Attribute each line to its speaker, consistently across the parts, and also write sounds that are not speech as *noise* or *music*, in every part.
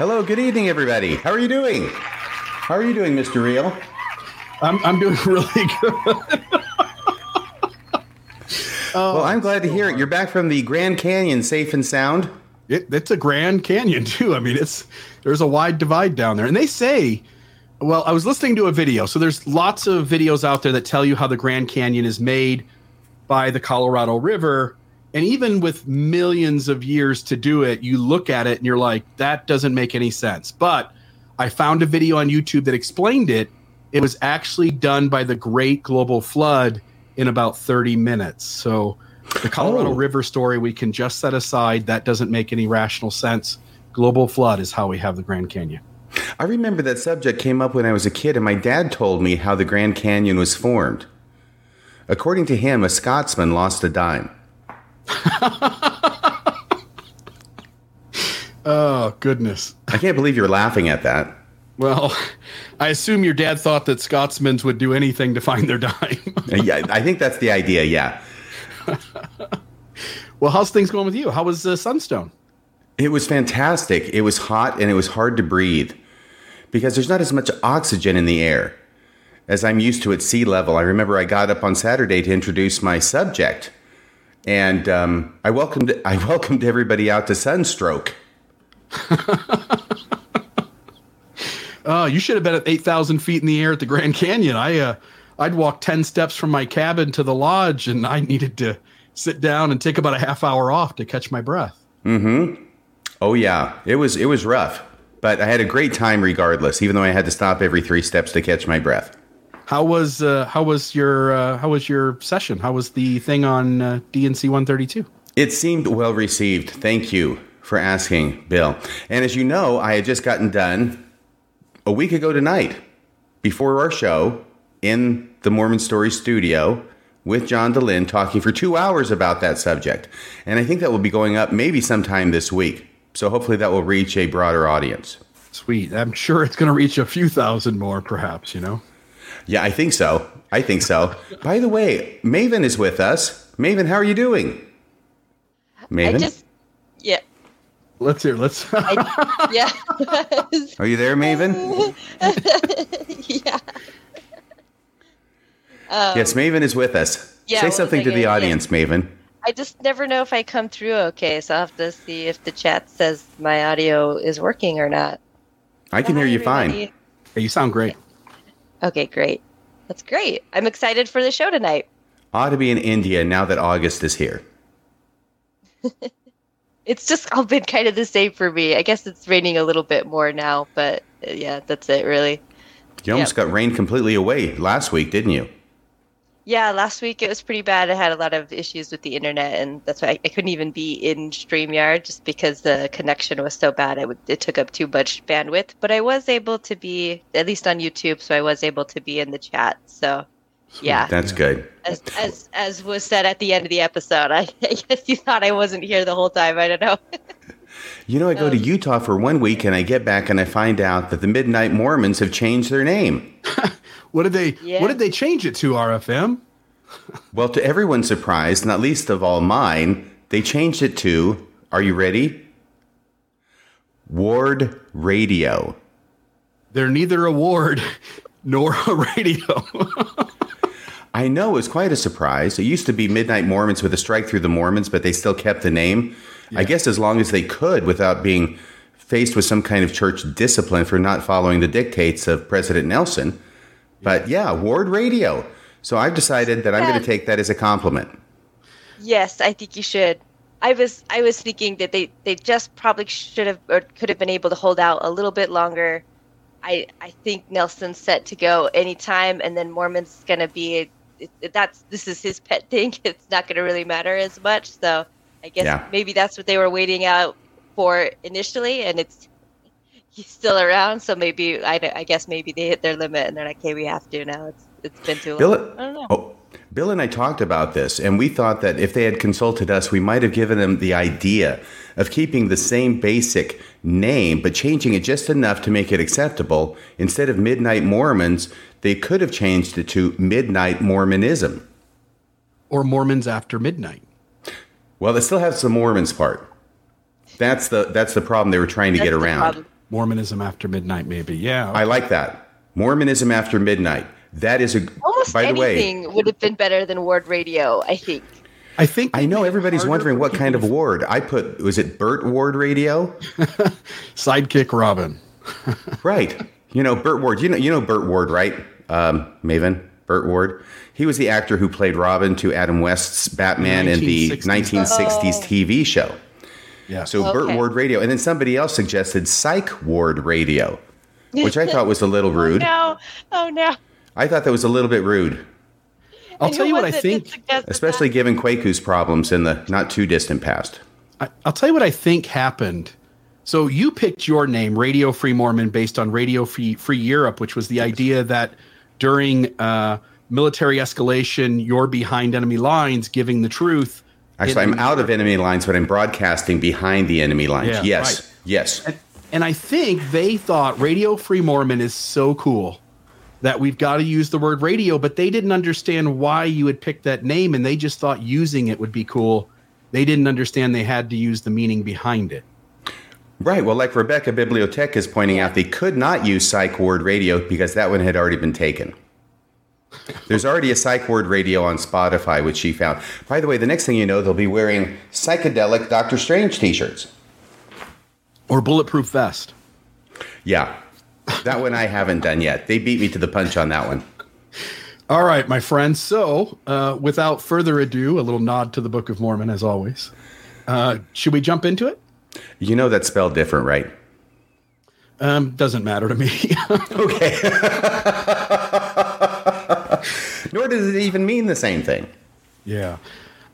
Speaker 1: Hello, good evening, everybody. How are you doing? How are you doing, Mr. Reel?
Speaker 2: I'm, I'm doing *laughs* really good. oh,
Speaker 1: Well, I'm glad to hear it. You're back from the Grand Canyon, safe and sound.
Speaker 2: it, it's a Grand Canyon too. I mean, it's there's a wide divide down there, and they say. Well, I was listening to a video. So there's lots of videos out there that tell you how the Grand Canyon is made by the Colorado River, and even with millions of years to do it, you look at it and you're like, that doesn't make any sense. But I found a video on YouTube that explained it. It was actually done by the Great Global Flood in about 30 minutes. So the Colorado
Speaker 1: Oh.
Speaker 2: River story we can just set aside. That doesn't make any rational sense. Global flood is how we have the Grand Canyon.
Speaker 1: I remember that subject came up when I was a kid, and my dad told me how the Grand Canyon was formed. According to him, a Scotsman lost a dime. *laughs*
Speaker 2: Oh, goodness.
Speaker 1: I can't believe you're laughing at that.
Speaker 2: Well, I assume your dad thought that Scotsmen would do anything to find their dime. *laughs*
Speaker 1: Yeah, I think that's the idea. Yeah, *laughs*
Speaker 2: well, how's things going with you? How was uh, Sunstone?
Speaker 1: it was fantastic. It was hot and it was hard to breathe because there's not as much oxygen in the air as I'm used to at sea level. I remember I got up on Saturday to introduce my subject, and um, I welcomed I welcomed everybody out to sunstroke. *laughs*
Speaker 2: Oh, you should have been at 8,000 feet in the air at the Grand Canyon. I, uh, I'd walk 10 steps from my cabin to the lodge and I needed to sit down and take about a half hour off to catch my breath. Hmm.
Speaker 1: Oh yeah, it was it was rough, but I had a great time regardless. Even though I had to stop every three steps to catch my breath.
Speaker 2: How was, uh, how was your, uh, how was your session? How was the thing on uh, D&C 132?
Speaker 1: It seemed well received. Thank you for asking, Bill. And as you know, I had just gotten done a week ago tonight before our show in the Mormon Story studio with John Dehlin talking for two hours about that subject. And I think that will be going up maybe sometime this week. So hopefully that will reach a broader audience.
Speaker 2: Sweet. I'm sure it's going to reach a few thousand more, perhaps, you know?
Speaker 1: Yeah, I think so. I think so. By the way, Maven is with us. Maven, how are you doing? Maven?
Speaker 3: I just, yeah,
Speaker 2: Let's hear, let's,
Speaker 3: I, *laughs* yeah,
Speaker 1: Are you there, Maven? *laughs*
Speaker 3: yeah. Um,
Speaker 1: yes, Maven is with us.
Speaker 3: yeah,
Speaker 1: Say something to the
Speaker 3: you, yeah.
Speaker 1: audience, Maven.
Speaker 3: I just never know if I come through okay, so I'll have to see if the chat says my audio is working or not.
Speaker 1: I can
Speaker 3: Hi,
Speaker 1: hear you fine.
Speaker 3: everybody.
Speaker 2: you sound great.
Speaker 3: Okay, great. That's great. I'm excited for the show tonight.
Speaker 1: Ought to be in India now that August is here. *laughs*
Speaker 3: It's just all been kind of the same for me. I guess it's raining a little bit more now, but uh, yeah, that's it really.
Speaker 1: You almost got rained completely away last week, didn't you?
Speaker 3: Yeah, last week it was pretty bad. I had a lot of issues with the internet, and that's why I, I couldn't even be in StreamYard just because the connection was so bad. Would, it took up too much bandwidth. But I was able to be, at least on YouTube, so I was able to be in the chat. So, yeah,
Speaker 1: That's good.
Speaker 3: as, as as was said at the end of the episode, I, *laughs* I guess you thought I wasn't here the whole time. I don't know. *laughs*
Speaker 1: You know, I go to
Speaker 3: Um,
Speaker 1: Utah for one week and I get back and I find out that the Midnight Mormons have changed their name. *laughs*
Speaker 2: What did they,
Speaker 3: Yeah.
Speaker 2: what did they change it to, RFM? *laughs*
Speaker 1: Well, to everyone's surprise, not least of all mine, they changed it to, are you ready? Ward Radio.
Speaker 2: They're neither a ward *laughs* nor a radio.
Speaker 1: I know it was quite a surprise. It used to be Midnight Mormons with a strike through the Mormons, but they still kept the name. I guess as long as they could without being faced with some kind of church discipline for not following the dictates of President Nelson. But yeah, Ward Radio. So I've decided that I'm going to take that as a compliment.
Speaker 3: Yes, I think you should. I was I was thinking that they they just probably should have or could have been able to hold out a little bit longer I I think Nelson's set to go anytime, and then Mormon's gonna be. It, it, that's this is his pet thing. *laughs* It's not gonna really matter as much. So I guess
Speaker 1: Yeah.
Speaker 3: maybe that's what they were waiting out for initially, and it's he's still around. So maybe I, I guess maybe they hit their limit, and they're like, "Hey, we have to now. It's it's been too long." I don't know.
Speaker 1: oh, Bill and I talked about this, and we thought that if they had consulted us, we might have given them the idea of keeping the same basic name, but changing it just enough to make it acceptable. Instead of Midnight Mormons, they could have changed it to Midnight Mormonism.
Speaker 2: Or Mormons after midnight.
Speaker 1: Well, they still have some Mormons part. That's the that's the problem they were trying to
Speaker 3: That's
Speaker 1: get around.
Speaker 3: problem.
Speaker 2: Mormonism after midnight, maybe. Yeah.
Speaker 1: I like that. Mormonism after midnight. That is a
Speaker 3: Almost
Speaker 1: by the way.
Speaker 3: anything would have been better than Ward Radio. I think.
Speaker 2: I think
Speaker 1: I know everybody's wondering what kind of ward I put. Was it Burt Ward Radio? *laughs*
Speaker 2: sidekick Robin. *laughs*
Speaker 1: Right. You know Burt Ward. You know you know Burt Ward, right? Um, Maven. Burt Ward. He was the actor who played Robin to Adam West's Batman in the
Speaker 2: 1960s.
Speaker 1: 1960s
Speaker 3: Oh.
Speaker 1: TV show.
Speaker 2: Yeah.
Speaker 1: So Burt Ward Radio, and then somebody else suggested Psych Ward Radio, which I thought was a little *laughs* rude.
Speaker 3: No, oh no.
Speaker 1: I thought that was a little bit rude,
Speaker 2: I'll
Speaker 3: And
Speaker 2: tell you what I think.
Speaker 1: especially
Speaker 3: that?
Speaker 1: given Kwaku's problems in the not too distant past.
Speaker 2: I, I'll tell you what I think happened. So you picked your name, Radio Free Mormon, based on Radio Free, Free Europe, which was the idea that during uh, military escalation, you're behind enemy lines, giving the truth.
Speaker 1: Actually, I'm out of enemy lines, but I'm broadcasting behind the enemy lines.
Speaker 2: Yeah,
Speaker 1: yes,
Speaker 2: right.
Speaker 1: yes.
Speaker 2: And, and I think they thought Radio Free Mormon is so cool that we've got to use the word radio, but they didn't understand why you would pick that name, and they just thought using it would be cool. They didn't understand they had to use the meaning behind it.
Speaker 1: Right. Well, like Rebecca Bibliotech is pointing out, they could not use Psych Ward Radio because that one had already been taken. There's already a Psych Ward Radio on Spotify, which she found. By the way, the next thing you know, they'll be wearing psychedelic Doctor Strange t shirts.
Speaker 2: Or bulletproof vest.
Speaker 1: Yeah. That one I haven't done yet. They beat me to the punch on that one.
Speaker 2: All right, my friends. So, uh, without further ado, a little nod to the Book of Mormon, as always. Uh, should we jump into it?
Speaker 1: You know that's spelled different, right?
Speaker 2: Um, doesn't matter to me. *laughs* *laughs*
Speaker 1: Nor does it even mean the same thing.
Speaker 2: yeah.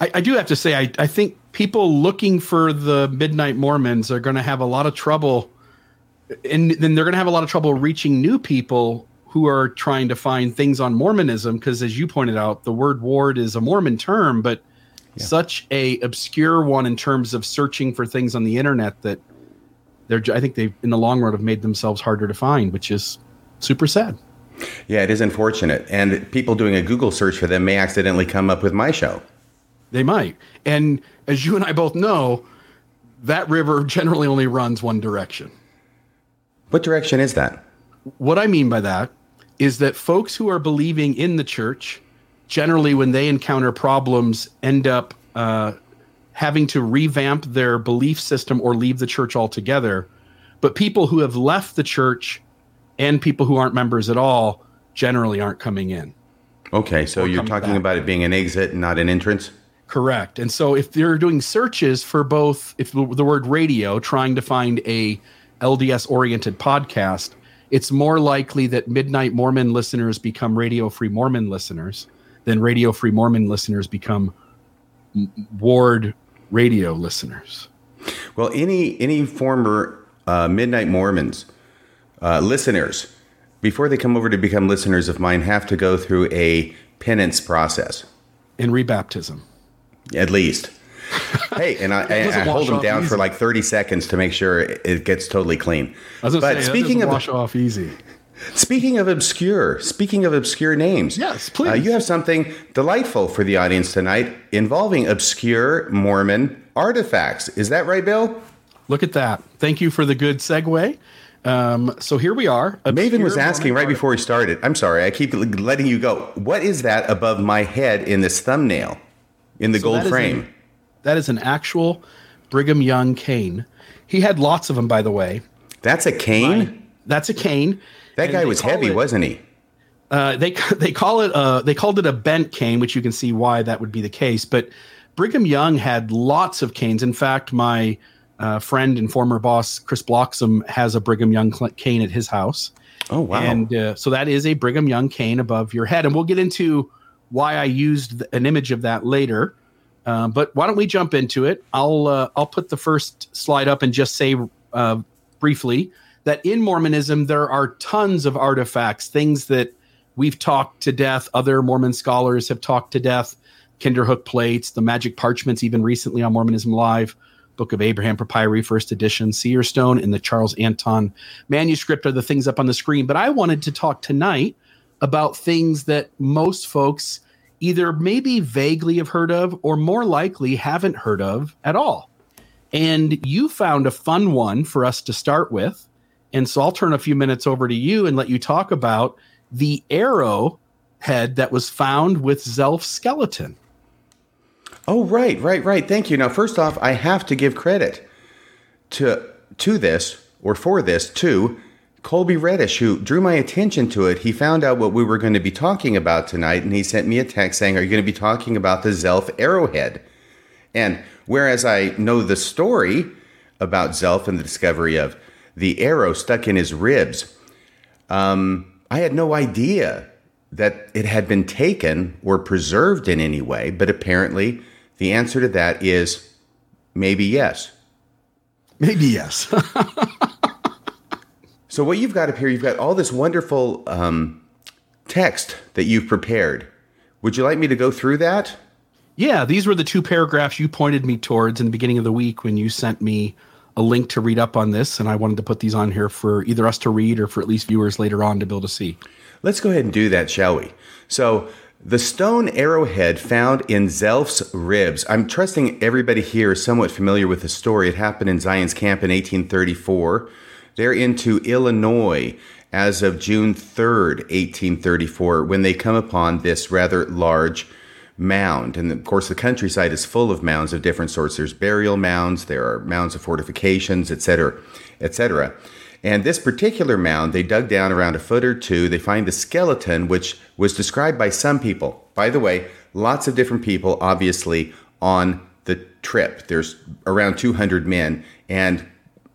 Speaker 2: I, I do have to say, I, I think people looking for the Midnight Mormons are going to have a lot of trouble. And then they're going to have a lot of trouble reaching new people who are trying to find things on Mormonism. Because as you pointed out, the word ward is a Mormon term, but such a obscure one in terms of searching for things on the internet that they're, I think they, in the long run, have made themselves harder to find, which is super sad.
Speaker 1: Yeah, it is unfortunate. And people doing a Google search for them may accidentally come up with my show.
Speaker 2: They might. And as you and I both know, that river generally only runs one direction.
Speaker 1: What direction is that?
Speaker 2: What I mean by that is that folks who are believing in the church, generally, when they encounter problems, end up uh, having to revamp their belief system or leave the church altogether. But people who have left the church and people who aren't members at all generally aren't coming in.
Speaker 1: Okay, so you're talking
Speaker 2: back.
Speaker 1: about it being an exit, and not an entrance?
Speaker 2: Correct. And so if they're doing searches for both, if the, the word radio, trying to find a LDS oriented podcast, it's more likely that Midnight Mormon listeners become Radio Free Mormon listeners than Radio Free Mormon listeners become Ward radio listeners.
Speaker 1: Well, any any former uh, Midnight Mormons uh, listeners, before they come over to become listeners of mine, have to go through a penance process,
Speaker 2: In rebaptism.
Speaker 1: at least. *laughs* hey, and I, I, I hold them down
Speaker 2: easy.
Speaker 1: for like 30 seconds to make sure it gets totally clean.
Speaker 2: I was gonna
Speaker 1: But
Speaker 2: say,
Speaker 1: speaking of
Speaker 2: wash off easy.
Speaker 1: Speaking of obscure, speaking of obscure names,
Speaker 2: Yes, please.
Speaker 1: Uh, you have something delightful for the audience tonight involving obscure Mormon artifacts. Is that right, Bill?
Speaker 2: Look at that. Thank you for the good segue. Um, so here we are.
Speaker 1: Maven was asking right before we started. I'm sorry, I keep letting you go. What is that above my head in this thumbnail, in the
Speaker 2: So
Speaker 1: gold
Speaker 2: that is
Speaker 1: frame?
Speaker 2: a- that is an actual Brigham Young cane. He had lots of them, by the way.
Speaker 1: That's a cane.
Speaker 2: That's a cane.
Speaker 1: That
Speaker 2: And
Speaker 1: guy was heavy,
Speaker 2: it-
Speaker 1: wasn't he?
Speaker 2: Uh, they they call it uh, they called it a bent cane, which you can see why that would be the case. But Brigham Young had lots of canes. In fact, my uh, friend and former boss Chris Bloxam has a Brigham Young cane at his house.
Speaker 1: Oh wow!
Speaker 2: And uh, so that is a Brigham Young cane above your head, and we'll get into why I used an image of that later. Uh, but why don't we jump into it? I'll uh, I'll put the first slide up and just say uh, briefly that in Mormonism there are tons of artifacts, things that we've talked to death. Other Mormon scholars have talked to death. Kinderhook plates, the magic parchments, even recently on Mormonism Live, Book of Abraham Papyri, first edition, Seer Stone, and the Charles Anthon manuscript are the things up on the screen. But I wanted to talk tonight about things that most folks either maybe vaguely have heard of or more likely haven't heard of at all. And you found a fun one for us to start with. And so I'll turn a few minutes over to you and let you talk about the arrow head that was found with Zelph's skeleton.
Speaker 1: Oh, right, right, right. Thank you. Now, first off, I have to give credit to to this or for this to Colby Reddish, who drew my attention to it. He found out what we were going to be talking about tonight, and he sent me a text saying, "Are you going to be talking about the Zelph arrowhead?" And whereas I know the story about Zelph and the discovery of the arrow stuck in his ribs, um, I had no idea that it had been taken or preserved in any way. But apparently, the answer to that is maybe yes.
Speaker 2: Maybe yes. *laughs*
Speaker 1: so, what you've got up here, you've got all this wonderful um, text that you've prepared. Would you like me to go through that?
Speaker 2: Yeah, these were the two paragraphs you pointed me towards in the beginning of the week when you sent me a link to read up on this. And I wanted to put these on here for either us to read or for at least viewers later on to be able to see.
Speaker 1: Let's go ahead and do that, shall we? So, the stone arrowhead found in Zelph's ribs. I'm trusting everybody here is somewhat familiar with the story. It happened in Zion's camp in 1834. They're into Illinois as of June 3rd, 1834, when they come upon this rather large mound. And of course, the countryside is full of mounds of different sorts. There's burial mounds, there are mounds of fortifications, etc., etc. And this particular mound, they dug down around a foot or two. They find the skeleton, which was described by some people. By the way, lots of different people, obviously, on the trip. There's around 200 men, and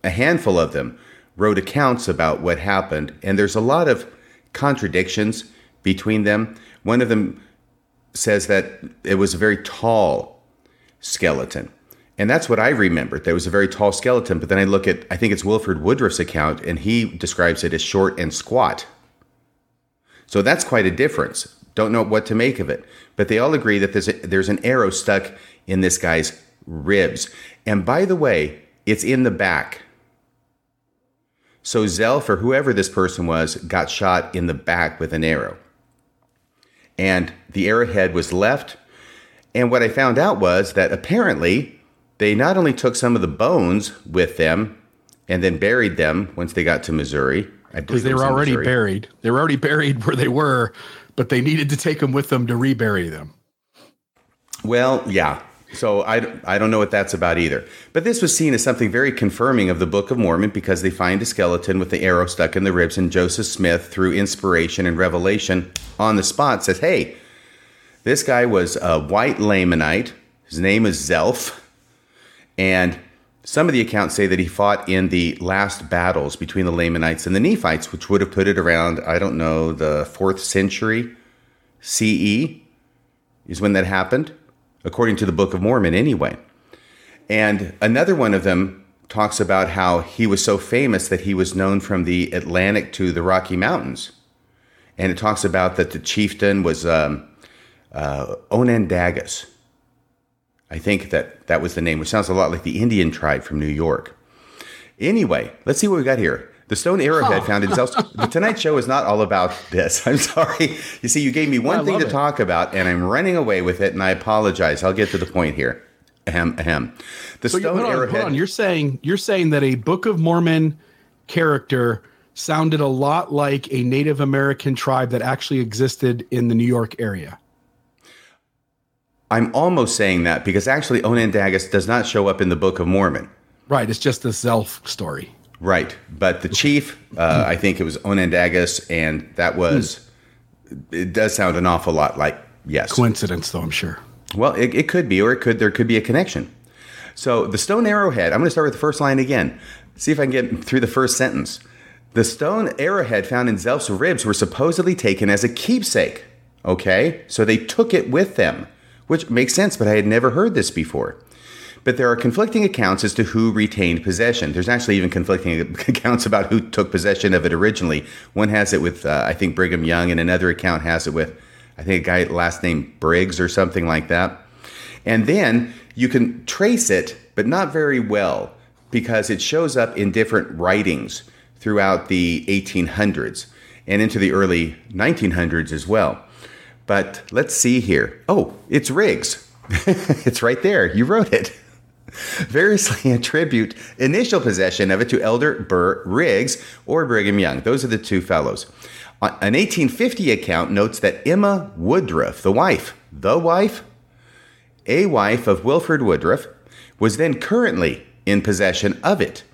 Speaker 1: a handful of them wrote accounts about what happened. And there's a lot of contradictions between them. One of them says that it was a very tall skeleton. And that's what I remembered. There was a very tall skeleton, but then I look at, I think it's Wilford Woodruff's account, and he describes it as short and squat. So that's quite a difference. Don't know what to make of it. But they all agree that there's, a, there's an arrow stuck in this guy's ribs. And by the way, it's in the back. So Zelph, or whoever this person was, got shot in the back with an arrow. And the arrowhead was left. And what I found out was that apparently they not only took some of the bones with them and then buried them once they got to Missouri.
Speaker 2: Because they were already Missouri. buried. They were already *laughs* buried where they were, but they needed to take them with them to rebury them.
Speaker 1: Well, yeah. So I, I don't know what that's about either. But this was seen as something very confirming of the Book of Mormon because they find a skeleton with the arrow stuck in the ribs, and Joseph Smith, through inspiration and revelation on the spot, says, Hey, this guy was a white Lamanite. His name is Zelph. And some of the accounts say that he fought in the last battles between the Lamanites and the Nephites, which would have put it around, I don't know, the fourth century CE is when that happened according to the Book of Mormon, anyway. And another one of them talks about how he was so famous that he was known from the Atlantic to the Rocky Mountains. And it talks about that the chieftain was um, uh, Onandagus. I think that that was the name, which sounds a lot like the Indian tribe from New York. Anyway, let's see what we got here. The stone arrowhead oh. found in Zelph's. the Tonight Show is not all about this. *laughs* I'm sorry. You see, you gave me one thing to it. talk about, and I'm running away with it, and I apologize. I'll get to the point here. Ahem, ahem.
Speaker 2: The so stone arrowhead. hold on. You're saying you're saying that a Book of Mormon character sounded a lot like a Native American tribe that actually existed in the New York area.
Speaker 1: I'm almost saying that because actually Onandagus does not show up in the Book of Mormon.
Speaker 2: Right. It's just the Zelph story.
Speaker 1: Right, but the chief, uh, I think it was Onandagus, and that was. It does sound an awful lot like yes.
Speaker 2: Coincidence, though I'm sure.
Speaker 1: Well, it, it could be, or it could there could be a connection. So the stone arrowhead, I'm going to start with the first line again. See if I can get through the first sentence. The stone arrowhead found in Zelph's ribs were supposedly taken as a keepsake. Okay, so they took it with them, which makes sense, but I had never heard this before. But there are conflicting accounts as to who retained possession. There's actually even conflicting *laughs* accounts about who took possession of it originally. One has it with, uh, I think, Brigham Young, and another account has it with, I think, a guy last name Briggs or something like that. And then you can trace it, but not very well, because it shows up in different writings throughout the 1800s and into the early 1900s as well. But let's see here. Oh, it's Riggs. *laughs* it's right there. You wrote it. *laughs* Variously *laughs* attribute initial possession of it to Elder Burr Riggs or Brigham Young. Those are the two fellows. An 1850 account notes that Emma Woodruff, the wife, the wife, a wife of Wilford Woodruff, was then currently in possession of it.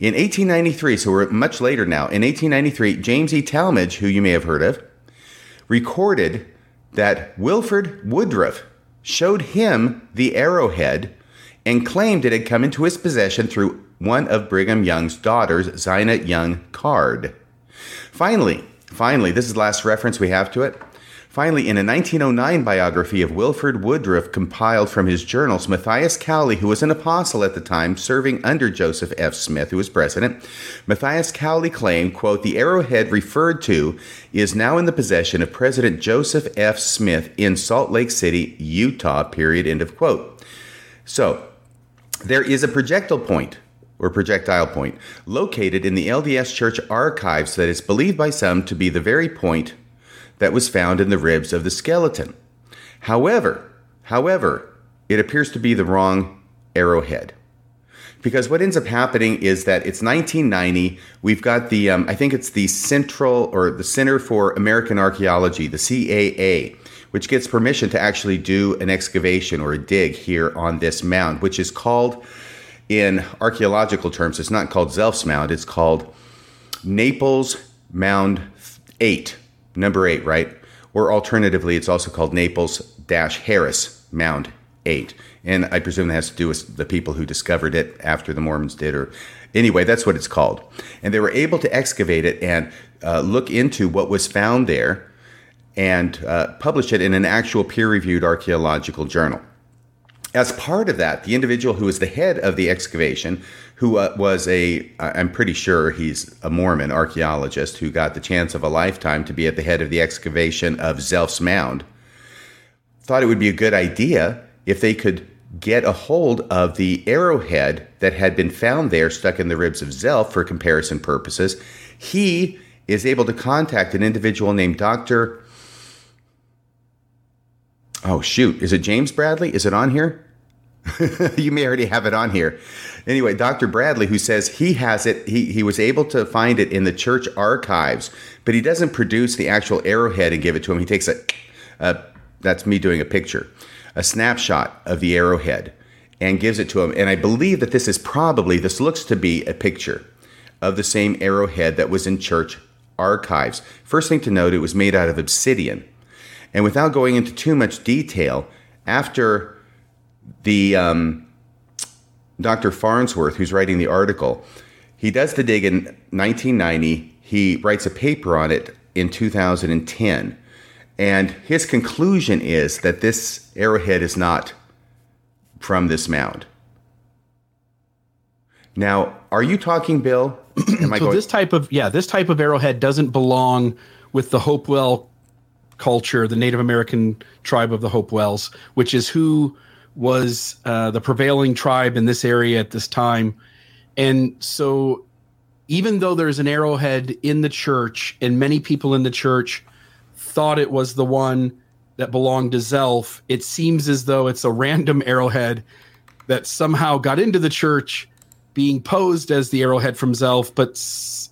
Speaker 1: In 1893, so we're much later now, in 1893, James E. Talmage, who you may have heard of, recorded that Wilford Woodruff showed him the arrowhead and claimed it had come into his possession through one of Brigham Young's daughters, Zina Young Card. Finally, finally, this is the last reference we have to it. Finally, in a 1909 biography of Wilford Woodruff compiled from his journals, Matthias Cowley, who was an apostle at the time, serving under Joseph F. Smith, who was president, Matthias Cowley claimed, quote, the arrowhead referred to is now in the possession of President Joseph F. Smith in Salt Lake City, Utah, period, end of quote. So, there is a projectile point or projectile point located in the LDS Church archives that is believed by some to be the very point that was found in the ribs of the skeleton. However, however, it appears to be the wrong arrowhead. Because what ends up happening is that it's 1990. We've got the, um, I think it's the Central or the Center for American Archaeology, the CAA, which gets permission to actually do an excavation or a dig here on this mound, which is called, in archaeological terms, it's not called Zelph's Mound, it's called Naples Mound 8 number eight, right? Or alternatively, it's also called Naples Harris Mound 8. And I presume that has to do with the people who discovered it after the Mormons did, or anyway, that's what it's called. And they were able to excavate it and uh, look into what was found there and uh, publish it in an actual peer reviewed archaeological journal. As part of that, the individual who was the head of the excavation who uh, was a, I'm pretty sure he's a Mormon archaeologist who got the chance of a lifetime to be at the head of the excavation of Zelph's Mound, thought it would be a good idea if they could get a hold of the arrowhead that had been found there stuck in the ribs of Zelph for comparison purposes. He is able to contact an individual named Dr. Oh, shoot. Is it James Bradley? Is it on here? *laughs* you may already have it on here. Anyway, Dr. Bradley, who says he has it, he, he was able to find it in the church archives, but he doesn't produce the actual arrowhead and give it to him. He takes a, a that's me doing a picture, a snapshot of the arrowhead and gives it to him. And I believe that this is probably, this looks to be a picture of the same arrowhead that was in church archives. First thing to note, it was made out of obsidian. And without going into too much detail, after the um, Dr. Farnsworth, who's writing the article, he does the dig in 1990. He writes a paper on it in 2010. And his conclusion is that this arrowhead is not from this mound. Now, are you talking, Bill? *clears throat*
Speaker 2: Am I so going- this type of yeah, this type of arrowhead doesn't belong with the Hopewell culture, the Native American tribe of the Hopewells, which is who was uh, the prevailing tribe in this area at this time. And so, even though there's an arrowhead in the church, and many people in the church thought it was the one that belonged to Zelph, it seems as though it's a random arrowhead that somehow got into the church being posed as the arrowhead from Zelph, but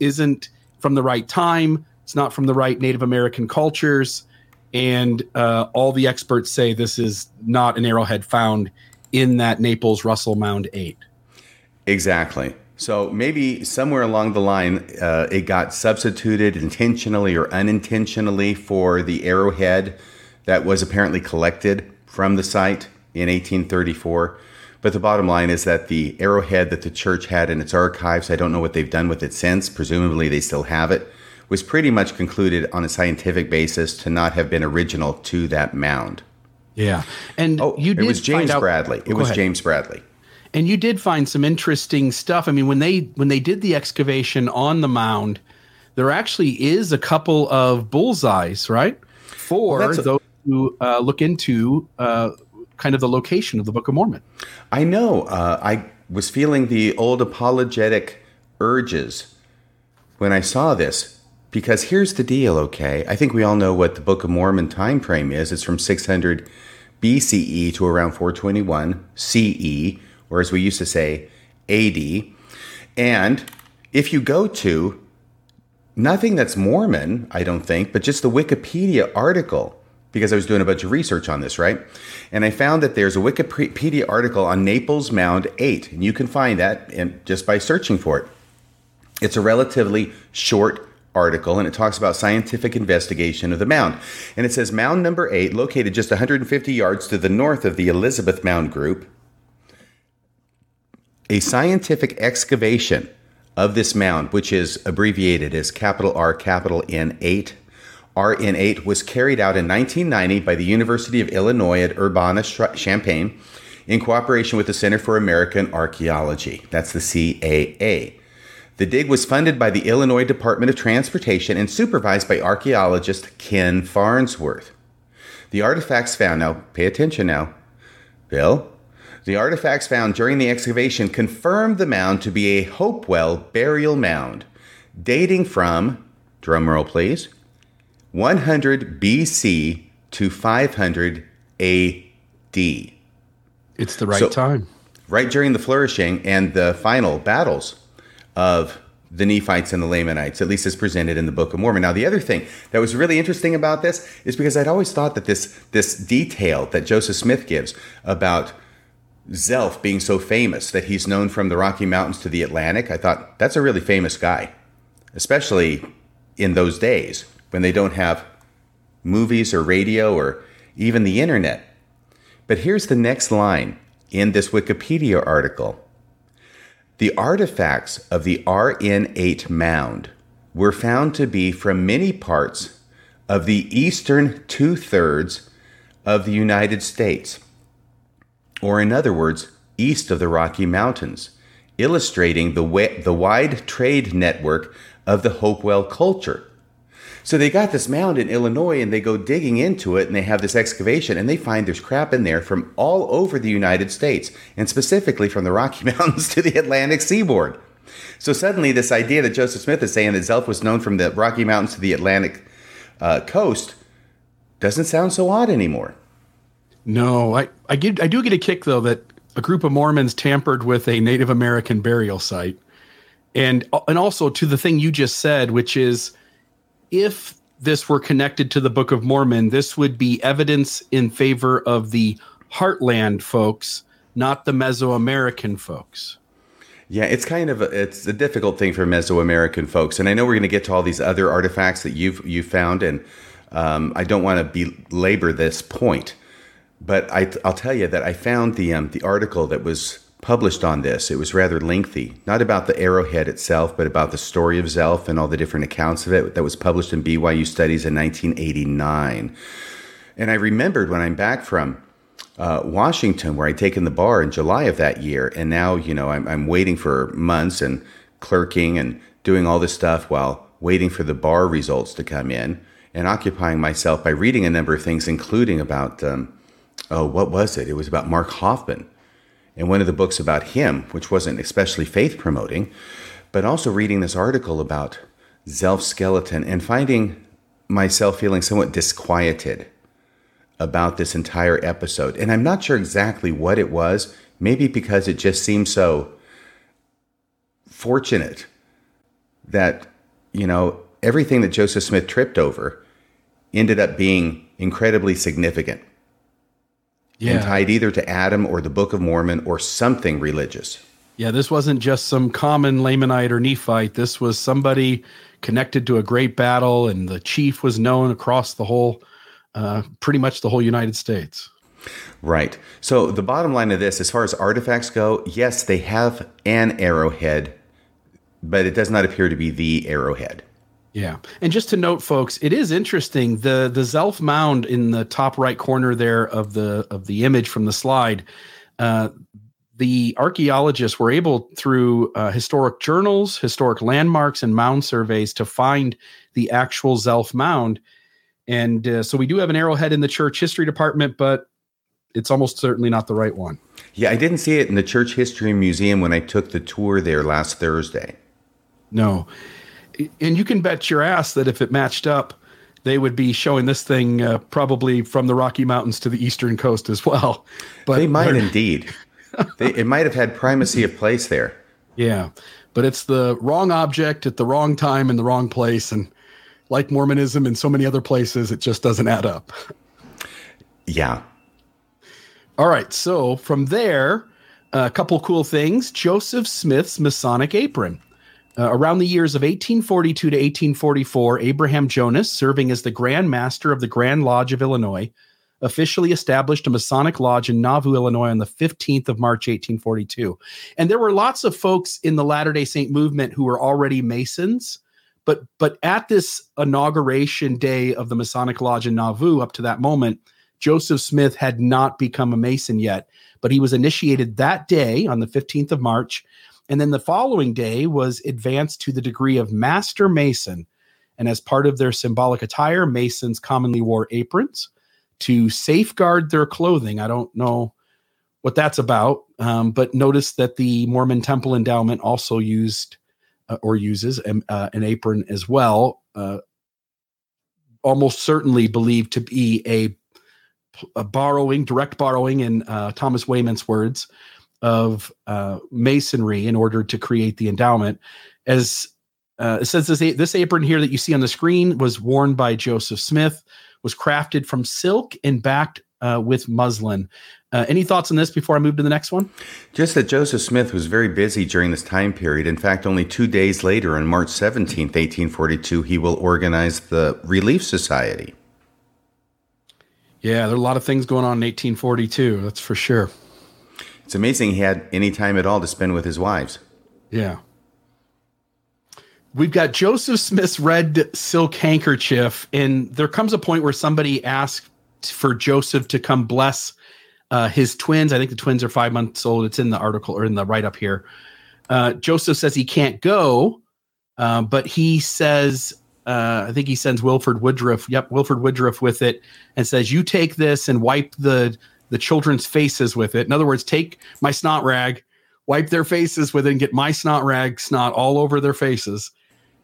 Speaker 2: isn't from the right time. It's not from the right Native American cultures and uh, all the experts say this is not an arrowhead found in that Naples Russell Mound 8.
Speaker 1: Exactly. So maybe somewhere along the line, uh, it got substituted intentionally or unintentionally for the arrowhead that was apparently collected from the site in 1834. But the bottom line is that the arrowhead that the church had in its archives, I don't know what they've done with it since, presumably they still have it, was pretty much concluded on a scientific basis to not have been original to that mound.
Speaker 2: Yeah. And
Speaker 1: Oh,
Speaker 2: you did it
Speaker 1: was James
Speaker 2: find out-
Speaker 1: Bradley. It
Speaker 2: Go
Speaker 1: was
Speaker 2: ahead.
Speaker 1: James Bradley.
Speaker 2: and you did find some interesting stuff. I mean, when they when they did the excavation on the mound, there actually is a couple of bullseyes, right? For
Speaker 1: Well,
Speaker 2: those who uh, look into uh, kind of the location of the Book of Mormon.
Speaker 1: I know. Uh, I was feeling the old apologetic urges when I saw this. Because here's the deal, okay? I think we all know what the Book of Mormon time frame is. It's from 600 BCE to around 421 CE, or as we used to say, AD. And if you go to nothing that's Mormon, I don't think, but just the Wikipedia article, because I was doing a bunch of research on this, right? And I found that there's a Wikipedia article on Naples Mound 8, and you can find that in, just by searching for it. It's a relatively short article and it talks about scientific investigation of the mound. And it says mound number 8 located just 150 yards to the north of the Elizabeth Mound group. A scientific excavation of this mound, which is abbreviated as capital R, capital N 8. RN 8 was carried out in 1990 by the University of Illinois at Urbana Champaign in cooperation with the Center for American Archaeology. That's the CAA. The dig was funded by the Illinois Department of Transportation and supervised by archaeologist Ken Farnsworth. The artifacts found, now pay attention now, Bill. The artifacts found during the excavation confirmed the mound to be a Hopewell burial mound, dating from, drumroll please, 100 BC to 500 AD
Speaker 2: It's the right
Speaker 1: So-
Speaker 2: time.
Speaker 1: right during the flourishing and the final battles of the Nephites and the Lamanites, at least as presented in the Book of Mormon. Now, the other thing that was really interesting about this is because I'd always thought that this this detail that Joseph Smith gives about Zelph being so famous that he's known from the Rocky Mountains to the Atlantic, I thought that's a really famous guy, especially in those days when they don't have movies or radio or even the internet. But here's the next line in this Wikipedia article. The artifacts of the RN8 mound were found to be from many parts of the eastern two thirds of the United States, or in other words, east of the Rocky Mountains, illustrating the, the wide trade network of the Hopewell culture. So they got this mound in Illinois and they go digging into it and they have this excavation and they find there's crap in there from all over the United States and specifically from the Rocky *laughs* Mountains to the Atlantic seaboard. So suddenly, this idea that Joseph Smith is saying that Zelph was known from the Rocky Mountains to the Atlantic uh, coast doesn't sound so odd anymore.
Speaker 2: No, I I get I do get a kick though that a group of Mormons tampered with a Native American burial site, and and also to the thing you just said, which is if this were connected to the Book of Mormon, this would be evidence in favor of the Heartland folks, not the Mesoamerican folks.
Speaker 1: Yeah, it's kind of a, it's a difficult thing for Mesoamerican folks, and I know we're going to get to all these other artifacts that you've you found, and um, I don't want to belabor this point, but I, I'll tell you that I found the um, the article that was published on this. It was rather lengthy, not about the arrowhead itself, but about the story of Zelph and all the different accounts of it. That was published in BYU Studies in 1989, and I remembered when I'm back from uh, Washington, where I'd taken the bar in July of that year. And now, you know, I'm, I'm waiting for months and clerking and doing all this stuff while waiting for the bar results to come in and occupying myself by reading a number of things, including about, um, oh, what was it? It was about Mark Hofmann and one of the books about him, which wasn't especially faith promoting, but also reading this article about Zelph skeleton and finding myself feeling somewhat disquieted about this entire episode. And I'm not sure exactly what it was, maybe because it just seemed so fortunate that, you know, everything that Joseph Smith tripped over ended up being incredibly significant and tied either to Adam or the Book of Mormon or something religious.
Speaker 2: Yeah, this wasn't just some common Lamanite or Nephite. This was somebody connected to a great battle, and the chief was known across the whole, uh, pretty much the whole United States.
Speaker 1: Right. So the bottom line of this, as far as artifacts go, yes, they have an arrowhead, but it does not appear to be the arrowhead.
Speaker 2: Yeah, and just to note, folks, it is interesting the the Zelph mound in the top right corner there of the of the image from the slide. Uh, the archaeologists were able, through uh, historic journals, historic landmarks, and mound surveys, to find the actual Zelph mound. And uh, so we do have an arrowhead in the church history department, but it's almost certainly not the right one.
Speaker 1: Yeah, I didn't see it in the Church History Museum when I took the tour there last Thursday.
Speaker 2: No. And you can bet your ass that if it matched up, they would be showing this thing uh, probably from the Rocky Mountains to the eastern coast as well.
Speaker 1: But they might indeed. *laughs* they, it might have had primacy of place there.
Speaker 2: Yeah, but it's the wrong object at the wrong time in the wrong place, and like Mormonism and so many other places, it just doesn't add up.
Speaker 1: Yeah.
Speaker 2: All right, so from there, a couple cool things. Joseph Smith's Masonic apron. Uh, around the years of 1842 to 1844, Abraham Jonas, serving as the Grand Master of the Grand Lodge of Illinois, officially established a Masonic lodge in Nauvoo, Illinois on the 15th of March, 1842. And there were lots of folks in the Latter day Saint movement who were already Masons. But, but at this inauguration day of the Masonic Lodge in Nauvoo, up to that moment, Joseph Smith had not become a Mason yet, but he was initiated that day on the 15th of March. And then the following day was advanced to the degree of Master Mason. And as part of their symbolic attire, Masons commonly wore aprons to safeguard their clothing. I don't know what that's about, um, but notice that the Mormon Temple Endowment also used uh, or uses um, uh, an apron as well. Uh, almost certainly believed to be a, a borrowing, direct borrowing, in uh, Thomas Wayman's words, of uh, masonry in order to create the endowment. As uh, it says, this, this apron here that you see on the screen was worn by Joseph Smith was crafted from silk and backed uh, with muslin. Uh, any thoughts on this before I move to the next one?
Speaker 1: Just that Joseph Smith was very busy during this time period. In fact, only two days later, on March 17th, 1842, he will organize the Relief Society.
Speaker 2: Yeah, there are a lot of things going on in 1842, that's for sure.
Speaker 1: It's amazing he had any time at all to spend with his wives.
Speaker 2: Yeah. We've got Joseph Smith's red silk handkerchief, and there comes a point where somebody asks for Joseph to come bless uh, his twins. I think the twins are five months old. It's in the article or in the write up here. Uh, Joseph says he can't go, uh, but he says, uh, I think he sends Wilford Woodruff. Yep, Wilford Woodruff with it, and says, "You take this and wipe the the children's faces with it. In other words, take my snot rag, wipe their faces with it, and get my snot rag snot all over their faces."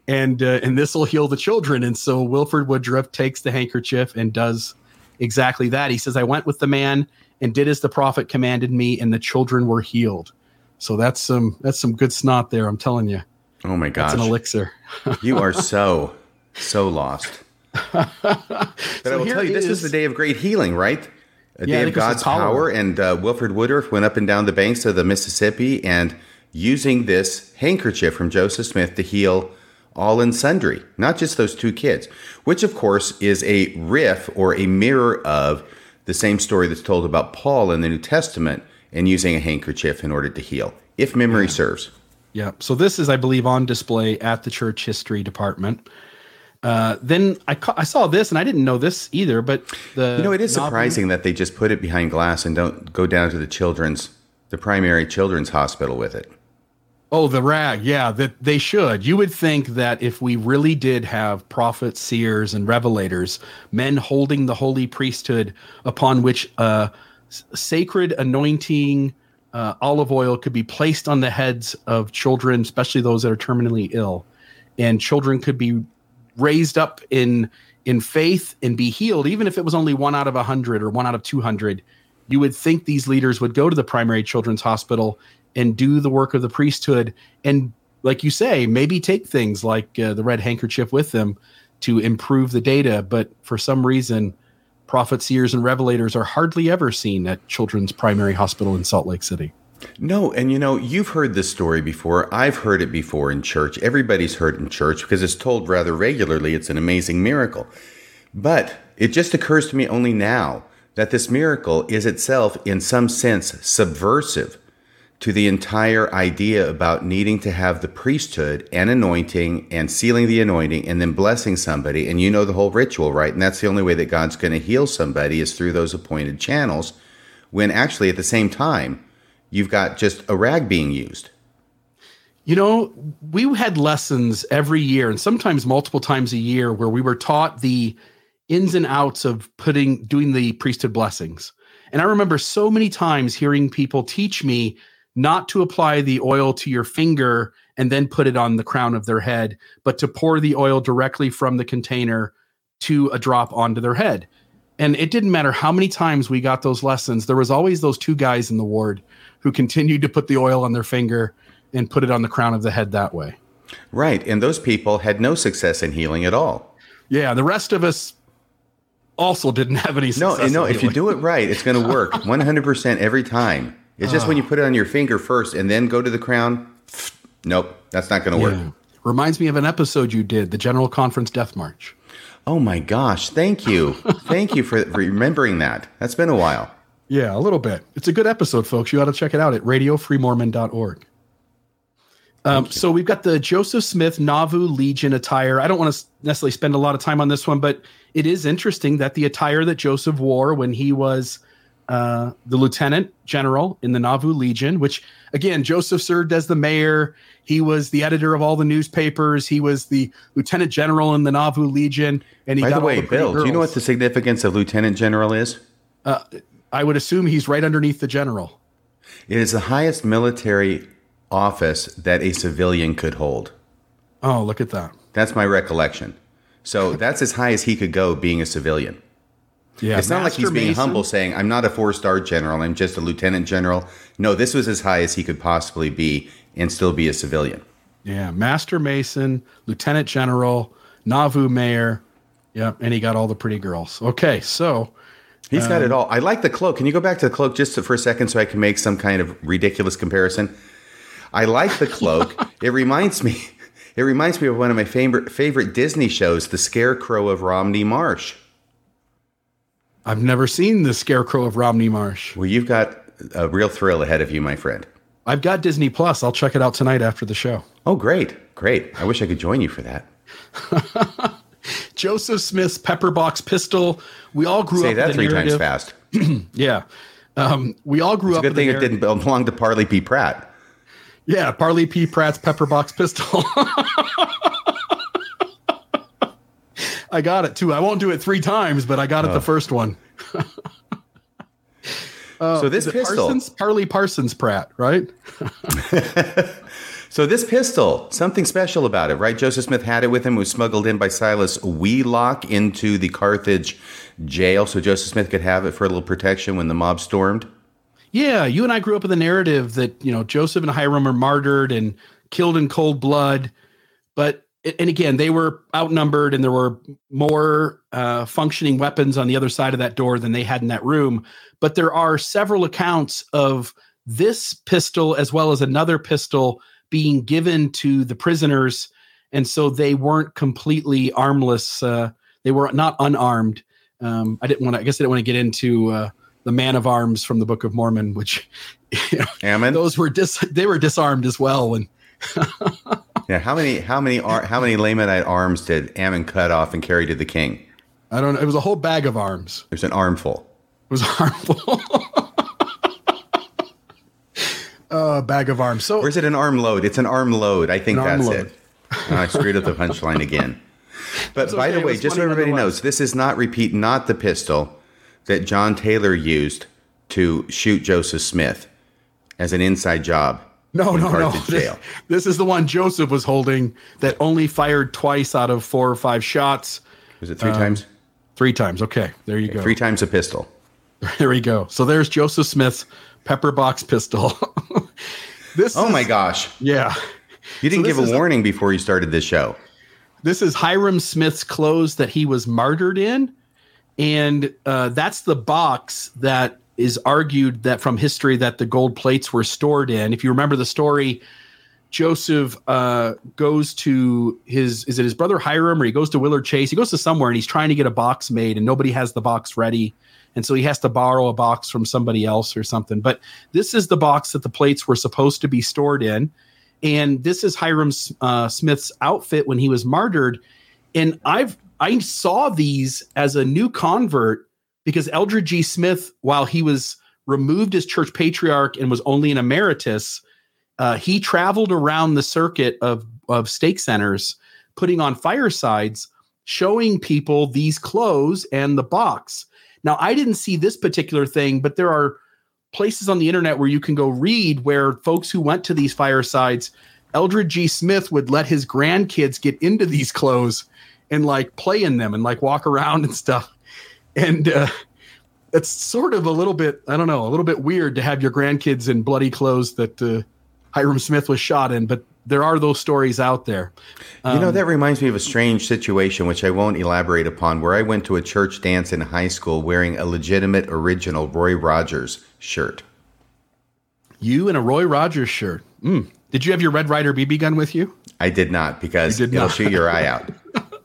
Speaker 2: and uh, and this will heal the children. And so Wilford Woodruff takes the handkerchief and does exactly that. He says, "I went with the man and did as the prophet commanded me, and the children were healed." So that's some that's some good snot there. I'm telling you.
Speaker 1: Oh my gosh,
Speaker 2: that's an elixir. *laughs*
Speaker 1: you are so so lost. *laughs* but so I will tell you, this is. is the day of great healing, right? A yeah, day of God's power. And uh, Wilford Woodruff went up and down the banks of the Mississippi and using this handkerchief from Joseph Smith to heal all and sundry, not just those two kids, which of course is a riff or a mirror of the same story that's told about Paul in the New Testament and using a handkerchief in order to heal, if memory yeah. serves.
Speaker 2: Yeah. So this is, I believe, on display at the church history department. Uh, then I, ca- I saw this and I didn't know this either, but the
Speaker 1: you know it is surprising that they just put it behind glass and don't go down to the children's the primary children's hospital with it.
Speaker 2: Oh, the rag. Yeah, that they should. You would think that if we really did have prophets, seers, and revelators, men holding the holy priesthood upon which uh, sacred anointing uh, olive oil could be placed on the heads of children, especially those that are terminally ill, and children could be raised up in in faith and be healed, even if it was only one out of a hundred or one out of two hundred. You would think these leaders would go to the primary children's hospital and do the work of the priesthood and like you say maybe take things like uh, the red handkerchief with them to improve the data but for some reason prophets seers and revelators are hardly ever seen at children's primary hospital in salt lake city
Speaker 1: no, and you know, you've heard this story before. I've heard it before in church. Everybody's heard in church because it's told rather regularly. It's an amazing miracle. But it just occurs to me only now that this miracle is itself, in some sense, subversive to the entire idea about needing to have the priesthood and anointing and sealing the anointing and then blessing somebody. And you know the whole ritual, right? And that's the only way that God's going to heal somebody is through those appointed channels, when actually at the same time, you've got just a rag being used.
Speaker 2: You know, we had lessons every year and sometimes multiple times a year where we were taught the ins and outs of putting doing the priesthood blessings. And I remember so many times hearing people teach me not to apply the oil to your finger and then put it on the crown of their head, but to pour the oil directly from the container to a drop onto their head. And it didn't matter how many times we got those lessons, there was always those two guys in the ward who continued to put the oil on their finger and put it on the crown of the head that way.
Speaker 1: Right. And those people had no success in healing at all.
Speaker 2: Yeah, the rest of us also didn't have any
Speaker 1: No,
Speaker 2: success.
Speaker 1: no,
Speaker 2: in
Speaker 1: if you do it right, it's going to work *laughs* 100% every time. It's just when you ah. put it on your finger first and then go to the crown. *sniffs* Nope, that's not going to work.
Speaker 2: Reminds me of an episode you did, the General Conference Death March.
Speaker 1: Oh my gosh, thank you. *laughs* thank you for remembering that. That's been a while.
Speaker 2: Yeah, a little bit. It's a good episode, folks. You ought to check it out at radiofreemormon.org. Um, so we've got the Joseph Smith Nauvoo Legion attire. I don't want to necessarily spend a lot of time on this one, but it is interesting that the attire that Joseph wore when he was uh, the lieutenant general in the Nauvoo Legion, which again, Joseph served as the mayor. He was the editor of all the newspapers. He was the lieutenant general in the Nauvoo Legion. And he
Speaker 1: By the way,
Speaker 2: the
Speaker 1: Bill, do you know what the significance of lieutenant general is?
Speaker 2: I would assume he's right underneath the general.
Speaker 1: It is the highest military office that a civilian could hold.
Speaker 2: Oh, look at that.
Speaker 1: That's my recollection. So that's as high as he could go being a civilian.
Speaker 2: Yeah,
Speaker 1: it's not like he's being
Speaker 2: Mason-
Speaker 1: humble saying, I'm not a four star general, I'm just a lieutenant general. No, this was as high as he could possibly be and still be a civilian.
Speaker 2: Yeah, Master Mason, Lieutenant General, Nauvoo Mayor. Yep, and he got all the pretty girls. Okay, so
Speaker 1: He's got
Speaker 2: Um,
Speaker 1: it all. I like the cloak. Can you go back to the cloak just for a second so I can make some kind of ridiculous comparison? I like the cloak. *laughs* it reminds me. It reminds me of one of my favorite favorite Disney shows, The Scarecrow of Romney Marsh.
Speaker 2: I've never seen the Scarecrow of Romney Marsh.
Speaker 1: Well, you've got a real thrill ahead of you, my friend.
Speaker 2: I've got Disney Plus. I'll check it out tonight after the show.
Speaker 1: Oh, great, great. I wish I could join you for that. *laughs* *laughs*
Speaker 2: Joseph Smith's Pepperbox pistol. We all grew
Speaker 1: Say
Speaker 2: up
Speaker 1: that
Speaker 2: with the
Speaker 1: three times
Speaker 2: narrative.
Speaker 1: fast. *clears throat*
Speaker 2: Yeah. Um, we all grew up
Speaker 1: Good
Speaker 2: with the
Speaker 1: thing it
Speaker 2: narrative-
Speaker 1: didn't belong to Parley P. Pratt.
Speaker 2: Yeah, Parley P. Pratt's Pepperbox pistol. *laughs* I got it too. I won't do it three times, but I got it the first one. *laughs*
Speaker 1: so this pistol.
Speaker 2: Parsons? Parley Parsons Pratt, right?
Speaker 1: So this pistol, something special about it, right? Joseph Smith had it with him. It was smuggled in by Silas Wheelock into the Carthage jail, so Joseph Smith could have it for a little protection when the mob stormed.
Speaker 2: Yeah, you and I grew up with the narrative that you know Joseph and Hyrum are martyred and killed in cold blood, but and again they were outnumbered and there were more uh, functioning weapons on the other side of that door than they had in that room. But there are several accounts of this pistol as well as another pistol being given to the prisoners, and so they weren't completely armless. Uh, they were not unarmed. Um, I didn't want to. I guess I didn't want to get into. Uh, the man of arms from the Book of Mormon, which *laughs* you know,
Speaker 1: Ammon.
Speaker 2: those were dis they were disarmed as well. And *laughs*
Speaker 1: yeah, how many how many ar- how many Lamanite arms did Ammon cut off and carry to the king?
Speaker 2: I don't know, it was a whole bag of arms.
Speaker 1: There's an armful.
Speaker 2: It was *laughs* harmful. Uh, bag of arms. So
Speaker 1: Or is it an arm load? It's an arm load. I think that's
Speaker 2: load.
Speaker 1: it. Oh, I screwed up the punchline again. But
Speaker 2: It's
Speaker 1: by the way, just so everybody knows, this is not repeat, not the pistol that John Taylor used to shoot Joseph Smith as an inside job.
Speaker 2: no, no, no. This, this is the one Joseph was holding that only fired twice out of four or five shots.
Speaker 1: Was it three times?
Speaker 2: Three times. Okay, there you go.
Speaker 1: Three times a pistol. *laughs*
Speaker 2: There we go. So there's Joseph Smith's pepper box pistol. *laughs* this
Speaker 1: Oh
Speaker 2: is-
Speaker 1: my gosh.
Speaker 2: yeah.
Speaker 1: You didn't
Speaker 2: this
Speaker 1: give a
Speaker 2: a-
Speaker 1: warning before you started this show.
Speaker 2: This is Hyrum Smith's clothes that he was martyred in. And uh, that's the box that is argued that from history that the gold plates were stored in. If you remember the story, Joseph uh, goes to his, is it his brother Hyrum or he goes to Willard Chase? He goes to somewhere and he's trying to get a box made and nobody has the box ready. And so he has to borrow a box from somebody else or something. But this is the box that the plates were supposed to be stored in, and this is Hyrum uh, Smith's outfit when he was martyred. And I've I saw these as a new convert because Eldred G. Smith, while he was removed as church patriarch and was only an emeritus, uh, he traveled around the circuit of of stake centers, putting on firesides, showing people these clothes and the box. Now, I didn't see this particular thing, but there are places on the internet where you can go read where folks who went to these firesides, Eldred G. Smith would let his grandkids get into these clothes and like play in them and like walk around and stuff. And uh, it's sort of a little bit, I don't know, a little bit weird to have your grandkids in bloody clothes that uh, Hyrum Smith was shot in, but there are those stories out there.
Speaker 1: Um, you know, um, that reminds me of a strange situation, which I won't elaborate upon, where I went to a church dance in high school wearing a legitimate original Roy Rogers shirt.
Speaker 2: You in a Roy Rogers shirt. Mm. Did you have your Red Ryder BB gun with you?
Speaker 1: I did not because did it'll not. shoot your eye out.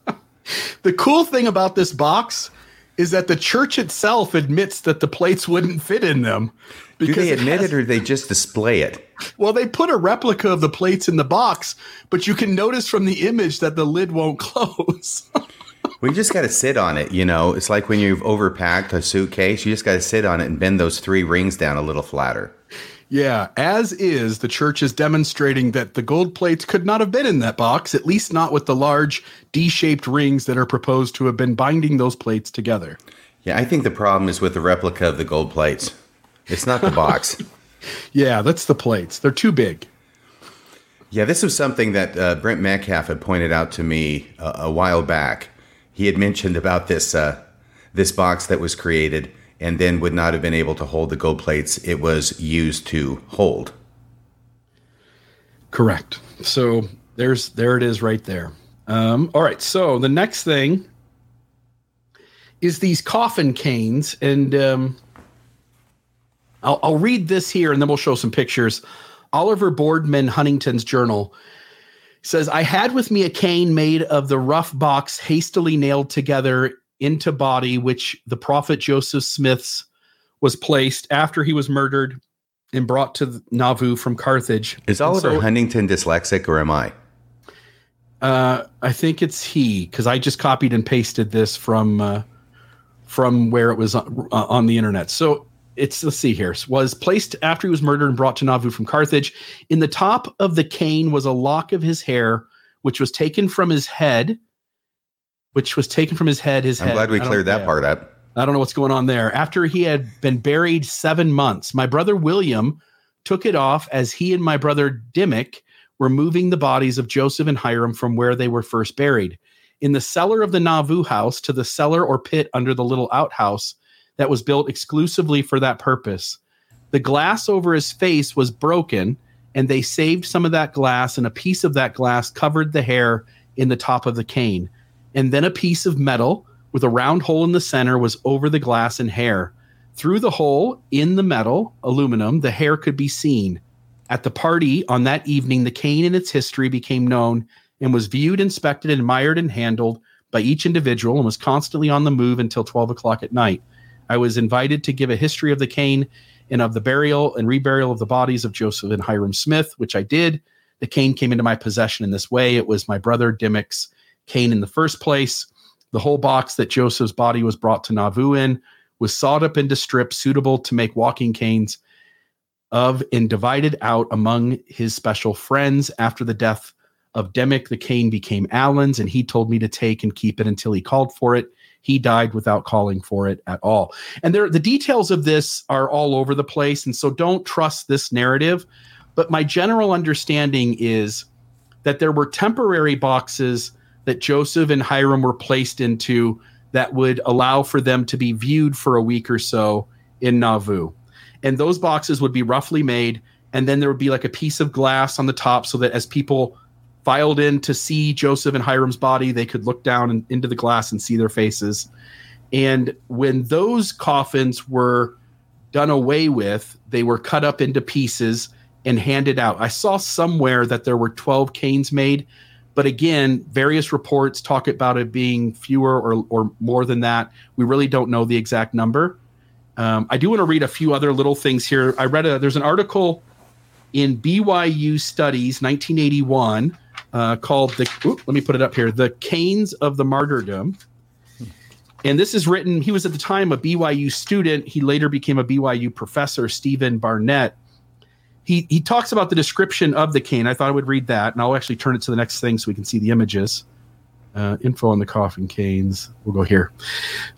Speaker 1: *laughs*
Speaker 2: the cool thing about this box is that the church itself admits that the plates wouldn't fit in them.
Speaker 1: Do they admit it, has, it or they just display it?
Speaker 2: Well, they put a replica of the plates in the box, but you can notice from the image that the lid won't *laughs* close.
Speaker 1: we just got to sit on it, you know. It's like when you've overpacked a suitcase, you just got to sit on it and bend those three rings down a little flatter.
Speaker 2: Yeah, as is, the church is demonstrating that the gold plates could not have been in that box, at least not with the large D shaped rings that are proposed to have been binding those plates together.
Speaker 1: Yeah, I think the problem is with the replica of the gold plates. It's not the box. *laughs*
Speaker 2: yeah, that's the plates. They're too big.
Speaker 1: Yeah, this was something that uh, Brent Metcalfe had pointed out to me uh, a while back. He had mentioned about this uh, this box that was created and then would not have been able to hold the gold plates it was used to hold.
Speaker 2: Correct. So there's there it is right there. Um, all right. So the next thing is these coffin canes, and um, I'll, I'll read this here, and then we'll show some pictures. Oliver Boardman Huntington's journal says, "I had with me a cane made of the rough box hastily nailed together into body, which the prophet Joseph Smith's was placed after he was murdered and brought to Nauvoo from Carthage.
Speaker 1: Is Oliver so, Huntington dyslexic or am I?
Speaker 2: Uh, I think it's he because I just copied and pasted this from uh, from where it was on, uh, on the internet. So it's let's see here was placed after he was murdered and brought to Nauvoo from Carthage. In the top of the cane was a lock of his hair, which was taken from his head which was taken from his head. His
Speaker 1: I'm
Speaker 2: head.
Speaker 1: glad we cleared that part up.
Speaker 2: I don't know what's going on there. After he had been buried seven months, my brother William took it off as he and my brother Dimick were moving the bodies of Joseph and Hyrum from where they were first buried. In the cellar of the Nauvoo house to the cellar or pit under the little outhouse that was built exclusively for that purpose. The glass over his face was broken, and they saved some of that glass, and a piece of that glass covered the hair in the top of the cane and then a piece of metal with a round hole in the center was over the glass and hair. Through the hole in the metal, aluminum, the hair could be seen. At the party on that evening, the cane and its history became known and was viewed, inspected, admired, and handled by each individual and was constantly on the move until 12 o'clock at night. I was invited to give a history of the cane and of the burial and reburial of the bodies of Joseph and Hyrum Smith, which I did. The cane came into my possession in this way. It was my brother Dimick's cane in the first place. The whole box that Joseph's body was brought to Nauvoo in was sawed up into strips suitable to make walking canes of and divided out among his special friends. After the death of Dimick, the cane became Allen's, and he told me to take and keep it until he called for it. He died without calling for it at all. And there, the details of this are all over the place, and so don't trust this narrative. But my general understanding is that there were temporary boxes that Joseph and Hyrum were placed into that would allow for them to be viewed for a week or so in Nauvoo. And those boxes would be roughly made, and then there would be like a piece of glass on the top so that as people filed in to see Joseph and Hyrum's body, they could look down and, into the glass and see their faces. And when those coffins were done away with, they were cut up into pieces and handed out. I saw somewhere that there were 12 canes made, but again, various reports talk about it being fewer or, or more than that. We really don't know the exact number. Um, I do want to read a few other little things here. I read a there's an article in BYU Studies 1981 uh, called the. let me put it up here. The Canes of the Martyrdom. And this is written. He was at the time a BYU student. He later became a BYU professor, Steven Barnett. He he talks about the description of the cane. I thought I would read that, and I'll actually turn it to the next thing so we can see the images. Uh, info on the coffin canes. We'll go here.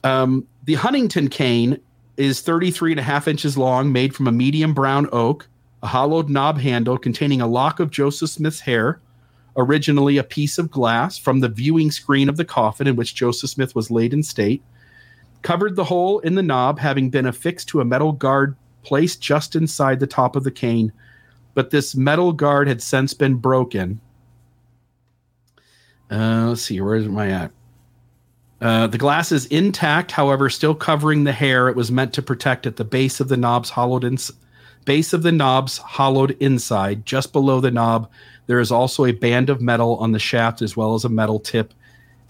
Speaker 2: Um, the Huntington cane is 33 and a half inches long, made from a medium brown oak, a hollowed knob handle containing a lock of Joseph Smith's hair, originally a piece of glass from the viewing screen of the coffin in which Joseph Smith was laid in state, covered the hole in the knob, having been affixed to a metal guard placed just inside the top of the cane. But this metal guard had since been broken. Uh, let's see, where am I at? Uh, the glass is intact, however, still covering the hair it was meant to protect at the base of the knob's hollowed in, base of the knob's hollowed inside. Just below the knob, there is also a band of metal on the shaft as well as a metal tip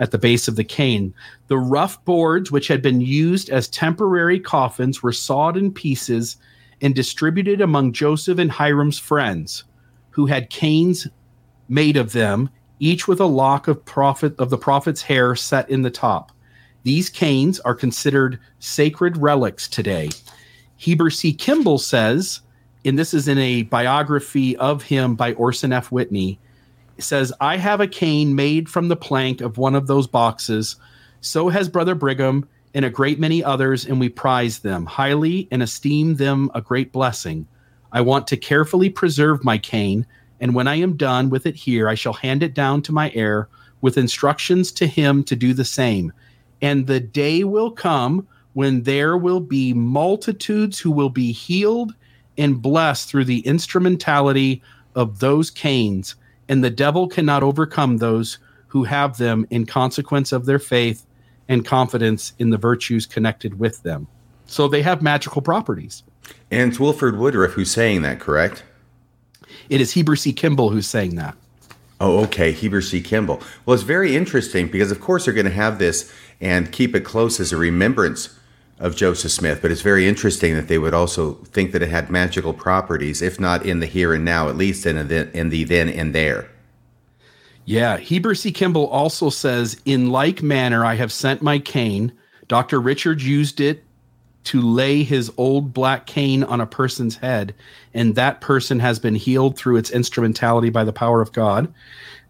Speaker 2: at the base of the cane. The rough boards, which had been used as temporary coffins, were sawed in pieces and distributed among Joseph and Hyrum's friends, who had canes made of them each with a lock of prophet of the prophet's hair set in the top. These canes are considered sacred relics today. Heber C. Kimball says, and this is in a biography of him by Orson F. Whitney, says, I have a cane made from the plank of one of those boxes. So has Brother Brigham and a great many others, and we prize them highly and esteem them a great blessing. I want to carefully preserve my cane and when I am done with it here, I shall hand it down to my heir with instructions to him to do the same. And the day will come when there will be multitudes who will be healed and blessed through the instrumentality of those canes, and the devil cannot overcome those who have them in consequence of their faith and confidence in the virtues connected with them. So they have magical properties.
Speaker 1: And it's Wilford Woodruff who's saying that, correct?
Speaker 2: It is Heber C. Kimball who's saying that.
Speaker 1: Oh, okay. Heber C. Kimball. Well, it's very interesting because, of course, they're going to have this and keep it close as a remembrance of Joseph Smith. But it's very interesting that they would also think that it had magical properties, if not in the here and now, at least in the, in the then and there.
Speaker 2: Yeah. Heber C. Kimball also says, In like manner, I have sent my cane. Dr. Richard used it to lay his old black cane on a person's head, and that person has been healed through its instrumentality by the power of God.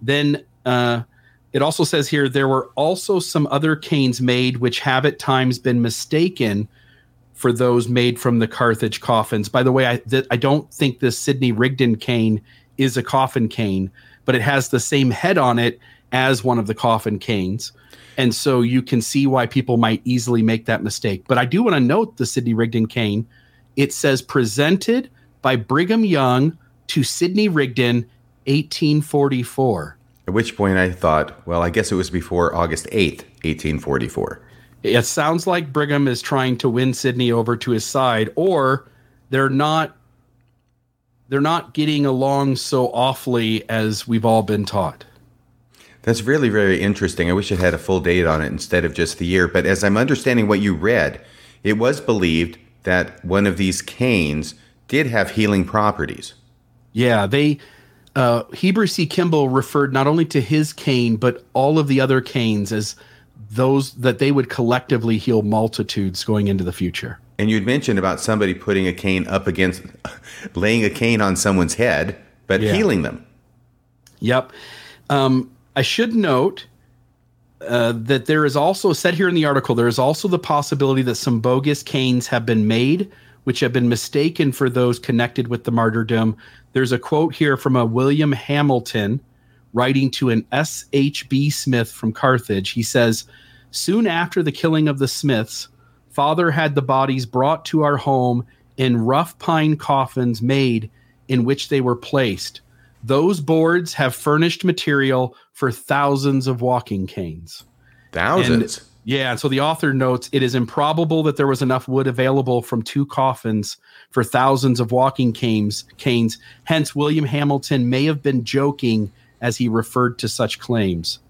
Speaker 2: Then uh, it also says here there were also some other canes made which have at times been mistaken for those made from the Carthage coffins. By the way, I, th- I don't think this Sidney Rigdon cane is a coffin cane, but it has the same head on it as one of the coffin canes. And so you can see why people might easily make that mistake. But I do want to note the Sidney Rigdon cane. It says presented by Brigham Young to Sidney Rigdon, 1844.
Speaker 1: At which point I thought, well, I guess it was before August 8th, 1844.
Speaker 2: It sounds like Brigham is trying to win Sidney over to his side, or they're not they're not getting along so awfully as we've all been taught.
Speaker 1: That's really very interesting. I wish it had a full date on it instead of just the year. But as I'm understanding what you read, it was believed that one of these canes did have healing properties.
Speaker 2: Yeah, they uh, Heber C. Kimball referred not only to his cane but all of the other canes as those that they would collectively heal multitudes going into the future.
Speaker 1: And you'd mentioned about somebody putting a cane up against, *laughs* laying a cane on someone's head, but yeah. healing them.
Speaker 2: Yep. Um, I should note uh, that there is also said here in the article there is also the possibility that some bogus canes have been made which have been mistaken for those connected with the martyrdom there's a quote here from a william hamilton writing to an shb smith from carthage he says soon after the killing of the smiths father had the bodies brought to our home in rough pine coffins made in which they were placed those boards have furnished material for thousands of walking canes.
Speaker 1: Thousands.
Speaker 2: And, yeah, and so the author notes it is improbable that there was enough wood available from two coffins for thousands of walking canes. Canes. Hence, William Hamilton may have been joking as he referred to such claims.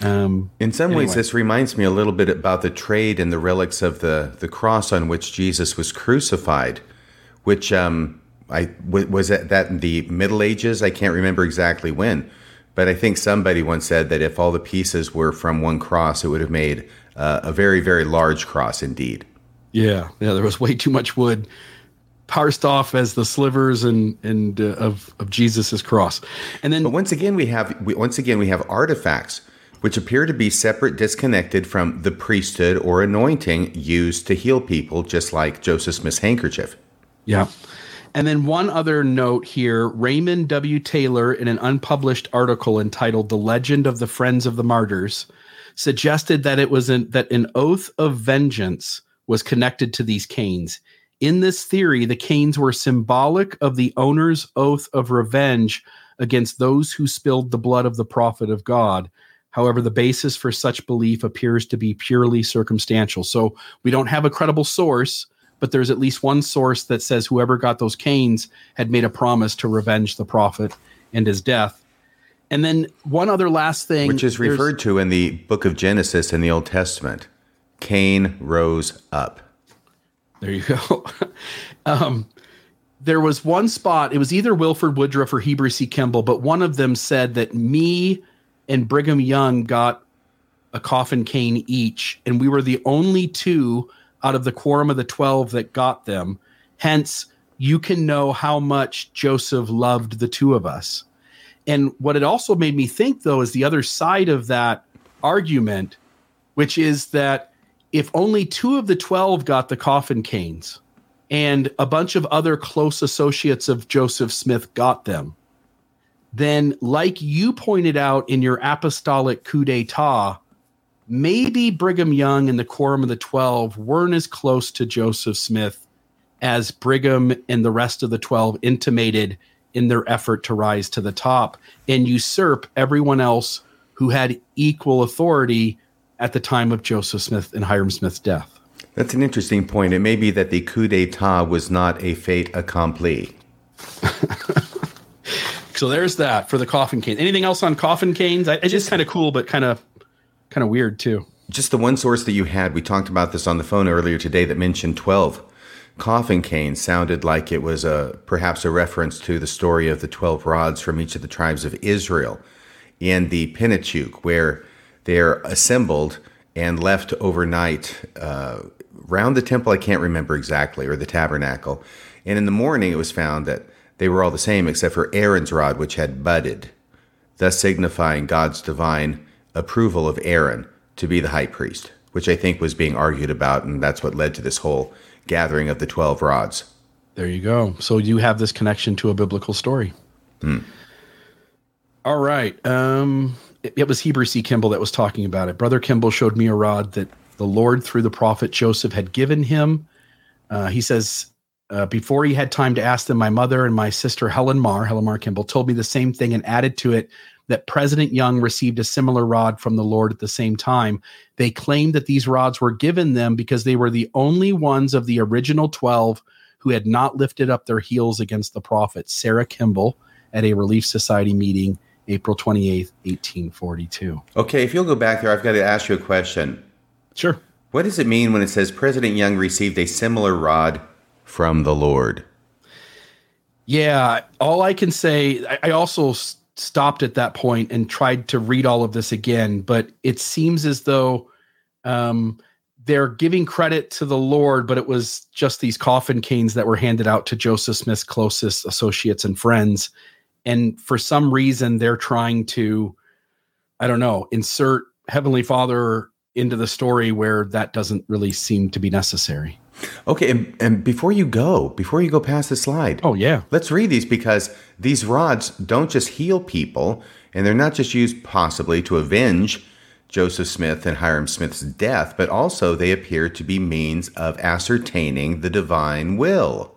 Speaker 2: Um,
Speaker 1: In some ways, this reminds me a little bit about the trade and the relics of the, the cross on which Jesus was crucified, which um, I w- was that, that in the Middle Ages. I can't remember exactly when, but I think somebody once said that if all the pieces were from one cross, it would have made uh, a very very large cross indeed.
Speaker 2: yeah, yeah, there was way too much wood parsed off as the slivers and and uh, of of Jesus's cross, and then
Speaker 1: But once again, we have we, once again we have artifacts which appear to be separate, disconnected from the priesthood or anointing used to heal people, just like Joseph Smith's handkerchief.
Speaker 2: Yeah. And then one other note here Raymond W. Taylor, in an unpublished article entitled The Legend of the Friends of the Martyrs, suggested that it was an, that an oath of vengeance was connected to these canes. In this theory, the canes were symbolic of the owner's oath of revenge against those who spilled the blood of the prophet of God. However, the basis for such belief appears to be purely circumstantial. So we don't have a credible source, but there's at least one source that says whoever got those canes had made a promise to revenge the prophet and his death. And then one other last thing,
Speaker 1: which is referred to in the book of Genesis in the Old Testament. Cain rose up.
Speaker 2: There you go. *laughs* um, there was one spot, it was either Wilford Woodruff or Heber C. Kimball, but one of them said that me and Brigham Young got a coffin cane each, and we were the only two out of the quorum of the 12 that got them. Hence, you can know how much Joseph loved the two of us. And what it also made me think, though, is the other side of that argument, which is that if only two of the 12 got the coffin canes and a bunch of other close associates of Joseph Smith got them, then, like you pointed out in your apostolic coup d'etat, maybe Brigham Young and the Quorum of the Twelve weren't as close to Joseph Smith as Brigham and the rest of the 12 intimated in their effort to rise to the top and usurp everyone else who had equal authority at the time of Joseph Smith and Hyrum Smith's death.
Speaker 1: That's an interesting point. It may be that the coup d'etat was not a fait accompli. *laughs*
Speaker 2: So there's that for the coffin cane. Anything else on coffin canes? I, it's just kind of cool, but kind of kind of weird too.
Speaker 1: Just the one source that you had, we talked about this on the phone earlier today that mentioned 12 coffin cane sounded like it was a perhaps a reference to the story of the 12 rods from each of the tribes of Israel in the Pentateuch, where they're assembled and left overnight uh, the temple. I can't remember exactly, or the tabernacle. And in the morning, it was found that they were all the same except for Aaron's rod, which had budded, thus signifying God's divine approval of Aaron to be the high priest, which I think was being argued about, and that's what led to this whole gathering of the 12 rods.
Speaker 2: There you go. So you have this connection to a biblical story. All right. Um, it, it was Heber C. Kimball that was talking about it. Brother Kimball showed me a rod that the Lord, through the prophet Joseph, had given him. Uh, he says, uh, before he had time to ask them, my mother and my sister Helen Marr, Helen Marr Kimball, told me the same thing and added to it that President Young received a similar rod from the Lord at the same time. They claimed that these rods were given them because they were the only ones of the original 12 who had not lifted up their heels against the prophet. Sarah Kimball at a Relief Society meeting, April 28th, 1842.
Speaker 1: Okay, if you'll go back there, I've got to ask you a question.
Speaker 2: Sure.
Speaker 1: What does it mean when it says President Young received a similar rod from the Lord?
Speaker 2: Yeah, all I can say, I, I also s- stopped at that point and tried to read all of this again, but it seems as though um, they're giving credit to the Lord, but it was just these coffin canes that were handed out to Joseph Smith's closest associates and friends. And for some reason, they're trying to, I don't know, insert Heavenly Father into the story where that doesn't really seem to be necessary.
Speaker 1: Okay, and, and before you go, before you go past the slide,
Speaker 2: Oh, yeah.
Speaker 1: let's read these because these rods don't just heal people, and they're not just used possibly to avenge Joseph Smith and Hyrum Smith's death, but also they appear to be means of ascertaining the divine will.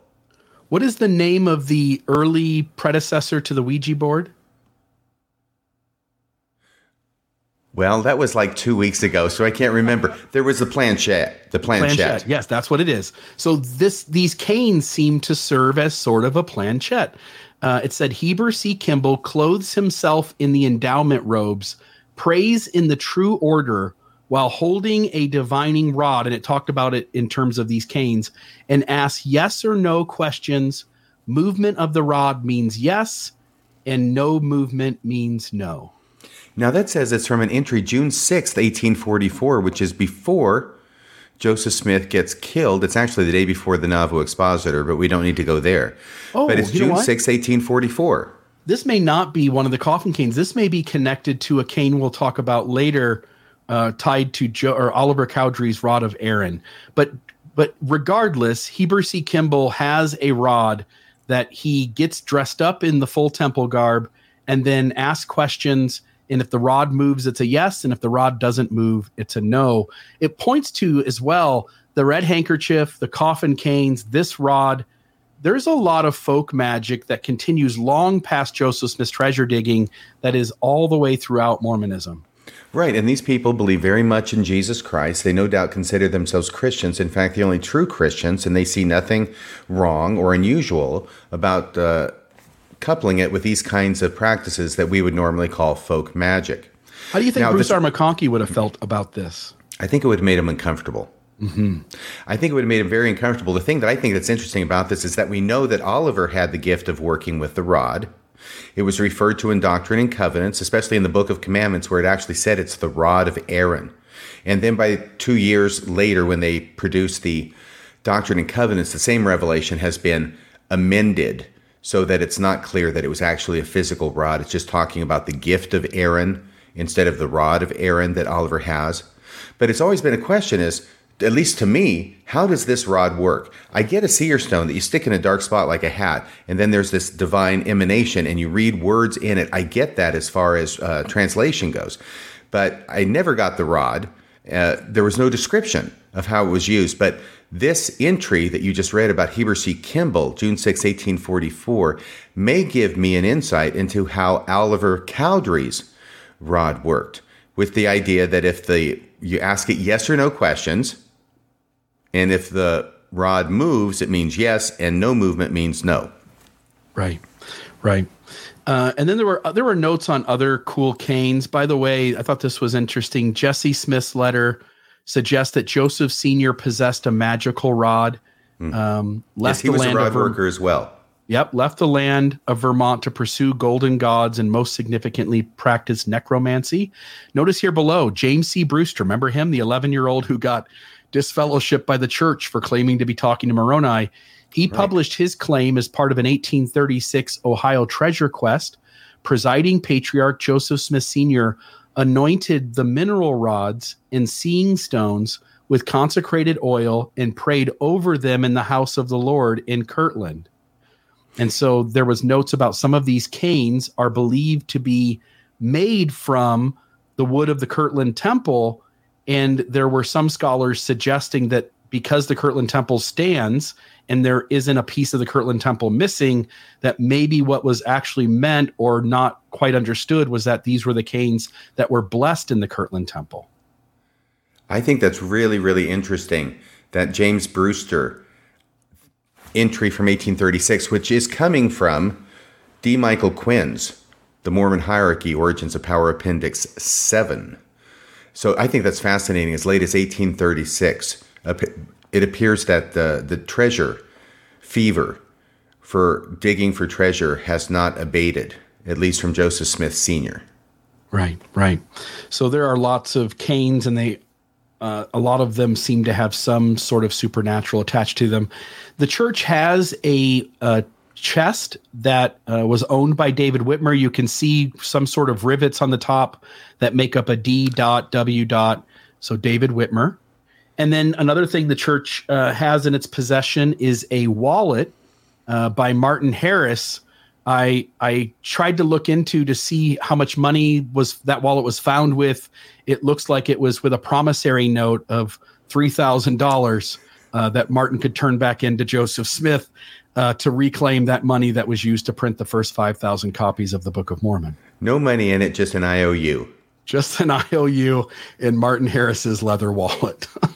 Speaker 2: What is the name of the early predecessor to the Ouija board?
Speaker 1: Well, that was like two weeks ago, so I can't remember. There was the planchette. The planchette.
Speaker 2: Planchette. Yes, that's what it is. So this these canes seem to serve as sort of a planchette. Uh, it said Heber C. Kimball clothes himself in the endowment robes prays in the true order while holding a divining rod, and it talked about it in terms of these canes, and asks yes or no questions. Movement of the rod means yes, and no movement means no.
Speaker 1: Now that says it's from an entry June 6th, 1844, which is before Joseph Smith gets killed. It's actually the day before the Nauvoo Expositor, but we don't need to go there.
Speaker 2: Oh,
Speaker 1: but it's June
Speaker 2: what?
Speaker 1: 6th, 1844.
Speaker 2: This may not be one of the coffin canes. This may be connected to a cane we'll talk about later, uh, tied to Joe or Oliver Cowdery's rod of Aaron. But but regardless, Heber C. Kimball has a rod that he gets dressed up in the full temple garb and then asks questions. And if the rod moves, it's a yes. And if the rod doesn't move, it's a no. It points to as well the red handkerchief, the coffin canes, this rod. There's a lot of folk magic that continues long past Joseph Smith's treasure digging that is all the way throughout Mormonism.
Speaker 1: Right, and these people believe very much in Jesus Christ. They no doubt consider themselves Christians. In fact, the only true Christians, and they see nothing wrong or unusual about uh, coupling it with these kinds of practices that we would normally call folk magic.
Speaker 2: How do you think
Speaker 1: Now,
Speaker 2: Bruce
Speaker 1: this-
Speaker 2: R. McConkie would have felt about this?
Speaker 1: I think it would have made him uncomfortable. Mm-hmm. I think it would have made him very uncomfortable. The thing that I think that's interesting about this is that we know that Oliver had the gift of working with the rod. It was referred to in Doctrine and Covenants, especially in the Book of Commandments, where it actually said it's the rod of Aaron. And then by two years later, when they produced the Doctrine and Covenants, the same revelation has been amended so that it's not clear that it was actually a physical rod. It's just talking about the gift of Aaron instead of the rod of Aaron that Oliver has. But it's always been a question is, at least to me, how does this rod work? I get a seer stone that you stick in a dark spot like a hat, and then there's this divine emanation, and you read words in it. I get that as far as uh, translation goes, but I never got the rod. Uh, there was no description of how it was used, but this entry that you just read about Heber C. Kimball, June 6, 1844, may give me an insight into how Oliver Cowdery's rod worked, with the idea that if the you ask it yes or no questions, and if the rod moves, it means yes, and no movement means no.
Speaker 2: Right, right. Uh, and then there were there were notes on other cool canes. By the way, I thought this was interesting. Jesse Smith's letter suggests that Joseph Senior possessed a magical rod. Um,
Speaker 1: Yes,
Speaker 2: left
Speaker 1: he
Speaker 2: the
Speaker 1: was a
Speaker 2: land
Speaker 1: rod
Speaker 2: of Ver-
Speaker 1: worker as well.
Speaker 2: Yep, left the land of Vermont to pursue golden gods and most significantly practice necromancy. Notice here below James C. Brewster. Remember him, the 11 year old who got disfellowshipped by the church for claiming to be talking to Moroni. He published his claim as part of an 1836 Ohio treasure quest. Presiding patriarch Joseph Smith Sr. anointed the mineral rods and seeing stones with consecrated oil and prayed over them in the house of the Lord in Kirtland. And so there was notes about some of these canes are believed to be made from the wood of the Kirtland Temple. And there were some scholars suggesting that because the Kirtland Temple stands and there isn't a piece of the Kirtland Temple missing, that maybe what was actually meant or not quite understood was that these were the canes that were blessed in the Kirtland Temple.
Speaker 1: I think that's really, really interesting that James Brewster entry from 1836, which is coming from D. Michael Quinn's The Mormon Hierarchy Origins of Power Appendix 7. So I think that's fascinating. As late as 1836, ap- it appears that the, the treasure fever for digging for treasure has not abated, at least from Joseph Smith Sr.
Speaker 2: Right, right. So there are lots of canes, and they, uh, a lot of them seem to have some sort of supernatural attached to them. The church has a, uh chest that uh, was owned by David Whitmer. You can see some sort of rivets on the top that make up a D dot W dot. So David Whitmer. And then another thing the church uh, has in its possession is a wallet uh, by Martin Harris. I I tried to look into to see how much money was that wallet was found with. It looks like it was with a promissory note of three thousand uh, dollars that Martin could turn back into Joseph Smith uh, to reclaim that money that was used to print the first five thousand copies of the Book of Mormon.
Speaker 1: No money in it, just an IOU.
Speaker 2: Just an IOU in Martin Harris's leather wallet. *laughs*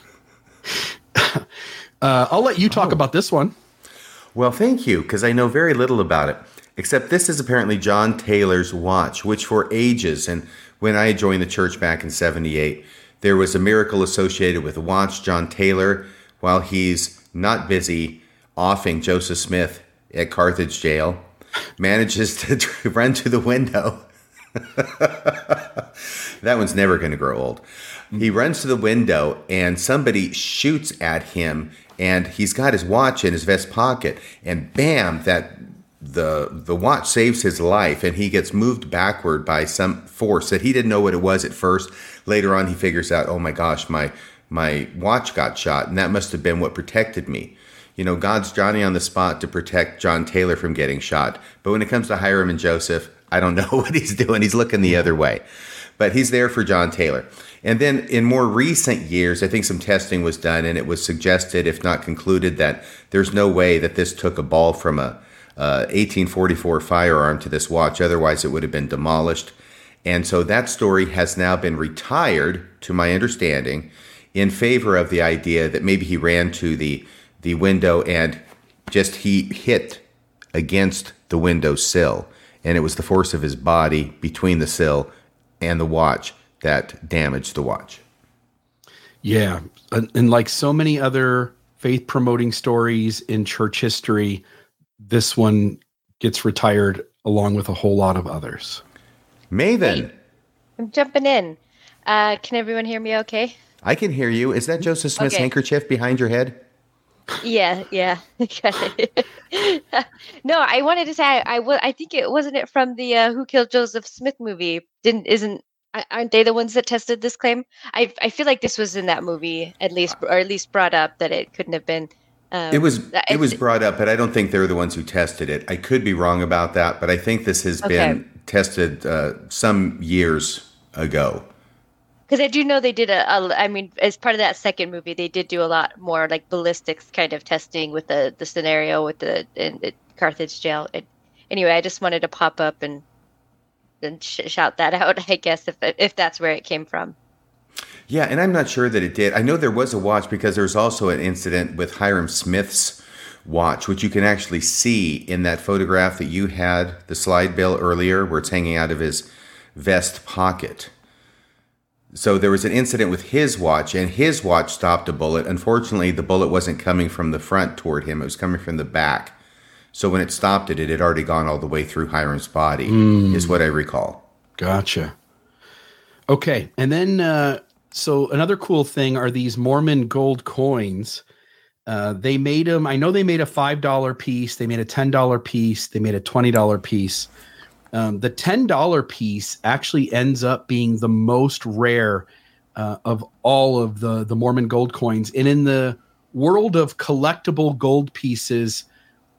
Speaker 2: uh, I'll let you talk about this one.
Speaker 1: Well, thank you, because I know very little about it. Except this is apparently John Taylor's watch, which for ages, and when I joined the church back in 78, there was a miracle associated with the watch John Taylor while he's not busy offing Joseph Smith at Carthage jail manages to *laughs* run to the window. *laughs* that one's never going to grow old. He runs to the window and somebody shoots at him and he's got his watch in his vest pocket and bam that the the watch saves his life and he gets moved backward by some force that he didn't know what it was at first. Later on he figures out oh my gosh my my watch got shot and that must have been what protected me. You know god's johnny on the spot to protect john taylor from getting shot. But when it comes to hyrum and joseph i don't *laughs* know what he's doing. He's looking the other way. But he's there for john taylor and then in more recent years, I think some testing was done, and it was suggested, if not concluded, that there's no way that this took a ball from a 1844 firearm to this watch. Otherwise, it would have been demolished. And so that story has now been retired, to my understanding, in favor of the idea that maybe he ran to the the window and just he hit against the window sill, and it was the force of his body between the sill and the watch that damaged the watch.
Speaker 2: Yeah, and, and like so many other faith promoting stories in church history, this one gets retired along with a whole lot of others.
Speaker 1: Maven.
Speaker 3: I'm jumping in. Uh, can everyone hear me okay?
Speaker 1: I can hear you. Is that Joseph Smith's
Speaker 3: Okay.
Speaker 1: handkerchief behind your head?
Speaker 3: Yeah, yeah. *laughs* *laughs* no, I wanted to say I, I, I think it wasn't it from the uh, Who Killed Joseph Smith movie. Didn't isn't a- aren't they the ones that tested this claim? I I feel like this was in that movie at least, or at least brought up that it couldn't have been. Um,
Speaker 1: It was it was brought up, but I don't think they're the ones who tested it. I could be wrong about that, but I think this has
Speaker 3: Okay.
Speaker 1: been tested uh, some years ago.
Speaker 3: Because I do know they did a, a. I mean, as part of that second movie, they did do a lot more like ballistics kind of testing with the the scenario with the in, the Carthage jail. It, anyway, I just wanted to pop up and and sh- shout that *laughs* out. I guess if if that's where it came from.
Speaker 1: Yeah, and I'm not sure that it did. I know there was a watch because there was also an incident with Hyrum Smith's watch, which you can actually see in that photograph that you had the slide bill earlier, where it's hanging out of his vest pocket. So there was an incident with his watch, and his watch stopped a bullet. Unfortunately, the bullet wasn't coming from the front toward him; it was coming from the back. So when it stopped it, it had already gone all the way through Hyrum's body, is what I recall.
Speaker 2: Gotcha. Okay, and then uh, so another cool thing are these Mormon gold coins. Uh, they made them. I know they made a five dollar piece. They made a ten dollar piece. They made a twenty dollar piece. Um, the ten dollar piece actually ends up being the most rare uh, of all of the the Mormon gold coins. And in the world of collectible gold pieces,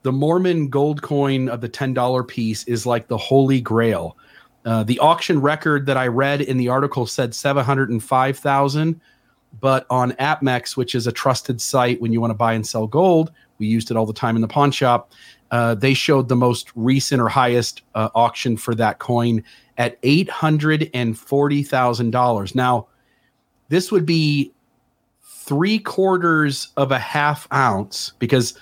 Speaker 2: the Mormon gold coin of the ten dollar piece is like the holy grail. Uh, the auction record that I read in the article said 705,000, but on APMEX, which is a trusted site when you want to buy and sell gold, we used it all the time in the pawn shop. Uh, they showed the most recent or highest uh, auction for that coin at $840,000. Now, this would be three quarters of a half ounce because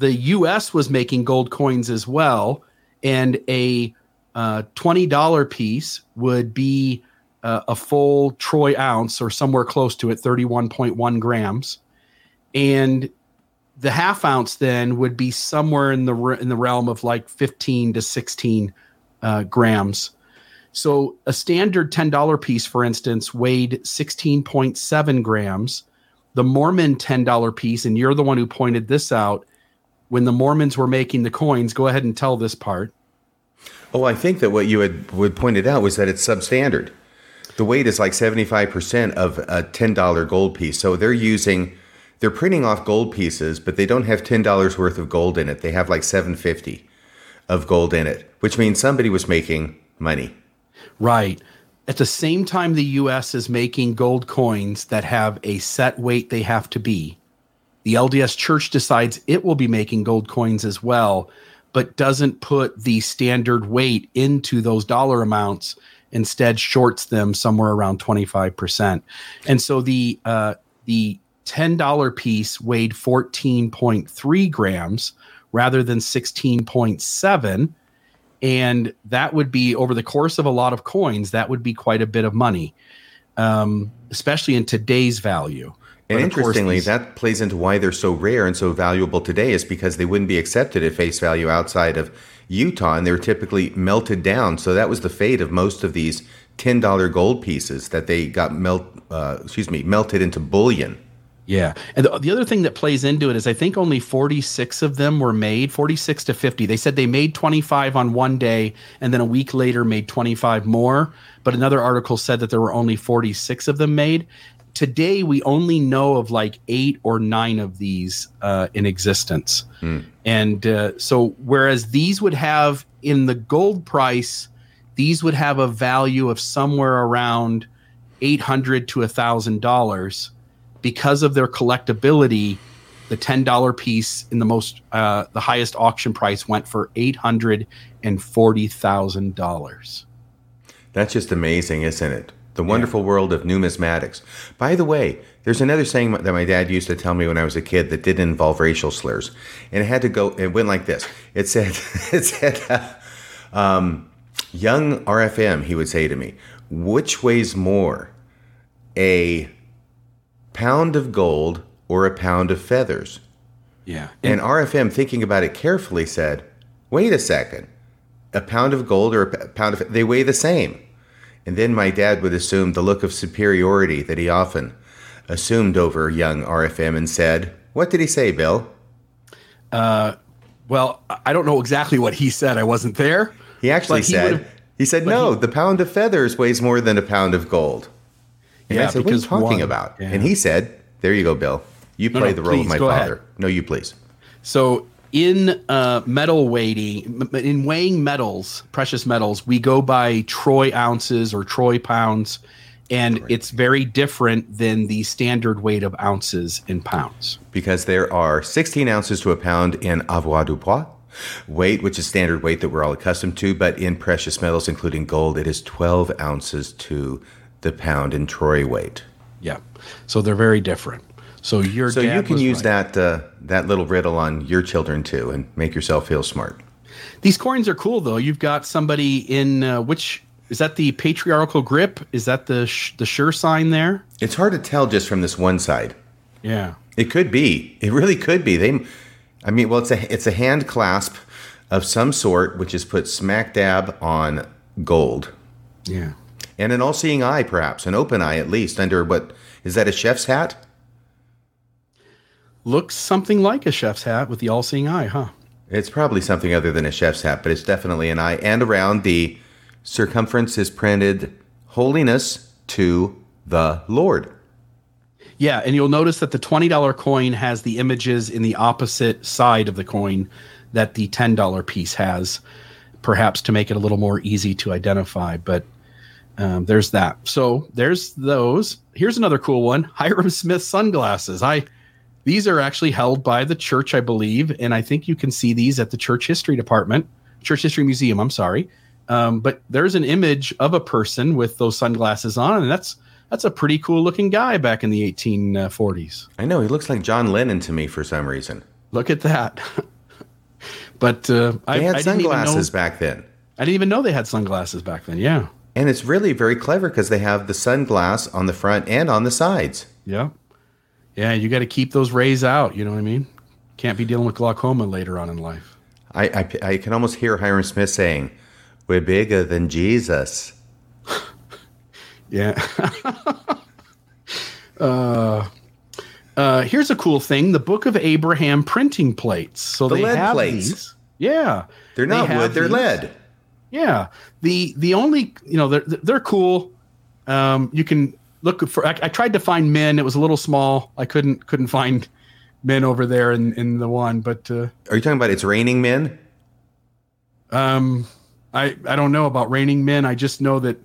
Speaker 2: the US was making gold coins as well. And a uh, $20 piece would be uh, a full troy ounce or somewhere close to it, 31.1 grams. And the half ounce then would be somewhere in the in the realm of like 15 to 16 uh, grams. So a standard $10 piece, for instance, weighed 16.7 grams. The Mormon $10 piece, and you're the one who pointed this out, when the Mormons were making the coins, go ahead and tell this part.
Speaker 1: Oh, I think that what you had would pointed out was that it's substandard. The weight is like 75% of a $10 gold piece. So they're using they're printing off gold pieces, but they don't have $10 worth of gold in it. They have like 750 of gold in it, which means somebody was making money.
Speaker 2: Right. At the same time, the US is making gold coins that have a set weight they have to be. The LDS Church decides it will be making gold coins as well, but doesn't put the standard weight into those dollar amounts. Instead, shorts them somewhere around 25%. And so the uh, the $10 piece weighed 14.3 grams rather than 16.7 and that would be over the course of a lot of coins. That would be quite a bit of money, um, especially in today's value.
Speaker 1: And
Speaker 2: But of course,
Speaker 1: interestingly,
Speaker 2: these-
Speaker 1: that plays into why they're so rare and so valuable today is because they wouldn't be accepted at face value outside of Utah, and they were typically melted down. So that was the fate of most of these ten dollar gold pieces that they got melt, uh, excuse me, melted into bullion.
Speaker 2: Yeah. And the, the other thing that plays into it is I think only 46 of them were made, 46 to 50. They said they made 25 on one day and then a week later made 25 more. But another article said that there were only 46 of them made. Today, we only know of like eight or nine of these uh, in existence. And uh, so, whereas these would have in the gold price, these would have a value of somewhere around 800 to a $1,000 because of their collectability, the ten dollar piece in the most uh, the highest auction price went for eight hundred and forty thousand dollars.
Speaker 1: That's just amazing, isn't it? The wonderful world of numismatics. By the way, there's another saying that my dad used to tell me when I was a kid that didn't involve racial slurs, and it had to go. It went like this. It said, *laughs* "It said, uh, um, young RFM." He would say to me, "Which weighs more, a pound of gold or a pound of feathers?"
Speaker 2: Yeah,
Speaker 1: And RFM, thinking about it carefully, said, "Wait a second, a pound of gold or a pound of they weigh the same." And then my dad would assume the look of superiority that he often assumed over young RFM and said, "What did he say, Bill?"
Speaker 2: Uh, well, I- I don't know exactly what he said. I wasn't there.
Speaker 1: He actually
Speaker 2: But he
Speaker 1: said, "He said no,
Speaker 2: he-
Speaker 1: the pound of feathers weighs more than a pound of gold." And I
Speaker 2: Yeah,
Speaker 1: said, "What are you talking
Speaker 2: one-
Speaker 1: about?"
Speaker 2: yeah.
Speaker 1: And he said, "There you go, Bill. You play
Speaker 2: no,
Speaker 1: the role of my
Speaker 2: go ahead.
Speaker 1: father. No, you please."
Speaker 2: So in uh, metal weighting, m- in weighing metals, precious metals, we go by troy ounces or troy pounds, and it's very different than the standard weight of ounces in pounds.
Speaker 1: because there are 16 ounces to a pound in avoirdupois weight, which is standard weight that we're all accustomed to, but in precious metals, including gold, it is 12 ounces to the pound in troy weight.
Speaker 2: Yeah, so they're very different. So your
Speaker 1: So you can
Speaker 2: was
Speaker 1: use
Speaker 2: right.
Speaker 1: that uh, that little riddle on your children too, and make yourself feel smart.
Speaker 2: These coins are cool though. You've got somebody in uh, which is that the patriarchal grip? Is that the sh- the sure sign there?
Speaker 1: It's hard to tell just from this one side.
Speaker 2: Yeah.
Speaker 1: It could be. It really could be. They, I mean, well, it's a it's a hand clasp of some sort, which is put smack dab on gold.
Speaker 2: Yeah.
Speaker 1: And an all seeing eye, perhaps, an open eye at least, under what is that a chef's hat?
Speaker 2: Looks something like a chef's hat with the all-seeing eye, huh?
Speaker 1: It's probably something other than a chef's hat, but it's definitely an eye. And around the circumference is printed holiness to the Lord.
Speaker 2: Yeah, and you'll notice that the $20 coin has the images in the opposite side of the coin that the $10 piece has, perhaps to make it a little more easy to identify. But um, there's that. So there's those. Here's another cool one *laughs* Hyrum Smith sunglasses. I. These are actually held by the church, I believe, and I think you can see these at the church history department, church history museum. I'm sorry, um, but there's an image of a person with those sunglasses on, and that's that's a pretty cool looking guy back in the 1840s.
Speaker 1: I know, he looks like John Lennon to me for some reason.
Speaker 2: Look at that. *laughs* but uh, I,
Speaker 1: They had
Speaker 2: I didn't know,
Speaker 1: sunglasses back then.
Speaker 2: I didn't even know they had sunglasses back then. Yeah,
Speaker 1: And it's really very clever because they have the sunglass on the front and on the sides.
Speaker 2: yeah, yeah. You got to keep those rays out. You know what I mean? Can't be dealing with glaucoma later on in life.
Speaker 1: I, I, I can almost hear Hyrum Smith saying, We're bigger than Jesus. *laughs*
Speaker 2: Yeah. *laughs* uh, here's a cool thing: the Book of Abraham printing plates. So
Speaker 1: The
Speaker 2: they
Speaker 1: lead
Speaker 2: have
Speaker 1: plates.
Speaker 2: these. Yeah,
Speaker 1: They're not
Speaker 2: have
Speaker 1: wood, they're
Speaker 2: these.
Speaker 1: lead.
Speaker 2: Yeah. The the only you know they're they're cool. Um, you can look for. I, I tried to find men. It was a little small. I couldn't couldn't find men over there in in the one. But uh,
Speaker 1: Are you talking about it's raining men?
Speaker 2: um, I I don't know about raining men. I just know that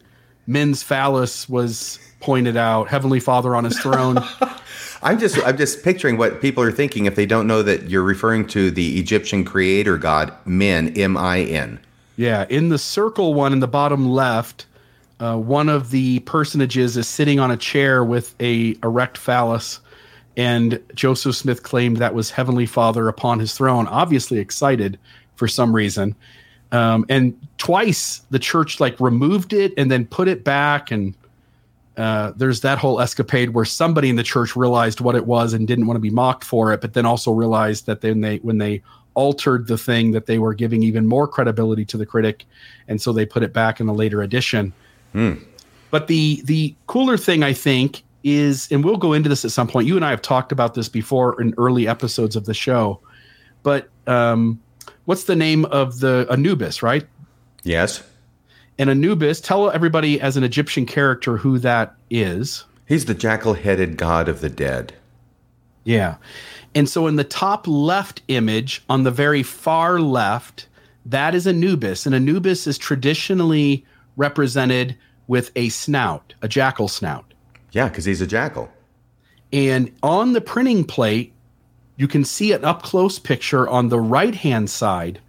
Speaker 2: men's phallus was pointed out. Heavenly Father on his throne. *laughs*
Speaker 1: I'm just I'm just picturing what people are thinking if they don't know that you're referring to the Egyptian creator god Min M I N.
Speaker 2: Yeah, in the circle one in the bottom left, uh, one of the personages is sitting on a chair with a erect phallus, and Joseph Smith claimed that was Heavenly Father upon his throne, obviously excited for some reason. Um, and twice the church like removed it and then put it back. And uh, there's that whole escapade where somebody in the church realized what it was and didn't want to be mocked for it, but then also realized that then they when they altered the thing that they were giving even more credibility to the critic, and so they put it back in a later edition. But the the cooler thing I think is, and we'll go into this at some point. You and I have talked about this before in early episodes of the show. But um, what's the name of the Anubis, right?
Speaker 1: Yes.
Speaker 2: And Anubis, tell everybody as an Egyptian character who that is.
Speaker 1: He's the jackal headed god of the dead.
Speaker 2: Yeah. And so in the top left image, on the very far left, that is Anubis. And Anubis is traditionally represented with a snout, a jackal snout.
Speaker 1: Yeah, because he's a jackal.
Speaker 2: And on the printing plate, you can see an up close picture on the right hand side.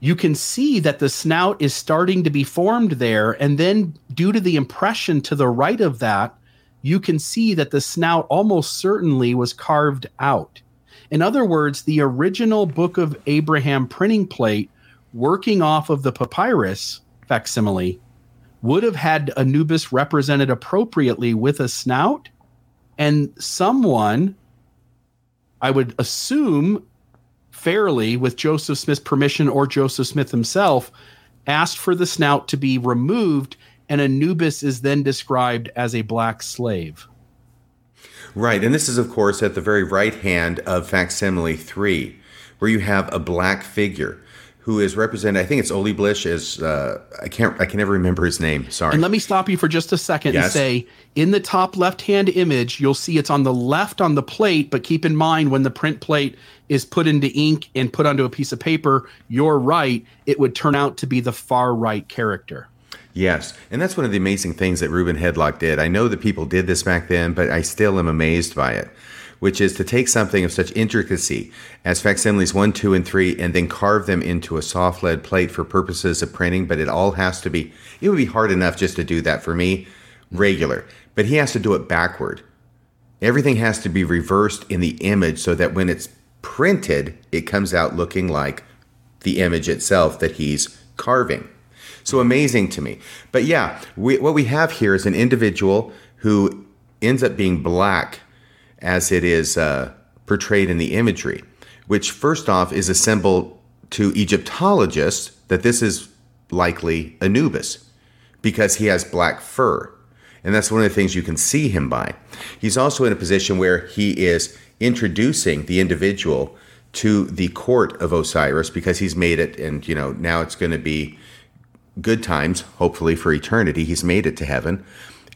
Speaker 2: You can see that the snout is starting to be formed there. And then, due to the impression to the right of that, you can see that the snout almost certainly was carved out. In other words, the original Book of Abraham printing plate, working off of the papyrus facsimile, would have had Anubis represented appropriately with a snout. And someone, I would assume fairly, with Joseph Smith's permission or Joseph Smith himself, asked for the snout to be removed. And Anubis is then described as a black slave.
Speaker 1: Right, and this is, of course, at the very right hand of facsimile three, where you have a black figure who is represented. I think it's Oli Blish as uh, I can't. I can never remember his name. Sorry.
Speaker 2: And let me stop you for just a second and say in the top left hand image, you'll see it's on the left on the plate, but keep in mind when the print plate is put into ink and put onto a piece of paper, you're right, it would turn out to be the far right character.
Speaker 1: Yes, and that's one of the amazing things that Reuben Hedlock did. I know that people did this back then, but I still am amazed by it. Which is to take something of such intricacy as facsimiles one, two, and three, and then carve them into a soft lead plate for purposes of printing. But it all has to be. It would be hard enough just to do that for me, regular. But he has to do it backward. Everything has to be reversed in the image so that when it's printed, it comes out looking like the image itself that he's carving. So amazing to me. But yeah, we, what we have here is an individual who ends up being black as it is uh, portrayed in the imagery, which first off is a symbol to Egyptologists that this is likely Anubis because he has black fur. And that's one of the things you can see him by. He's also in a position where he is introducing the individual to the court of Osiris because he's made it, and you know, now it's going to be good times, hopefully for eternity. He's made it to heaven.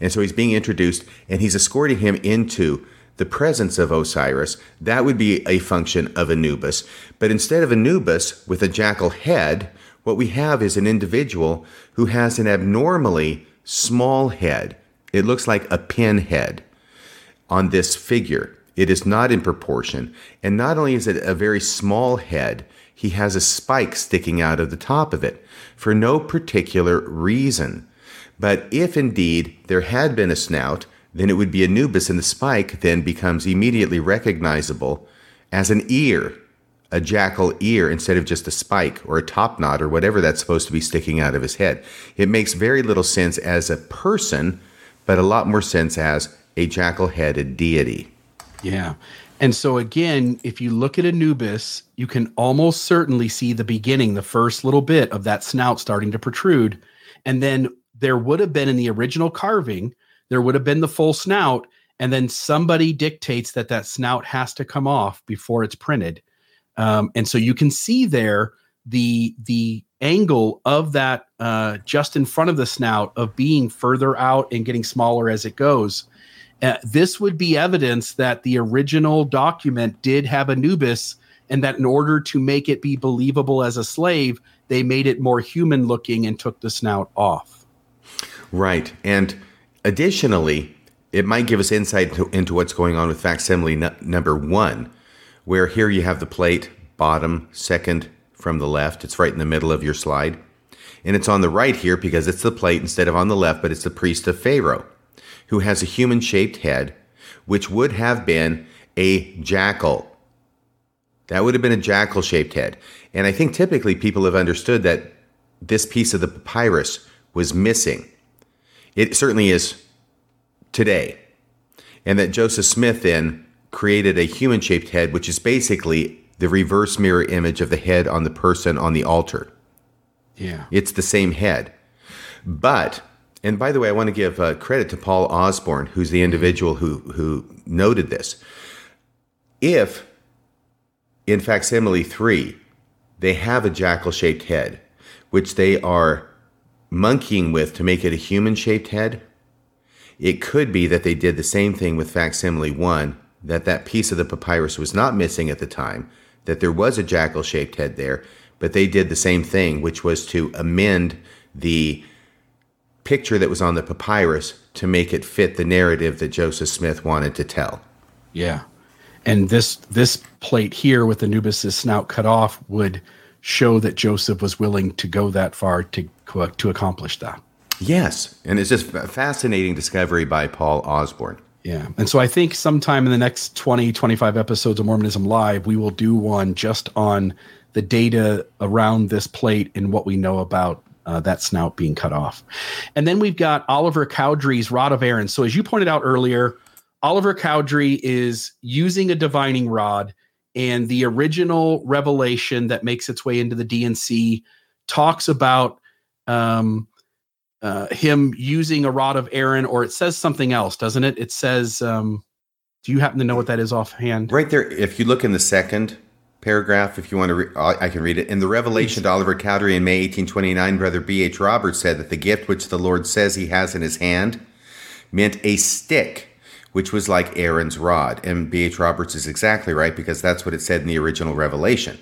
Speaker 1: And so he's being introduced and he's escorting him into the presence of Osiris. That would be a function of Anubis. But instead of Anubis with a jackal head, what we have is an individual who has an abnormally small head. It looks like a pin head on this figure. It is not in proportion. And not only is it a very small head, he has a spike sticking out of the top of it for no particular reason. But if indeed there had been a snout, then it would be Anubis, and the spike then becomes immediately recognizable as an ear, a jackal ear, instead of just a spike or a top knot or whatever that's supposed to be sticking out of his head. It makes very little sense as a person, but a lot more sense as a jackal headed deity.
Speaker 2: Yeah. And so again, if you look at Anubis, you can almost certainly see the beginning, the first little bit of that snout starting to protrude. And then there would have been in the original carving, there would have been the full snout. And then somebody dictates that that snout has to come off before it's printed. Um, and so you can see there the the angle of that uh, just in front of the snout of being further out and getting smaller as it goes. Uh, this would be evidence that the original document did have Anubis, and that in order to make it be believable as a slave, they made it more human looking and took the snout off.
Speaker 1: Right. And additionally, it might give us insight into, into what's going on with facsimile number one, where here you have the plate, bottom, second from the left. It's right in the middle of your slide. And it's on the right here because it's the plate instead of on the left, but it's the priest of Pharaoh, who has a human shaped head, which would have been a jackal. That would have been a jackal shaped head. And I think typically people have understood that this piece of the papyrus was missing. It certainly is today. And that Joseph Smith then created a human shaped head, which is basically the reverse mirror image of the head on the person on the altar.
Speaker 2: Yeah.
Speaker 1: It's the same head. But, and by the way, I want to give uh, credit to Paul Osborne, who's the individual who, who noted this. If in facsimile 3, they have a jackal shaped head, which they are monkeying with to make it a human shaped head, it could be that they did the same thing with facsimile 1, that that piece of the papyrus was not missing at the time, that there was a jackal shaped head there, but they did the same thing, which was to amend the picture that was on the papyrus to make it fit the narrative that Joseph Smith wanted to tell.
Speaker 2: Yeah. And this this plate here with Anubis's snout cut off would show that Joseph was willing to go that far to to accomplish that.
Speaker 1: Yes, and it's just a fascinating discovery by Paul Osborne.
Speaker 2: Yeah. And so I think sometime in the next 20, 25 episodes of Mormonism Live, we will do one just on the data around this plate and what we know about uh, that snout being cut off. And then we've got Oliver Cowdery's Rod of Aaron. So as you pointed out earlier, Oliver Cowdery is using a divining rod, and the original revelation that makes its way into the D&C talks about um, uh, him using a rod of Aaron, or it says something else, doesn't it? It says, um, do you happen to know what that is offhand?
Speaker 1: Right there, if you look in the second paragraph, if you want to, re- I can read it. In the revelation to Oliver Cowdery in May 1829, Brother B.H. Roberts said that the gift which the Lord says he has in his hand meant a stick which was like Aaron's rod. And B.H. Roberts is exactly right because that's what it said in the original revelation,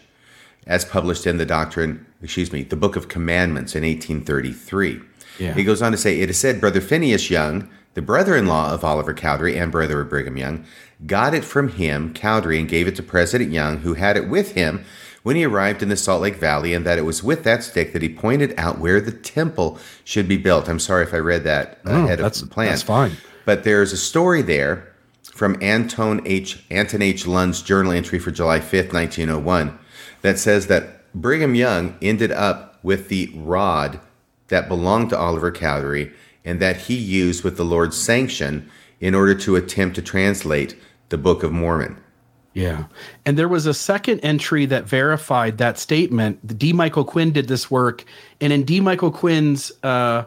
Speaker 1: as published in the doctrine, excuse me, the Book of Commandments in 1833. Yeah. He goes on to say, It is said, Brother Phineas Young, the brother in law of Oliver Cowdery and brother of Brigham Young, got it from him, Cowdery, and gave it to President Young, who had it with him when he arrived in the Salt Lake Valley, and that it was with that stick that he pointed out where the temple should be built. I'm sorry if I read that
Speaker 2: oh,
Speaker 1: ahead of the plan.
Speaker 2: That's fine.
Speaker 1: But there's a story there from Anthon H. Anthon H. Lund's journal entry for July 5th, 1901, that says that Brigham Young ended up with the rod that belonged to Oliver Cowdery and that he used with the Lord's sanction in order to attempt to translate the Book of Mormon.
Speaker 2: Yeah. And there was a second entry that verified that statement. D. Michael Quinn did this work. And in D. Michael Quinn's uh,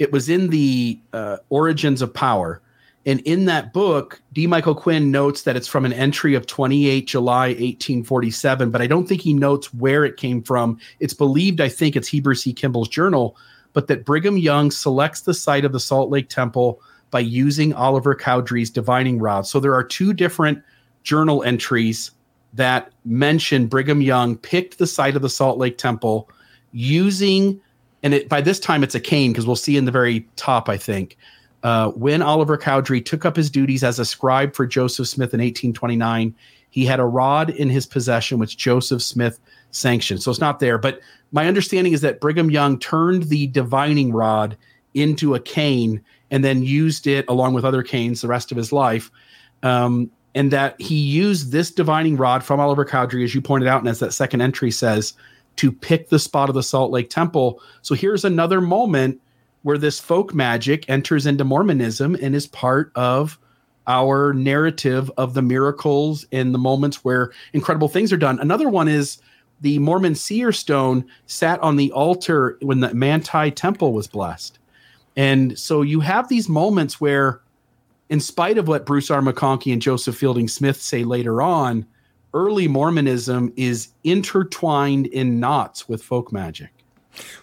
Speaker 2: it was in the uh, Origins of Power. And in that book, D. Michael Quinn notes that it's from an entry of 28 July 1847, but I don't think he notes where it came from. It's believed, I think it's Heber C. Kimball's journal, but that Brigham Young selects the site of the Salt Lake Temple by using Oliver Cowdery's divining rod. So there are two different journal entries that mention Brigham Young picked the site of the Salt Lake Temple using and it, by this time it's a cane because we'll see in the very top, I think. Uh, when Oliver Cowdery took up his duties as a scribe for Joseph Smith in 1829, he had a rod in his possession which Joseph Smith sanctioned. So it's not there. But my understanding is that Brigham Young turned the divining rod into a cane and then used it along with other canes the rest of his life. Um, and that he used this divining rod from Oliver Cowdery, as you pointed out, and as that second entry says, to pick the spot of the Salt Lake Temple. So here's another moment where this folk magic enters into Mormonism and is part of our narrative of the miracles and the moments where incredible things are done. Another one is the Mormon seer stone sat on the altar when the Manti temple was blessed. And so you have these moments where, in spite of what Bruce R. McConkie and Joseph Fielding Smith say later on, early Mormonism is intertwined in knots with folk magic.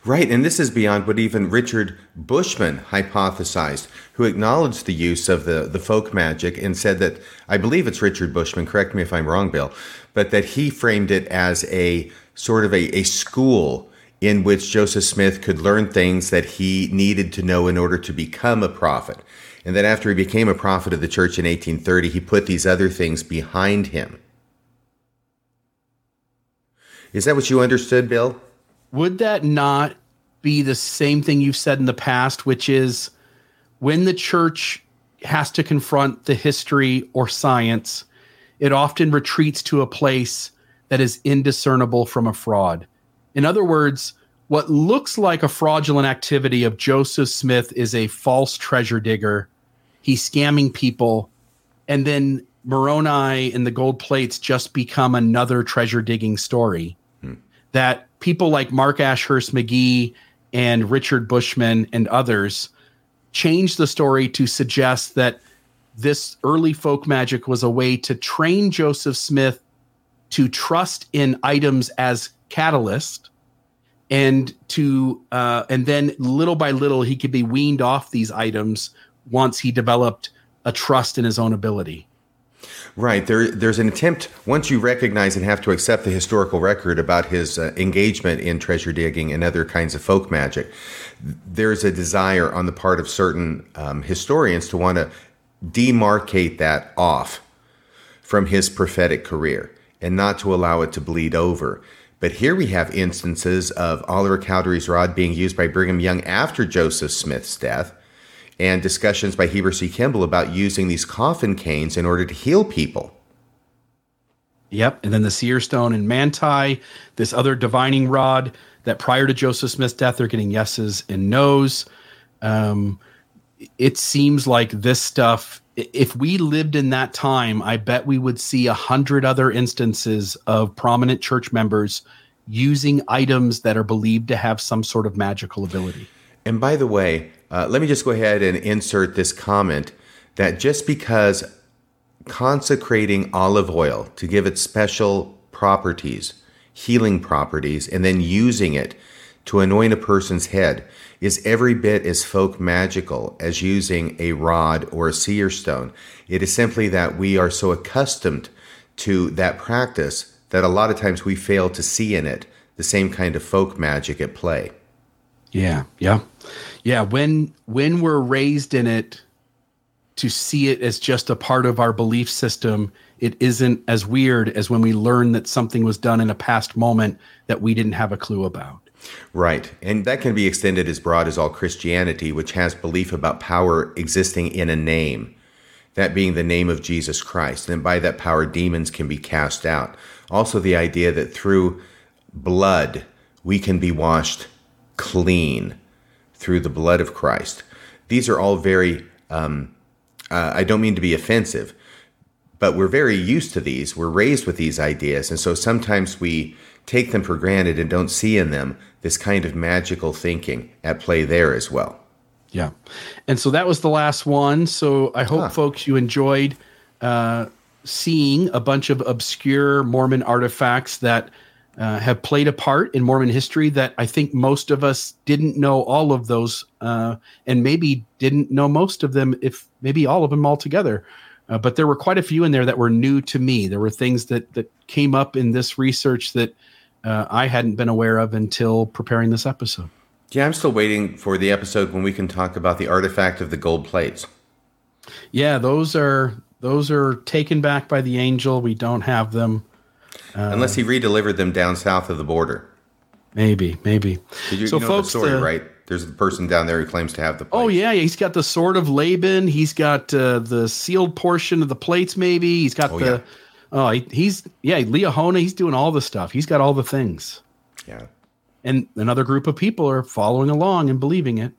Speaker 1: Right, and this is beyond what even Richard Bushman hypothesized, who acknowledged the use of the, the folk magic and said that, I believe it's Richard Bushman, correct me if I'm wrong, Bill, but that he framed it as a sort of a, a school in which Joseph Smith could learn things that he needed to know in order to become a prophet. And that after he became a prophet of the church in 1830, he put these other things behind him. Is that what you understood, Bill?
Speaker 2: Would that not be the same thing you've said in the past, which is when the church has to confront the history or science, it often retreats to a place that is indiscernible from a fraud. In other words, what looks like a fraudulent activity of Joseph Smith is a false treasure digger. He's scamming people, and then Moroni and the gold plates just become another treasure digging story. Hmm. That people like Mark Ashurst McGee and Richard Bushman and others changed the story to suggest that this early folk magic was a way to train Joseph Smith to trust in items as catalyst and to uh, and then little by little he could be weaned off these items once he developed a trust in his own ability
Speaker 1: Right. There, there's an attempt, once you recognize and have to accept the historical record about his uh, engagement in treasure digging and other kinds of folk magic, there's a desire on the part of certain um, historians to want to demarcate that off from his prophetic career and not to allow it to bleed over. But here we have instances of Oliver Cowdery's rod being used by Brigham Young after Joseph Smith's death and discussions by Heber C. Kimball about using these coffin canes in order to heal people.
Speaker 2: Yep. And then the seer stone and manti, this other divining rod that prior to Joseph Smith's death, they're getting yeses and nos. Um, it seems like this stuff, if we lived in that time, I bet we would see a hundred other instances of prominent church members using items that are believed to have some sort of magical ability.
Speaker 1: And by the way, uh, let me just go ahead and insert this comment that just because consecrating olive oil to give it special properties, healing properties, and then using it to anoint a person's head is every bit as folk magical as using a rod or a seer stone. It is simply that we are so accustomed to that practice that a lot of times we fail to see in it the same kind of folk magic at play.
Speaker 2: Yeah, yeah, yeah. When when we're raised in it, to see it as just a part of our belief system, it isn't as weird as when we learn that something was done in a past moment that we didn't have a clue about.
Speaker 1: Right. And that can be extended as broad as all Christianity, which has belief about power existing in a name, that being the name of Jesus Christ. And by that power, demons can be cast out. Also, the idea that through blood, we can be washed clean through the blood of Christ. These are all very, um, uh, I don't mean to be offensive, but we're very used to these. We're raised with these ideas. And so sometimes we take them for granted and don't see in them this kind of magical thinking at play there as well.
Speaker 2: Yeah. And so that was the last one. So I hope
Speaker 1: Huh.
Speaker 2: folks you enjoyed uh, seeing a bunch of obscure Mormon artifacts that uh, have played a part in Mormon history that I think most of us didn't know all of those uh, and maybe didn't know most of them, if maybe all of them altogether. Uh, but there were quite a few in there that were new to me. There were things that, that came up in this research that uh, I hadn't been aware of until preparing this episode.
Speaker 1: Yeah, I'm still waiting for the episode when we can talk about the artifact of the gold plates.
Speaker 2: Yeah, those are those are taken back by the angel. We don't have them.
Speaker 1: Unless he redelivered them down south of the border.
Speaker 2: Maybe, maybe.
Speaker 1: Did you,
Speaker 2: so,
Speaker 1: you know
Speaker 2: folks,
Speaker 1: the story,
Speaker 2: the-
Speaker 1: right? There's a person down there who claims to have the.
Speaker 2: Oh yeah, yeah, he's got the sword of Laban. He's got uh, the sealed portion of the plates. Maybe he's got
Speaker 1: Oh,
Speaker 2: the.
Speaker 1: yeah.
Speaker 2: Oh, he, he's yeah, Liahona. He's doing all the stuff. He's got all the things,
Speaker 1: Yeah.
Speaker 2: and another group of people are following along and believing it.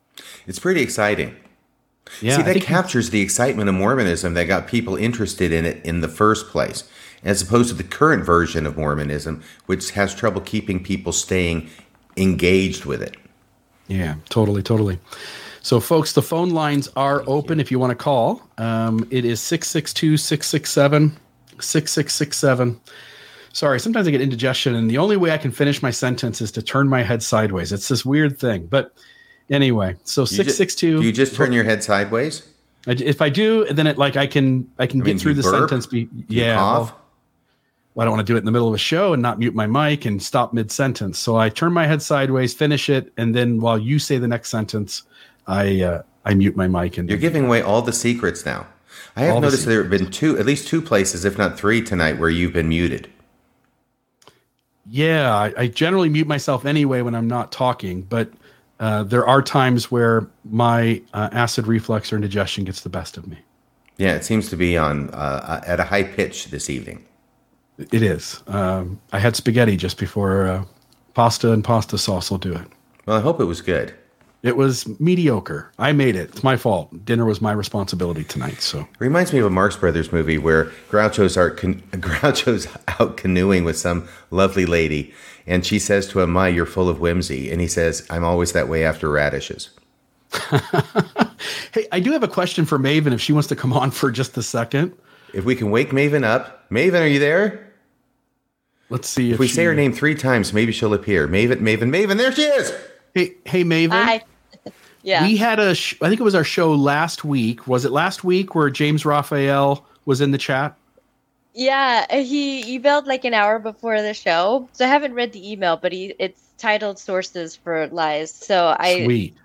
Speaker 1: It's pretty exciting.
Speaker 2: Yeah,
Speaker 1: See, that captures the excitement of Mormonism that got people interested in it in the first place, as opposed to the current version of Mormonism, which has trouble keeping people staying engaged with it.
Speaker 2: Yeah, totally, totally. So, folks, the phone lines are open if you want to call. Um, it is 662 667 6667. Sorry, sometimes I get indigestion, and the only way I can finish my sentence is to turn my head sideways. It's this weird thing. But anyway, so 662.
Speaker 1: Do you just turn your head sideways?
Speaker 2: If I do, then it like I can I can
Speaker 1: I
Speaker 2: get
Speaker 1: mean, do
Speaker 2: through the
Speaker 1: burp?
Speaker 2: sentence. Be, yeah, well, well, I don't want to do it in the middle of a show and not mute my mic and stop mid sentence. So I turn my head sideways, finish it, and then while you say the next sentence, I uh, I mute my mic and
Speaker 1: You're giving away all the secrets now. I have
Speaker 2: All the
Speaker 1: noticed there have been two, at least two places, if not three, tonight where you've been muted.
Speaker 2: yeah, I, I generally mute myself anyway when I'm not talking, but uh, there are times where my uh, acid reflux or indigestion gets the best of me.
Speaker 1: Yeah, it seems to be on uh, at a high pitch this evening.
Speaker 2: It is. Um, I had spaghetti just before uh, pasta and pasta sauce will do it.
Speaker 1: Well, I hope it was good.
Speaker 2: It was mediocre. I made it. It's my fault. Dinner was my responsibility tonight. So
Speaker 1: Reminds me of a Marx Brothers movie where Groucho's, are con- *laughs* Groucho's out canoeing with some lovely lady, and she says to him, "My, you're full of whimsy," and he says, "I'm always that way after radishes." *laughs*
Speaker 2: hey, I do have a question for Maven if she wants to come on for just a second.
Speaker 1: If we can wake Maven up, Maven, are you there?
Speaker 2: Let's see if,
Speaker 1: If we
Speaker 2: she-
Speaker 1: say her name three times, maybe she'll appear. Maven, Maven, Maven, there she is.
Speaker 2: Hey, hey, Maven.
Speaker 3: Hi. *laughs* Yeah.
Speaker 2: We had a, sh- I think it was our show last week. Was it last week where James Rafael was in the chat?
Speaker 3: Yeah, he emailed like an hour before the show. So I haven't read the email, but he it's titled sources for lies. So I
Speaker 2: Sweet.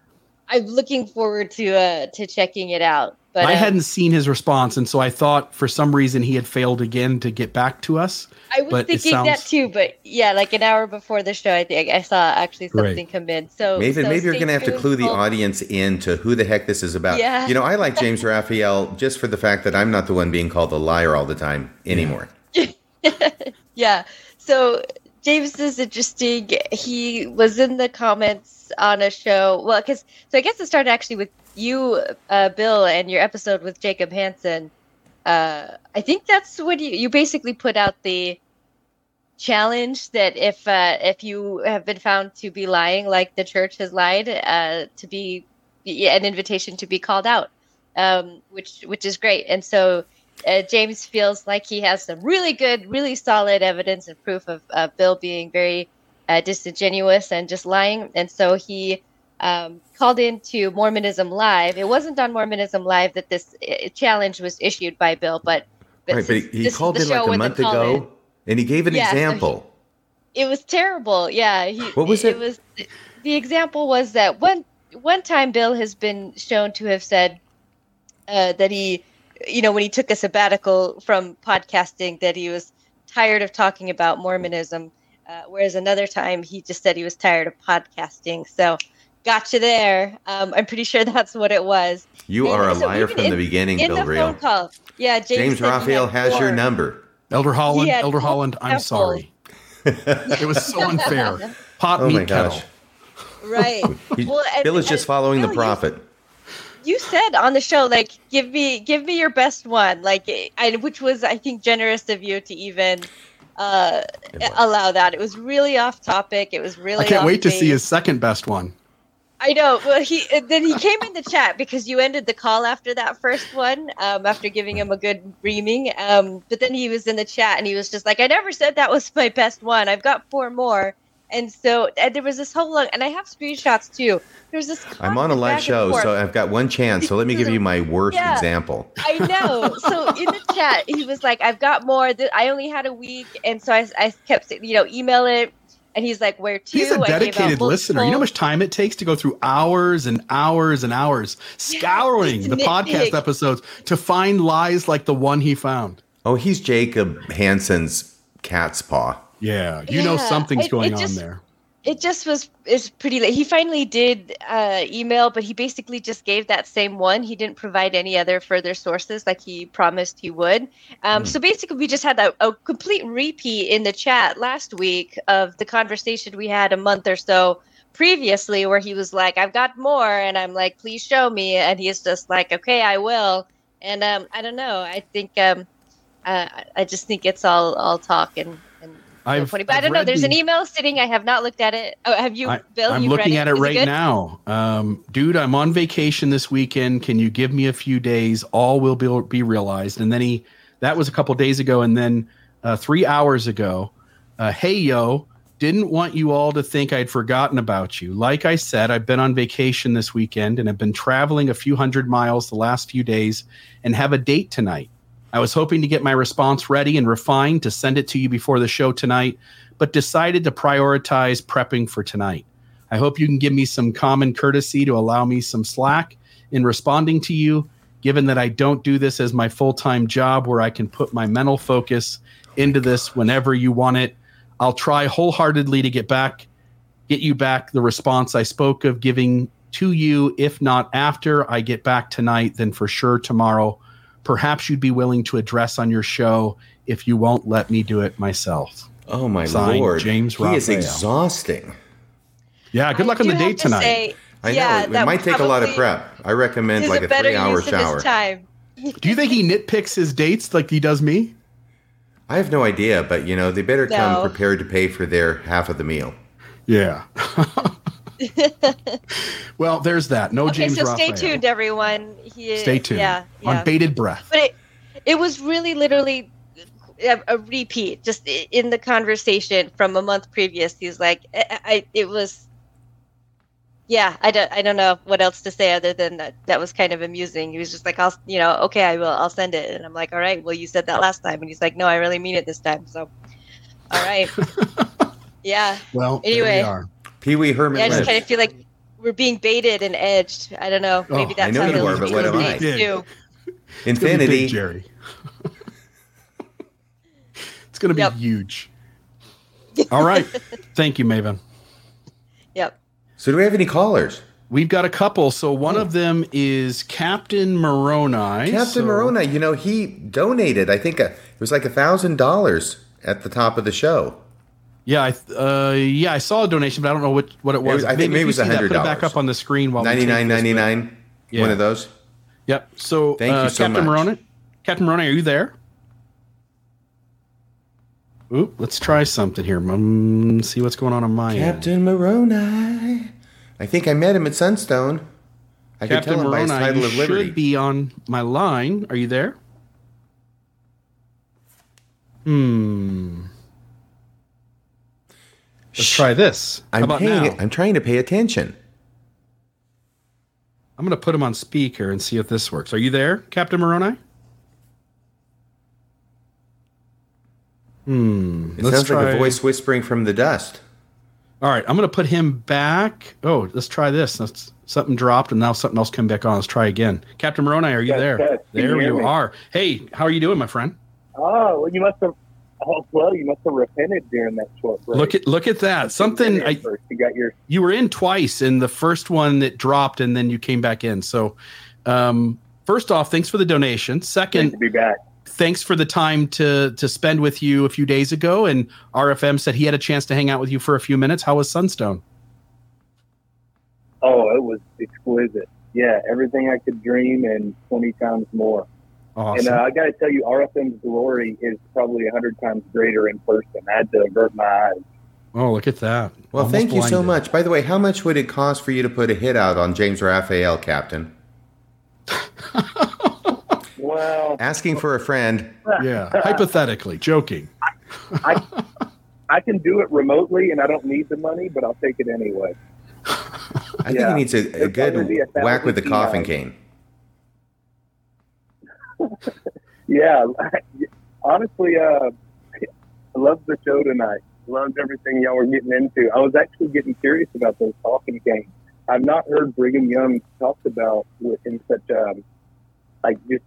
Speaker 3: I'm looking forward to uh to checking it out. But
Speaker 2: I
Speaker 3: um,
Speaker 2: hadn't seen his response, and so I thought for some reason he had failed again to get back to us.
Speaker 3: I was
Speaker 2: but it
Speaker 3: thinking that too, but yeah, like an hour before the show, I think I saw actually
Speaker 2: Great.
Speaker 3: something come in. So
Speaker 1: Maven,
Speaker 3: so
Speaker 1: maybe you're going to have to clue the audience in to who the heck this is about.
Speaker 3: Yeah.
Speaker 1: You know, I like James *laughs* Rafael just for the fact that I'm not the one being called a liar all the time anymore. *laughs*
Speaker 3: Yeah. So James is interesting. He was in the comments on a show. Well, because so I guess it started actually with you, uh, Bill, and your episode with Jacob Hansen. Uh, I think that's what you you basically put out the challenge that if uh, if you have been found to be lying, like the church has lied, uh, to be an invitation to be called out, um, which which is great. And so uh, James feels like he has some really good, really solid evidence and proof of uh, Bill being very uh, disingenuous and just lying. And so he um, called into Mormonism Live. It wasn't on Mormonism Live that this uh, challenge was issued by Bill, but, but
Speaker 1: right, but he, he called
Speaker 3: the
Speaker 1: in
Speaker 3: show
Speaker 1: like a month ago, and he gave an
Speaker 3: Yeah, so he-
Speaker 1: example.
Speaker 3: it was terrible. Yeah. He,
Speaker 1: What was it?
Speaker 3: It was the example was that one one time Bill has been shown to have said uh, that he, you know, when he took a sabbatical from podcasting, that he was tired of talking about Mormonism. Uh, whereas another time he just said he was tired of podcasting. So, gotcha there. Um, I'm pretty sure *laughs* that's what it was.
Speaker 1: you
Speaker 3: And
Speaker 1: are a
Speaker 3: so
Speaker 1: liar
Speaker 3: even
Speaker 1: from the
Speaker 3: in-
Speaker 1: beginning,
Speaker 3: in
Speaker 1: Bill
Speaker 3: the
Speaker 1: Real.
Speaker 3: phone call. Yeah, James,
Speaker 1: James
Speaker 3: Rafael
Speaker 1: has your number.
Speaker 2: Elder Holland,
Speaker 3: Yeah,
Speaker 2: Elder Holland, I'm
Speaker 3: temple.
Speaker 2: sorry. it was so *laughs* unfair. Pot
Speaker 1: Oh
Speaker 2: meat
Speaker 1: my
Speaker 2: kettle.
Speaker 3: Right. *laughs*
Speaker 1: He-
Speaker 3: Well, and-
Speaker 1: Bill is just
Speaker 3: and
Speaker 1: following the
Speaker 3: Bill, you-
Speaker 1: prophet.
Speaker 3: you said on the show like give me give me your best one like I, which was i think generous of you to even uh allow that it was really off topic it was really
Speaker 2: I can't
Speaker 3: off
Speaker 2: wait to see his second best one.
Speaker 3: I know well he then he came in the chat because you ended the call after that first one um after giving him a good reaming um but then he was in the chat and he was just like i never said that was my best one i've got four more and so and there was this whole long and i have screenshots too there's this
Speaker 1: I'm on a live show, so I've got one chance. So let me give you my worst
Speaker 3: Yeah.
Speaker 1: example.
Speaker 3: I know. So in the chat, he was like, "I've got more. I only had a week," and so I, I kept saying, you know, email it. And he's like, "Where to?"
Speaker 2: He's a
Speaker 3: I gave out
Speaker 2: dedicated listener. You know how much time it takes to go through hours and hours and hours scouring
Speaker 3: it's
Speaker 2: the podcast episodes to find lies like the one he found.
Speaker 1: Oh, he's Jacob Hansen's cat's paw.
Speaker 2: Yeah, you know
Speaker 3: Yeah,
Speaker 2: something's
Speaker 3: it-
Speaker 2: going
Speaker 3: it just-
Speaker 2: on there.
Speaker 3: It just was is pretty late. He finally did uh, email, but he basically just gave that same one. He didn't provide any other further sources like he promised he would. Um, So basically, we just had a, a complete repeat in the chat last week of the conversation we had a month or so previously, where he was like, "I've got more," and I'm like, "Please show me," and he's just like, "Okay, I will." And um, I don't know. I think um, uh, I just think it's all all talk and.
Speaker 2: I've-
Speaker 3: funny. But I
Speaker 2: I've
Speaker 3: don't know. There's an email sitting. I have not looked at it. Oh, have you,
Speaker 2: I,
Speaker 3: Bill?
Speaker 2: I'm
Speaker 3: you
Speaker 2: looking at it
Speaker 3: Is
Speaker 2: right
Speaker 3: good?
Speaker 2: now. Um, dude, I'm on vacation this weekend. Can you give me a few days? All will be, be realized. And then he, that was a couple days ago. And then uh, three hours ago, uh, hey, yo, didn't want you all to think I'd forgotten about you. Like I said, I've been on vacation this weekend and have been traveling a few hundred miles the last few days and have a date tonight. I was hoping to get my response ready and refined to send it to you before the show tonight, but decided to prioritize prepping for tonight. I hope you can give me some common courtesy to allow me some slack in responding to you, given that I don't do this as my full time job where I can put my mental focus into this whenever you want it. I'll try wholeheartedly to get back, get you back the response I spoke of giving to you. If not after I get back tonight, then for sure tomorrow. Perhaps you'd be willing to address on your show if you won't let me do it myself.
Speaker 1: Oh my
Speaker 2: Signed,
Speaker 1: lord,
Speaker 2: James
Speaker 1: he is exhausting.
Speaker 2: Yeah, good
Speaker 3: I
Speaker 2: luck on the date
Speaker 3: to
Speaker 2: tonight.
Speaker 3: say,
Speaker 1: I
Speaker 3: yeah,
Speaker 1: know it
Speaker 3: that
Speaker 1: might take a lot of prep. I recommend like a,
Speaker 3: better
Speaker 1: three-hour shower.
Speaker 3: time.
Speaker 2: Do you think he nitpicks his dates like he does me?
Speaker 1: I have no idea, but you know they better come prepared to pay for their half of the meal.
Speaker 2: Yeah. *laughs* *laughs* well, there's that. No
Speaker 3: Okay,
Speaker 2: James
Speaker 3: so stay
Speaker 2: Rafael.
Speaker 3: tuned, everyone. He,
Speaker 2: Stay tuned.
Speaker 3: Yeah, yeah.
Speaker 2: On bated breath.
Speaker 3: but it it was really literally a, a repeat just in the conversation from a month previous he's like I, I it was yeah i don't i don't know what else to say other than that that was kind of amusing he was just like i'll you know okay i will i'll send it and i'm like all right well you said that last time and he's like no i really mean it this time so all right *laughs* yeah
Speaker 2: Well,
Speaker 3: Anyway.
Speaker 2: we are.
Speaker 1: Pee Wee Herman
Speaker 3: yeah i just kind of feel like we're being baited and edged i don't know
Speaker 2: Oh,
Speaker 3: maybe
Speaker 1: I
Speaker 3: that's
Speaker 1: know
Speaker 3: how
Speaker 1: you
Speaker 3: he'll
Speaker 1: are, but what
Speaker 3: the
Speaker 1: am I?
Speaker 3: dates,
Speaker 2: Big. It's
Speaker 1: Infinity.
Speaker 2: Jerry. *laughs* it's going to be
Speaker 3: Yep.
Speaker 2: huge. *laughs* All right. Thank you, Maven.
Speaker 3: yep
Speaker 1: So do we have any callers?
Speaker 2: We've got a couple. So one of them is Captain Moroni.
Speaker 1: Captain
Speaker 2: So-
Speaker 1: Moroni, you know, he donated, I think uh it was like a thousand dollars at the top of the show.
Speaker 2: Yeah, I, th- uh, yeah, I saw a donation, but I don't know what, what it was.
Speaker 1: was- I think maybe
Speaker 2: if
Speaker 1: it
Speaker 2: you
Speaker 1: was
Speaker 2: that, Put it back up on the screen while
Speaker 1: Ninety nine ninety nine.
Speaker 2: Yeah.
Speaker 1: One of those.
Speaker 2: Yep. So,
Speaker 1: Thank you
Speaker 2: uh,
Speaker 1: so
Speaker 2: Captain
Speaker 1: much.
Speaker 2: Moroni, Captain Moroni, are you there? Oop, let's try something here. Um, see what's going on on my end.
Speaker 1: Captain Moroni. I think I met him at Sunstone. I
Speaker 2: Captain
Speaker 1: tell him by his title
Speaker 2: you
Speaker 1: of Liberty.
Speaker 2: should be on my line. Are you there? Hmm. Let's
Speaker 1: Shh.
Speaker 2: try this. How
Speaker 1: I'm
Speaker 2: about
Speaker 1: paying.
Speaker 2: now?
Speaker 1: I'm trying to pay attention.
Speaker 2: I'm going to put him on speaker and see if this works. Are you there, Captain Moroni? Hmm.
Speaker 1: It
Speaker 2: let's
Speaker 1: sounds like a voice whispering from the dust.
Speaker 2: All right, I'm going to put him back. Oh, let's try this. That's, something dropped, and now something else came back on. Let's try again. Captain Moroni, are you
Speaker 4: Yes,
Speaker 2: there?
Speaker 4: yes. Can you
Speaker 2: There you are. Hey, how are you doing, my friend?
Speaker 4: Oh, well, you must have. Oh, well, you must have repented during that short break.
Speaker 2: Look at look at that. Something
Speaker 4: You
Speaker 2: I,
Speaker 4: first. You got your.
Speaker 2: you were in twice, and the first one that dropped, and then you came back in. So, um, first off, thanks for the donation. Second,
Speaker 4: to be back.
Speaker 2: thanks for the time to to spend with you a few days ago. And RFM said he had a chance to hang out with you for a few minutes. How was Sunstone?
Speaker 4: Oh, it was exquisite. Yeah, everything I could dream and twenty times more.
Speaker 2: Awesome.
Speaker 4: And uh, I got to tell you, RFM's glory is probably a hundred times greater in person. I had to avert my eyes.
Speaker 2: oh, look at that.
Speaker 1: Well,
Speaker 2: Almost
Speaker 1: thank you so much. By the way, how much would it cost for you to put a hit out on James Rafael, Captain? *laughs*
Speaker 4: Well,
Speaker 1: Asking for a friend. *laughs*
Speaker 2: Yeah, hypothetically, joking.
Speaker 4: I I can do it remotely, and I don't need the money, but I'll take it anyway.
Speaker 1: I think
Speaker 4: Yeah.
Speaker 1: he needs a, a good
Speaker 4: a
Speaker 1: whack with the
Speaker 4: thousand
Speaker 1: coffin cane.
Speaker 4: Yeah, *laughs* honestly, uh, I love the show tonight. Loved everything y'all were getting into. I was actually getting curious about those talking games. I've not heard Brigham Young talked about with in such um like just.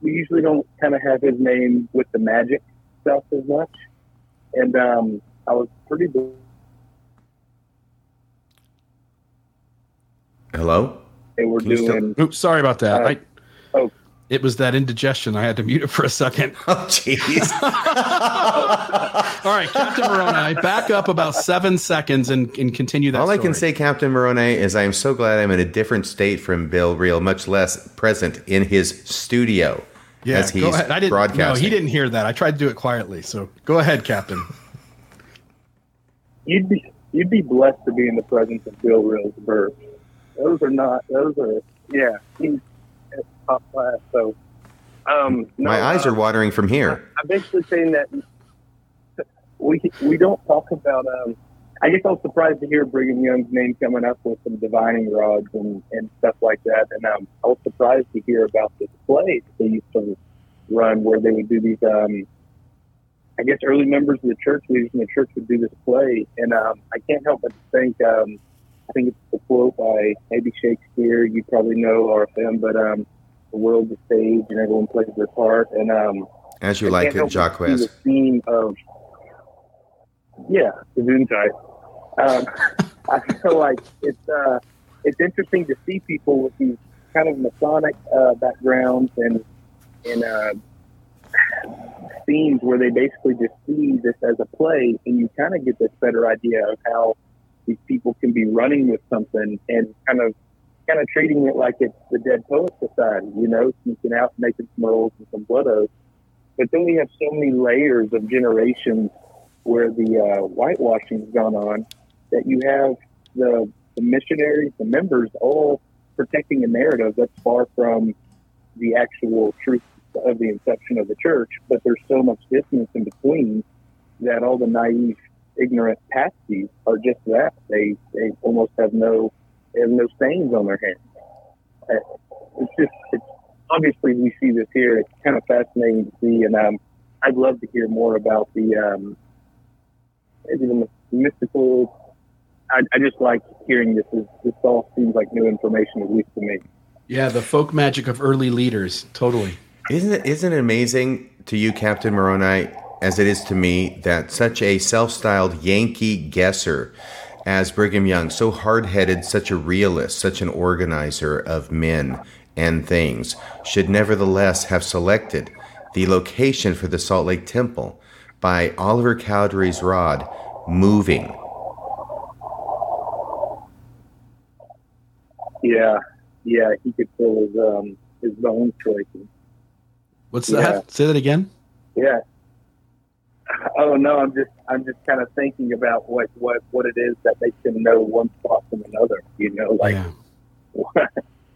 Speaker 4: We usually don't kind of have his name with the magic stuff as much, and um, I was pretty. bl-
Speaker 1: Hello?
Speaker 4: They were
Speaker 1: Can you still-
Speaker 4: doing.
Speaker 2: Oops, sorry about that.
Speaker 4: Uh,
Speaker 2: I. It was that indigestion. I had to mute it for a second. *laughs*
Speaker 1: Oh, jeez. *laughs*
Speaker 2: All right, Captain Moroni, back up about seven seconds and, and continue that.
Speaker 1: All I can say, Captain Moroni, is I am so glad I'm in a different state from Bill Reel, much less present in his studio
Speaker 2: yeah,
Speaker 1: as he's
Speaker 2: go ahead. I didn't,
Speaker 1: broadcasting.
Speaker 2: No, he didn't hear that. I tried to do it quietly. So go ahead, Captain.
Speaker 4: You'd be you'd be blessed to be in the presence of Bill Reels Burke. Those are not. Those are. Yeah, he's at top class. So, um, no,
Speaker 1: My eyes
Speaker 4: uh,
Speaker 1: are watering from here.
Speaker 4: I'm basically saying that we we don't talk about. Um, I guess I was surprised to hear Brigham Young's name coming up with some divining rods and, and stuff like that. And um, I was surprised to hear about this play that they used to run where they would do these. Um, I guess early members of the church leaders in the church would do this play, and um, I can't help but think. Um, I think it's a quote by maybe Shakespeare. You probably know or RFM, but um, the world's a stage and everyone plays their part. And um,
Speaker 1: As you
Speaker 4: I
Speaker 1: like it, Jacques.
Speaker 4: The theme of yeah, the Gesundheit. Um, *laughs* I feel like it's uh, it's interesting to see people with these kind of Masonic uh, backgrounds and and uh, themes where they basically just see this as a play, and you kind of get this better idea of how these people can be running with something and kind of kind of treating it like it's the Dead Poet Society, you know, sneaking out, making some rolls and some blood oaths. But then we have so many layers of generations where the uh, whitewashing's gone on that you have the, the missionaries, the members, all protecting a narrative that's far from the actual truth of the inception of the church. But there's so much distance in between that all the naive, ignorant pasties are just that. They they almost have no they have no stains on their hands. Uh, It's just it's obviously we see this here. It's kind of fascinating to see, and um, I'd love to hear more about the um, maybe the mystical. I, I just like hearing this. This this all seems like new information, at least to me.
Speaker 2: Yeah, the folk magic of early leaders. Totally.
Speaker 1: Isn't it, isn't it amazing to you, Captain Moroni, as it is to me, that such a self styled Yankee guesser as Brigham Young, so hard headed, such a realist, such an organizer of men and things, should nevertheless have selected the location for the Salt Lake Temple by Oliver Cowdery's rod moving?
Speaker 4: Yeah, yeah, he could feel his um his bones breaking.
Speaker 2: What's
Speaker 4: Yeah.
Speaker 2: that? Say that again.
Speaker 4: Yeah. Oh no, I'm just I'm just kind of thinking about what what what it is that makes him know one spot from another. You know, like
Speaker 2: yeah. *laughs*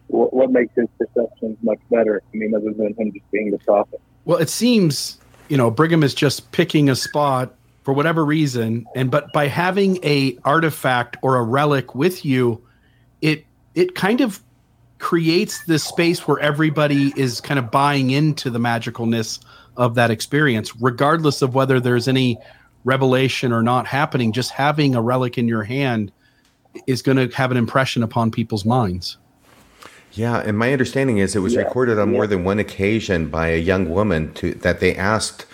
Speaker 4: what, what makes his perceptions much better? I mean, other than him just being the prophet.
Speaker 2: Well, it seems you know Brigham is just picking a spot for whatever reason, and but by having a artifact or a relic with you, it it kind of creates this space where everybody is kind of buying into the magicalness of that experience, regardless of whether there's any revelation or not happening. Just having a relic in your hand is going to have an impression upon people's minds.
Speaker 1: Yeah, and my understanding is it was
Speaker 4: Yeah,
Speaker 1: recorded on more
Speaker 4: yeah.
Speaker 1: than one occasion by a young woman to that they asked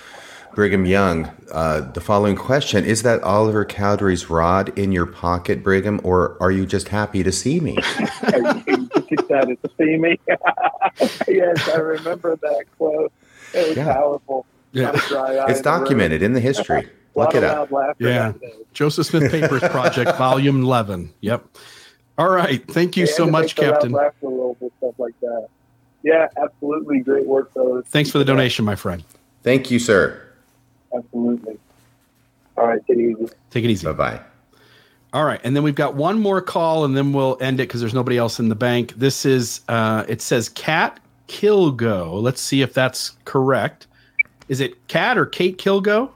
Speaker 1: Brigham Young uh, the following question: Is that Oliver Cowdery's rod in your pocket, Brigham, or are you just happy to see me? *laughs*
Speaker 4: Are you excited to see me? *laughs* yes, I remember that quote. It was
Speaker 1: Yeah.
Speaker 4: powerful.
Speaker 2: Yeah.
Speaker 4: Not a dry eye
Speaker 1: It's
Speaker 4: in the room.
Speaker 1: documented in the history. *laughs* Look it up.
Speaker 2: Yeah. Joseph Smith Papers Project, *laughs* Volume 11. Yep. All right. Thank you
Speaker 4: Yeah,
Speaker 2: so much,
Speaker 4: make the loud
Speaker 2: Captain.
Speaker 4: laughter rolls stuff like that. Yeah, absolutely. Great work, fellas.
Speaker 2: Thanks for the donation, my friend.
Speaker 1: Thank you, sir.
Speaker 4: Absolutely. All right, take it easy.
Speaker 2: Take it easy.
Speaker 1: Bye bye.
Speaker 2: All right, and then we've got one more call, and then we'll end it because there's nobody else in the bank. This is uh, it says Cat Kilgo. Let's see if that's correct. Is it Cat or Kate Kilgo?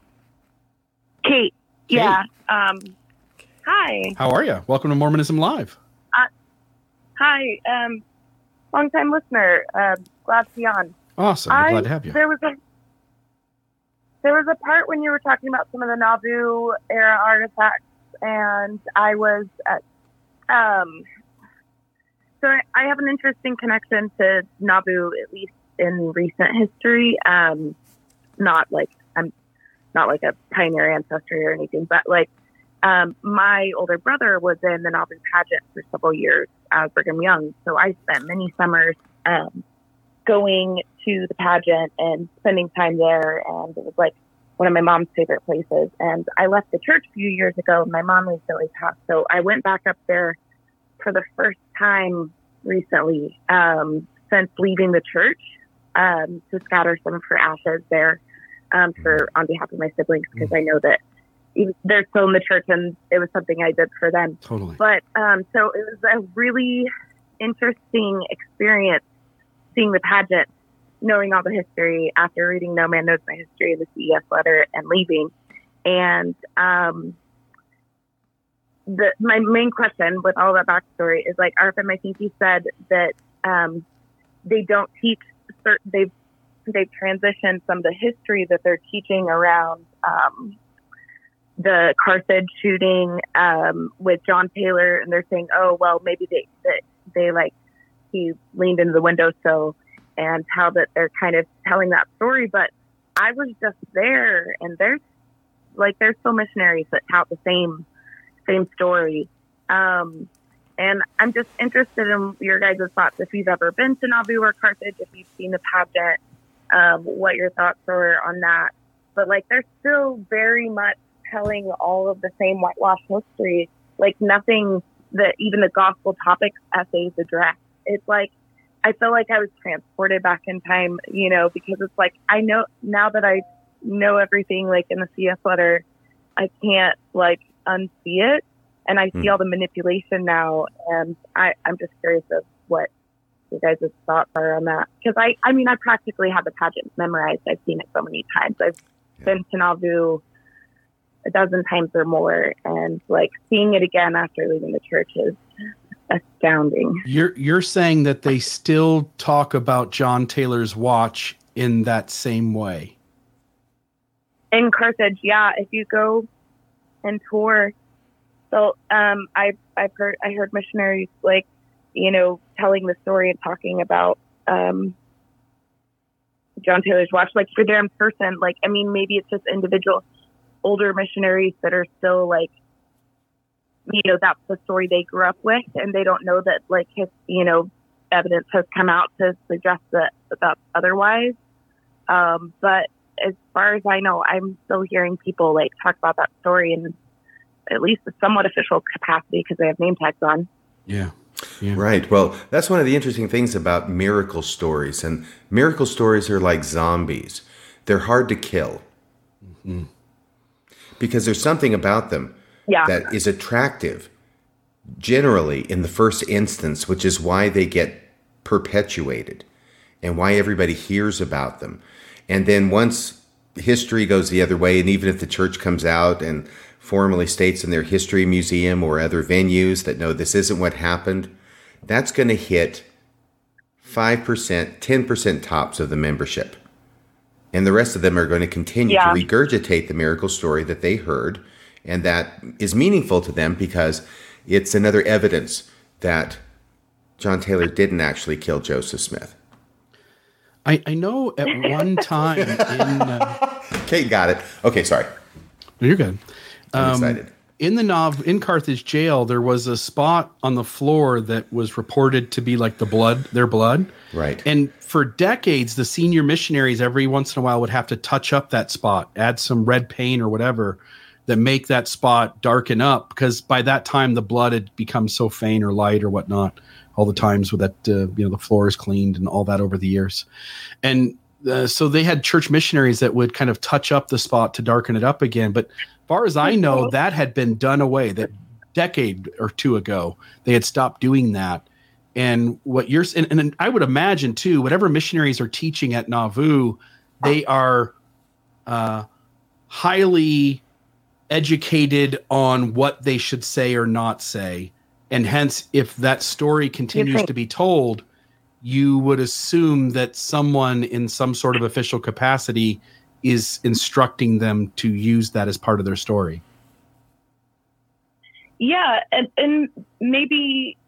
Speaker 5: Kate. Yeah. Um, hi.
Speaker 2: How are you? Welcome to Mormonism Live.
Speaker 5: Hi. Um, long time listener. Uh, glad to be on.
Speaker 2: Awesome.
Speaker 5: I-
Speaker 2: glad to have you.
Speaker 5: There was a there was a part when you were talking about some of the Nauvoo era artifacts, and I was at, um. So I, I have an interesting connection to Nauvoo, at least in recent history. Um, not like I'm not like a pioneer ancestry or anything, but like um, my older brother was in the Nauvoo pageant for several years as Brigham Young, so I spent many summers um, going to the pageant and spending time there, and it was like one of my mom's favorite places. And I left the church a few years ago. My mom recently passed, so I went back up there for the first time recently um, since leaving the church um, to scatter some of her ashes there um, for on behalf of my siblings because I know that even- they're still in the church and it was something I did for them.
Speaker 2: Totally.
Speaker 5: But um, so it was a really interesting experience seeing the pageant, knowing all the history after reading No Man Knows My History, the CES letter, and leaving. And um, the my main question with all that backstory is like Arthur, I think you said that um, they don't teach certain they've they've transitioned some of the history that they're teaching around um, the Carthage shooting um, with John Taylor, and they're saying, oh well, maybe they they, they like he leaned into the windowsill, and how that they're kind of telling that story. But I was just there, and there's like there's still missionaries that tout the same same story. Um, and I'm just interested in your guys' thoughts. If you've ever been to Nauvoo or Carthage, if you've seen the pageant, um, what your thoughts are on that. But like, they're still very much telling all of the same whitewash history like nothing that even the gospel topics essays address. It's like I feel like I was transported back in time, you know, because it's like I know now that I know everything like in the CES letter, I can't like unsee it and I see
Speaker 1: Hmm.
Speaker 5: all the manipulation now and I, I'm just curious of what you guys' thoughts are on that. Because I, I mean I practically have the pageant memorized. I've seen it so many times. I've
Speaker 1: Yeah.
Speaker 5: been to Nauvoo a dozen times or more and like seeing it again after leaving the church is astounding.
Speaker 2: You're you're saying that they still talk about John Taylor's watch in that same way.
Speaker 5: in Carthage, yeah, if you go and tour, so um, I I've heard I heard missionaries like, you know, telling the story and talking about um, John Taylor's watch. Like there in person, like I mean, maybe it's just individual older missionaries that are still like, you know, that's the story they grew up with, and they don't know that like his, you know, evidence has come out to suggest that that's otherwise. Um, but as far as I know, I'm still hearing people like talk about that story in at least a somewhat official capacity because they have name tags on.
Speaker 2: Yeah. Yeah.
Speaker 1: Right. Well, that's one of the interesting things about miracle stories. And miracle stories are like zombies, they're hard to kill mm-hmm. because there's something about them
Speaker 5: Yeah.
Speaker 1: that is attractive generally in the first instance, which is why they get perpetuated and why everybody hears about them. And then once history goes the other way, and even if the church comes out and formally states in their history museum or other venues that no, this isn't what happened, that's going to hit 5%, 10% tops of the membership. And the rest of them are going to continue
Speaker 5: Yeah.
Speaker 1: to regurgitate the miracle story that they heard. And that is meaningful to them because it's another evidence that John Taylor didn't actually kill Joseph Smith.
Speaker 2: I, I know at one *laughs* time in uh,
Speaker 1: Kate got it. Okay, sorry.
Speaker 2: you're good.
Speaker 1: I'm
Speaker 2: Um,
Speaker 1: excited.
Speaker 2: in the Nov in Carthage jail, there was a spot on the floor that was reported to be like the blood, their blood.
Speaker 1: Right.
Speaker 2: And for decades, the senior missionaries every once in a while would have to touch up that spot, add some red paint or whatever that make that spot darken up because by that time the blood had become so faint or light or whatnot. All the times with that, uh, you know, the floor is cleaned and all that over the years, and uh, so they had church missionaries that would kind of touch up the spot to darken it up again. But far as I know, that had been done away. That decade or two ago, they had stopped doing that. And what you're and, and I would imagine too, whatever missionaries are teaching at Nauvoo, they are uh, highly educated on what they should say or not say. And hence, if that story continues to be told, you would assume that someone in some sort of official capacity is instructing them to use that as part of their story.
Speaker 5: Yeah, and, and maybe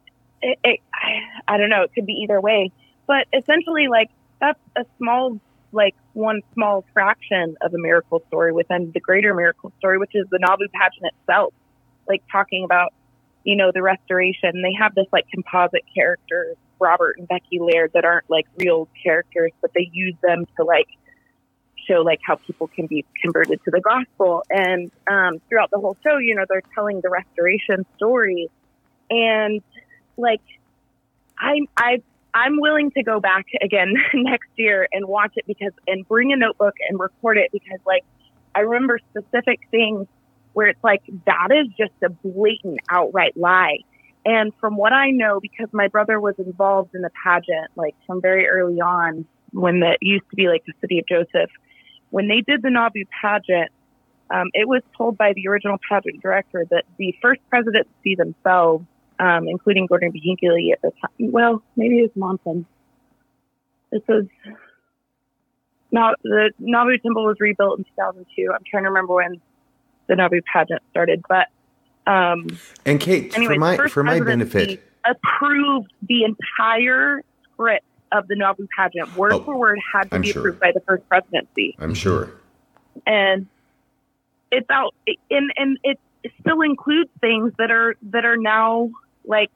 Speaker 5: it, it, I, I don't know. It could be either way, but essentially, like that's a small, like one small fraction of a miracle story within the greater miracle story, which is the Nauvoo pageant itself. Like talking about, you know, the restoration. They have this like composite character, Robert and Becky Laird, that aren't like real characters, but they use them to like show like how people can be converted to the gospel. And um, throughout the whole show, you know, they're telling the restoration story, and like I'm I I'm willing to go back again *laughs* next year and watch it because and bring a notebook and record it because like I remember specific things where it's like that is just a blatant outright lie. And from what I know, because my brother was involved in the pageant, like from very early on, when it used to be like the city of Joseph, when they did the Nauvoo pageant, um, it was told by the original pageant director that the first presidency themselves, um, including Gordon B. Hinckley at the time, well, maybe it was Monson. This was now the Nauvoo temple was rebuilt in 2002. I'm trying to remember when the Nauvoo pageant started, but um,
Speaker 1: And Kate,
Speaker 5: anyway,
Speaker 1: for my for my benefit,
Speaker 5: approved the entire script of the Nauvoo pageant, word
Speaker 1: Oh,
Speaker 5: for word, had to
Speaker 1: I'm
Speaker 5: be
Speaker 1: sure.
Speaker 5: approved by the first presidency
Speaker 1: I'm sure.
Speaker 5: and it's out and and it still includes things that are that are now like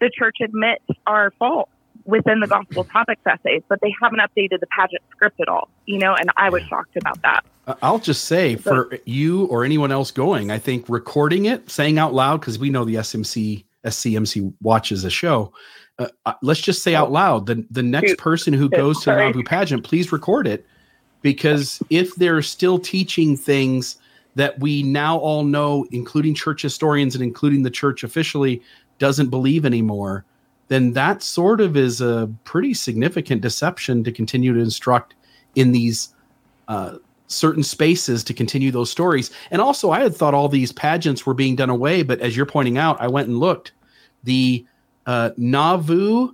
Speaker 5: the church admits are false within the gospel *clears throat* topics essays but they haven't updated the pageant script at all you know, and I was shocked about that.
Speaker 2: I'll just say for you or anyone else going, I think recording it, saying out loud, because we know the SMC SCMC watches the show. Uh, uh, let's just say out loud the the next person who goes to the
Speaker 5: Sorry.
Speaker 2: Pageant, please record it, because if they're still teaching things that we now all know, including church historians and including the church officially, doesn't believe anymore, then that sort of is a pretty significant deception to continue to instruct in these uh, certain spaces to continue those stories. And also, I had thought all these pageants were being done away, but as you're pointing out, I went and looked. The uh, Nauvoo.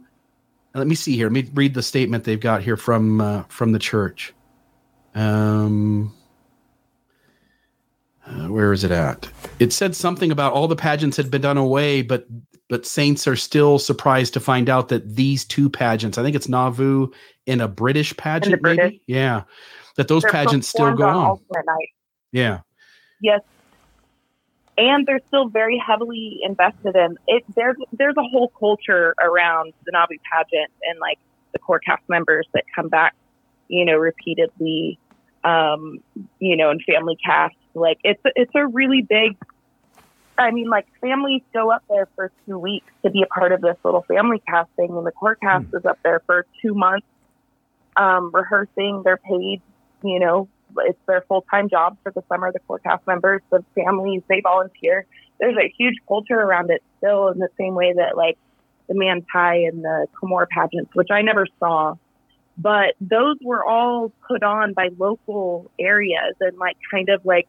Speaker 2: Let me see here. Let me read the statement they've got here from uh, from the church. Um, uh, where is it at? It said something about all the pageants had been done away, but but saints are still surprised to find out that these two pageants, I think it's Nauvoo in a British pageant, maybe, yeah, that those
Speaker 5: They're
Speaker 2: pageants still go on.
Speaker 5: night.
Speaker 2: Yeah,
Speaker 5: Yes. And they're still very heavily invested in it. There's there's a whole culture around the Nauvoo pageant and like the core cast members that come back, you know, repeatedly, um, you know, and family cast. Like it's it's a really big. I mean, like families go up there for two weeks to be a part of this little family casting, and the core cast is up there for two months, um, rehearsing. They're paid, you know, it's their full time job for the summer. The core cast members, the families, they volunteer. There's a huge culture around it still, in the same way that like the Manti and the Cumorah pageants, which I never saw, but those were all put on by local areas and like kind of like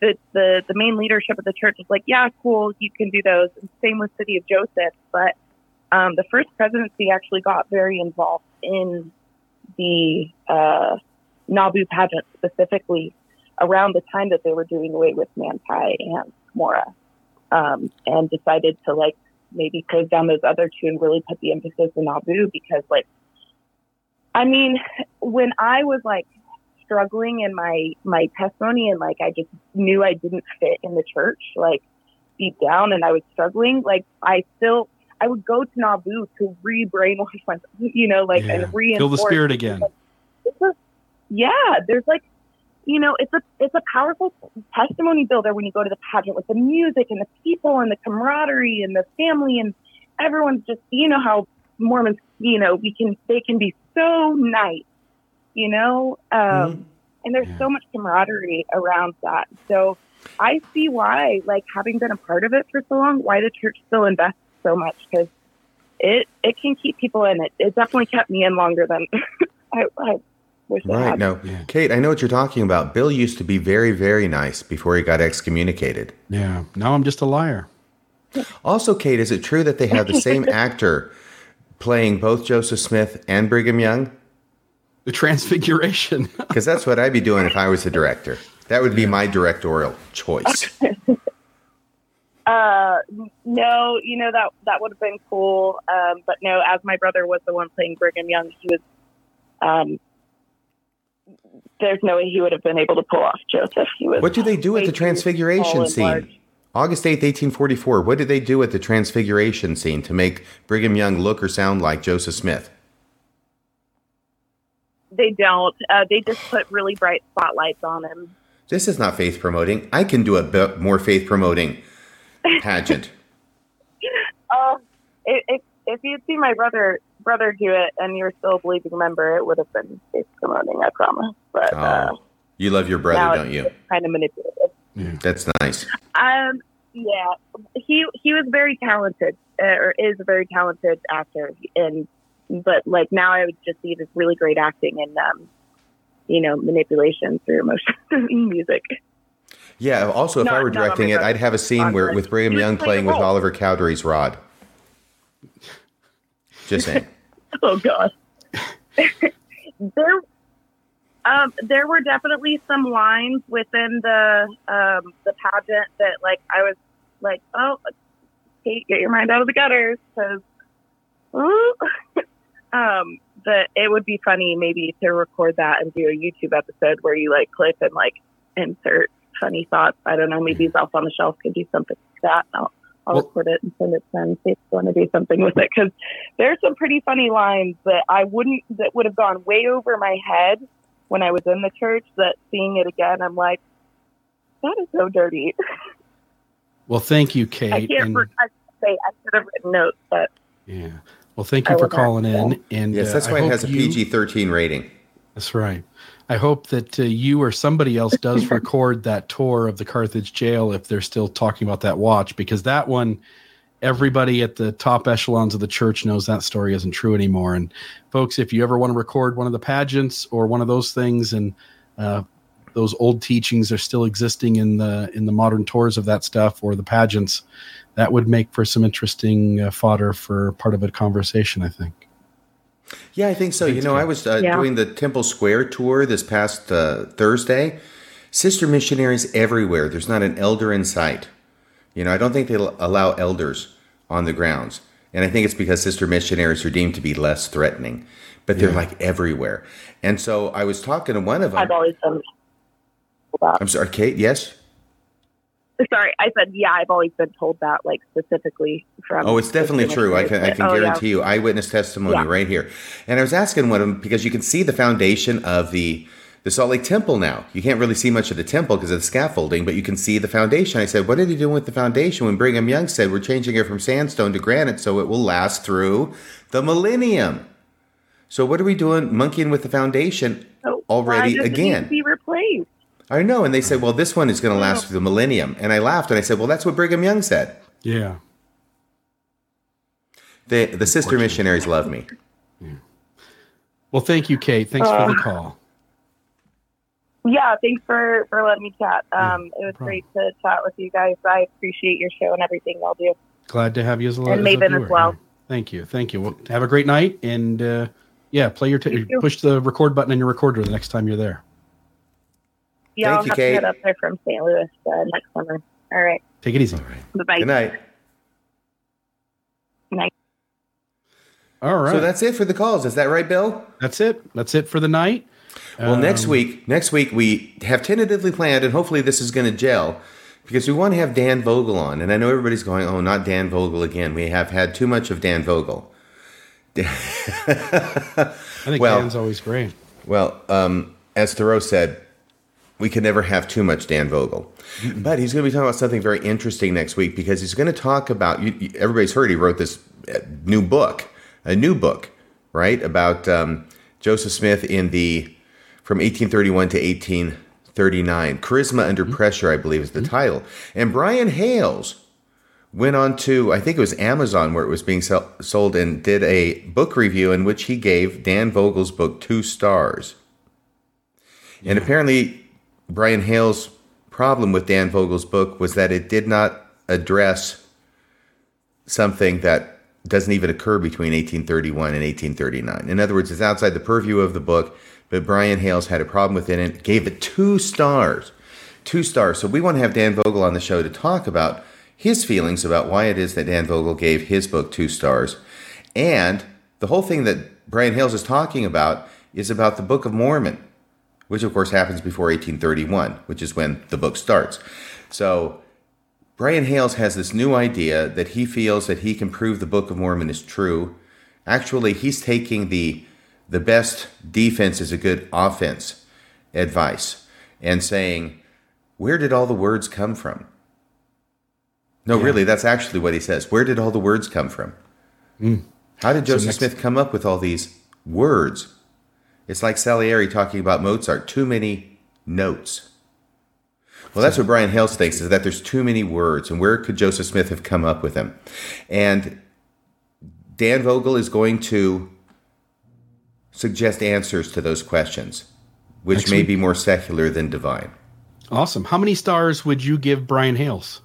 Speaker 5: the the the main leadership of the church is like, yeah, cool, you can do those. And same with City of Joseph, but um, the first presidency actually got very involved in the uh, Nauvoo pageant specifically around the time that they were doing away with Manti and Mora, um, and decided to like maybe close down those other two and really put the emphasis in Nauvoo because like, I mean, when I was like struggling in my my testimony and like I just knew I didn't fit in the church like deep down and I was struggling like I still I would go to Nauvoo to re-brainwash myself you know like
Speaker 2: Yeah.
Speaker 5: and reinforce
Speaker 2: feel the spirit again.
Speaker 5: it's a, yeah, there's like, you know, it's a it's a powerful testimony builder when you go to the pageant with the music and the people and the camaraderie and the family and everyone's just you know how Mormons you know we can they can be so nice, you know, um, and there's
Speaker 2: Yeah.
Speaker 5: so much camaraderie around that. So I see why, like having been a part of it for so long, why the church still invests so much because it it can keep people in it. It definitely kept me in longer than *laughs* I, I
Speaker 1: Right.
Speaker 5: had.
Speaker 1: No,
Speaker 2: Yeah.
Speaker 1: Kate, I know what you're talking about. Bill used to be very, very nice before he got excommunicated.
Speaker 2: Yeah. Now I'm just a liar.
Speaker 1: Also, Kate, is it true that they have the same *laughs* actor playing both Joseph Smith and Brigham Young?
Speaker 2: The transfiguration. *laughs*
Speaker 1: Because that's what I'd be doing if I was the director. That would be my directorial choice. *laughs*
Speaker 5: Uh, no, you know that that would have been cool. Um, but no, as my brother was the one playing Brigham Young, he was. Um, there's no way he would have been able to pull off Joseph. He was.
Speaker 1: What do they do at the transfiguration scene?
Speaker 5: large.
Speaker 1: August 8th, 1844. What did they do at the transfiguration scene to make Brigham Young look or sound like Joseph Smith?
Speaker 5: They don't. Uh, they just put really bright spotlights on him.
Speaker 1: This is not faith promoting. I can do a bit more faith promoting *laughs* pageant.
Speaker 5: Oh, if if, if you'd seen my brother brother do it and you're still a believing member, it would have been faith promoting. I promise. But uh,
Speaker 1: Oh, you love your brother, don't you?
Speaker 5: kind of manipulative.
Speaker 1: That's nice.
Speaker 5: Um, yeah, he he was very talented, uh, or is a very talented actor, and but like now I would just see this really great acting and um, you know, manipulation through emotion *laughs* and music.
Speaker 1: Yeah. Also, if I were directing it. I'd have a scene where with Brigham Young
Speaker 5: playing
Speaker 1: playing with. Oliver Cowdery's rod. Just saying. *laughs*
Speaker 5: Oh God. *laughs* there, um, there were definitely some lines within the um the pageant that like I was like, oh, Kate, get your mind out of the gutters because, *laughs* um, that it would be funny maybe to record that and do a YouTube episode where you like clip and like insert funny thoughts. I don't know. Maybe Zelph on the Shelf could do something like that. I'll, I'll
Speaker 2: Well-
Speaker 5: record it and send it to them. See if they want to do something with it because there's some pretty funny lines that I wouldn't that would have gone way over my head when I was in the church that seeing it again, I'm like, that is so dirty. *laughs*
Speaker 2: Well, thank you, Kate.
Speaker 5: I
Speaker 2: Kate.
Speaker 5: can't
Speaker 2: and-
Speaker 5: re- I say I should have written notes, but
Speaker 2: yeah. Well, thank
Speaker 5: I
Speaker 2: you for calling in. And
Speaker 1: Yes,
Speaker 2: uh,
Speaker 1: that's
Speaker 2: I
Speaker 1: why it
Speaker 2: hope
Speaker 1: has a PG 13 rating.
Speaker 2: That's right. I hope that uh, you or somebody else does *laughs* record that tour of the Carthage jail if they're still talking about that watch, because that one, everybody at the top echelons of the church knows that story isn't true anymore. And folks, if you ever want to record one of the pageants or one of those things, and uh, those old teachings are still existing in the in the modern tours of that stuff or the pageants, that would make for some interesting uh, fodder for part of a conversation. I think.
Speaker 1: Yeah, I think so. You know, I was uh,
Speaker 5: Yeah.
Speaker 1: doing the Temple Square tour this past uh, Thursday. Sister missionaries everywhere. There's not an elder in sight. You know, I don't think they allow elders on the grounds. And I think it's because sister missionaries are deemed to be less threatening, but they're like everywhere. And so I was talking to one of them.
Speaker 5: I've always been that.
Speaker 1: I'm sorry, Kate. Yes.
Speaker 5: Sorry, I said yeah. I've always been told that, like specifically from.
Speaker 1: Oh, it's definitely true. I can I can
Speaker 5: Oh, yeah.
Speaker 1: guarantee you eyewitness testimony
Speaker 5: Yeah.
Speaker 1: right here. And I was asking one of them because you can see the foundation of the the Salt Lake Temple now. You can't really see much of the temple because of the scaffolding, but you can see the foundation. I said, "What are they doing with the foundation?" When Brigham Young said, "We're changing it from sandstone to granite so it will last through the millennium." So what are we doing monkeying with the foundation
Speaker 5: So
Speaker 1: already
Speaker 5: why does it need
Speaker 1: again?
Speaker 5: be replaced.
Speaker 1: I know, and they said, "Well, this one is going to last through the millennium." And I laughed and I said, "Well, that's what Brigham Young said."
Speaker 2: Yeah.
Speaker 1: The the sister missionaries love me.
Speaker 2: Well, thank you, Kate. Thanks for the call.
Speaker 5: Yeah, thanks for for letting me chat. Um, it was
Speaker 2: problem.
Speaker 5: great to chat with you guys. I appreciate your show and everything y'all do.
Speaker 2: Glad to have you as a
Speaker 5: And
Speaker 2: as a
Speaker 5: Maven as well.
Speaker 2: Yeah. Thank you. Thank you. Well, have a great night. And uh, yeah, play your, t-
Speaker 5: You
Speaker 2: push the record button on your recorder the next time you're there.
Speaker 5: Yeah,
Speaker 1: Thank
Speaker 5: I'll
Speaker 1: you,
Speaker 5: have
Speaker 1: Kate.
Speaker 5: to head up there from St. Louis uh, next summer. All right.
Speaker 2: Take it easy.
Speaker 5: Bye bye.
Speaker 1: Good night.
Speaker 5: Night.
Speaker 2: All right.
Speaker 1: So that's it for the calls. Is that right, Bill?
Speaker 2: That's it. That's it for the night.
Speaker 1: Well, next
Speaker 2: Um,
Speaker 1: week, next week we have tentatively planned, and hopefully this is going to gel, because we want to have Dan Vogel on. And I know everybody's going, "Oh, not Dan Vogel again." We have had too much of Dan Vogel. *laughs*
Speaker 2: I think
Speaker 1: well-
Speaker 2: Dan's always great.
Speaker 1: Well, um, as Thoreau said, we can never have too much Dan Vogel. But he's going to be talking about something very interesting next week because he's going to talk about. You, everybody's heard he wrote this uh, new book, a new book, right, about um, Joseph Smith in the from 1831 to 1839. Charisma Under Pressure, I believe, is the title. And Brian Hales went on to I think it was Amazon where it was being sell- sold and did a book review in which he gave Dan Vogel's book two stars. And apparently Brian Hale's problem with Dan Vogel's book was that it did not address something that doesn't even occur between 1831 and 1839. In other words, it's outside the purview of the book, but Brian Hales had a problem with it and gave it two stars. Two stars. So we want to have Dan Vogel on the show to talk about his feelings about why it is that Dan Vogel gave his book two stars. And the whole thing that Brian Hales is talking about is about the Book of Mormon, which of course happens before 1831, which is when the book starts. So Brian Hales has this new idea that he feels that he can prove the Book of Mormon is true. Actually, he's taking the the best defense is a good offense advice and saying, where did all the words come from? No, really, that's actually what he says. Where did all the words come from? Mm. How did Joseph
Speaker 2: next-
Speaker 1: Smith come up with all these words? It's like Salieri talking about Mozart, too many notes. Well, that's what Brian Hales thinks is that there's too many words, and where could Joseph Smith have come up with them? And Dan Vogel is going to suggest answers to those questions, which
Speaker 2: Next
Speaker 1: may
Speaker 2: week.
Speaker 1: be more secular than divine.
Speaker 2: Awesome. How many stars would you give Brian Hales?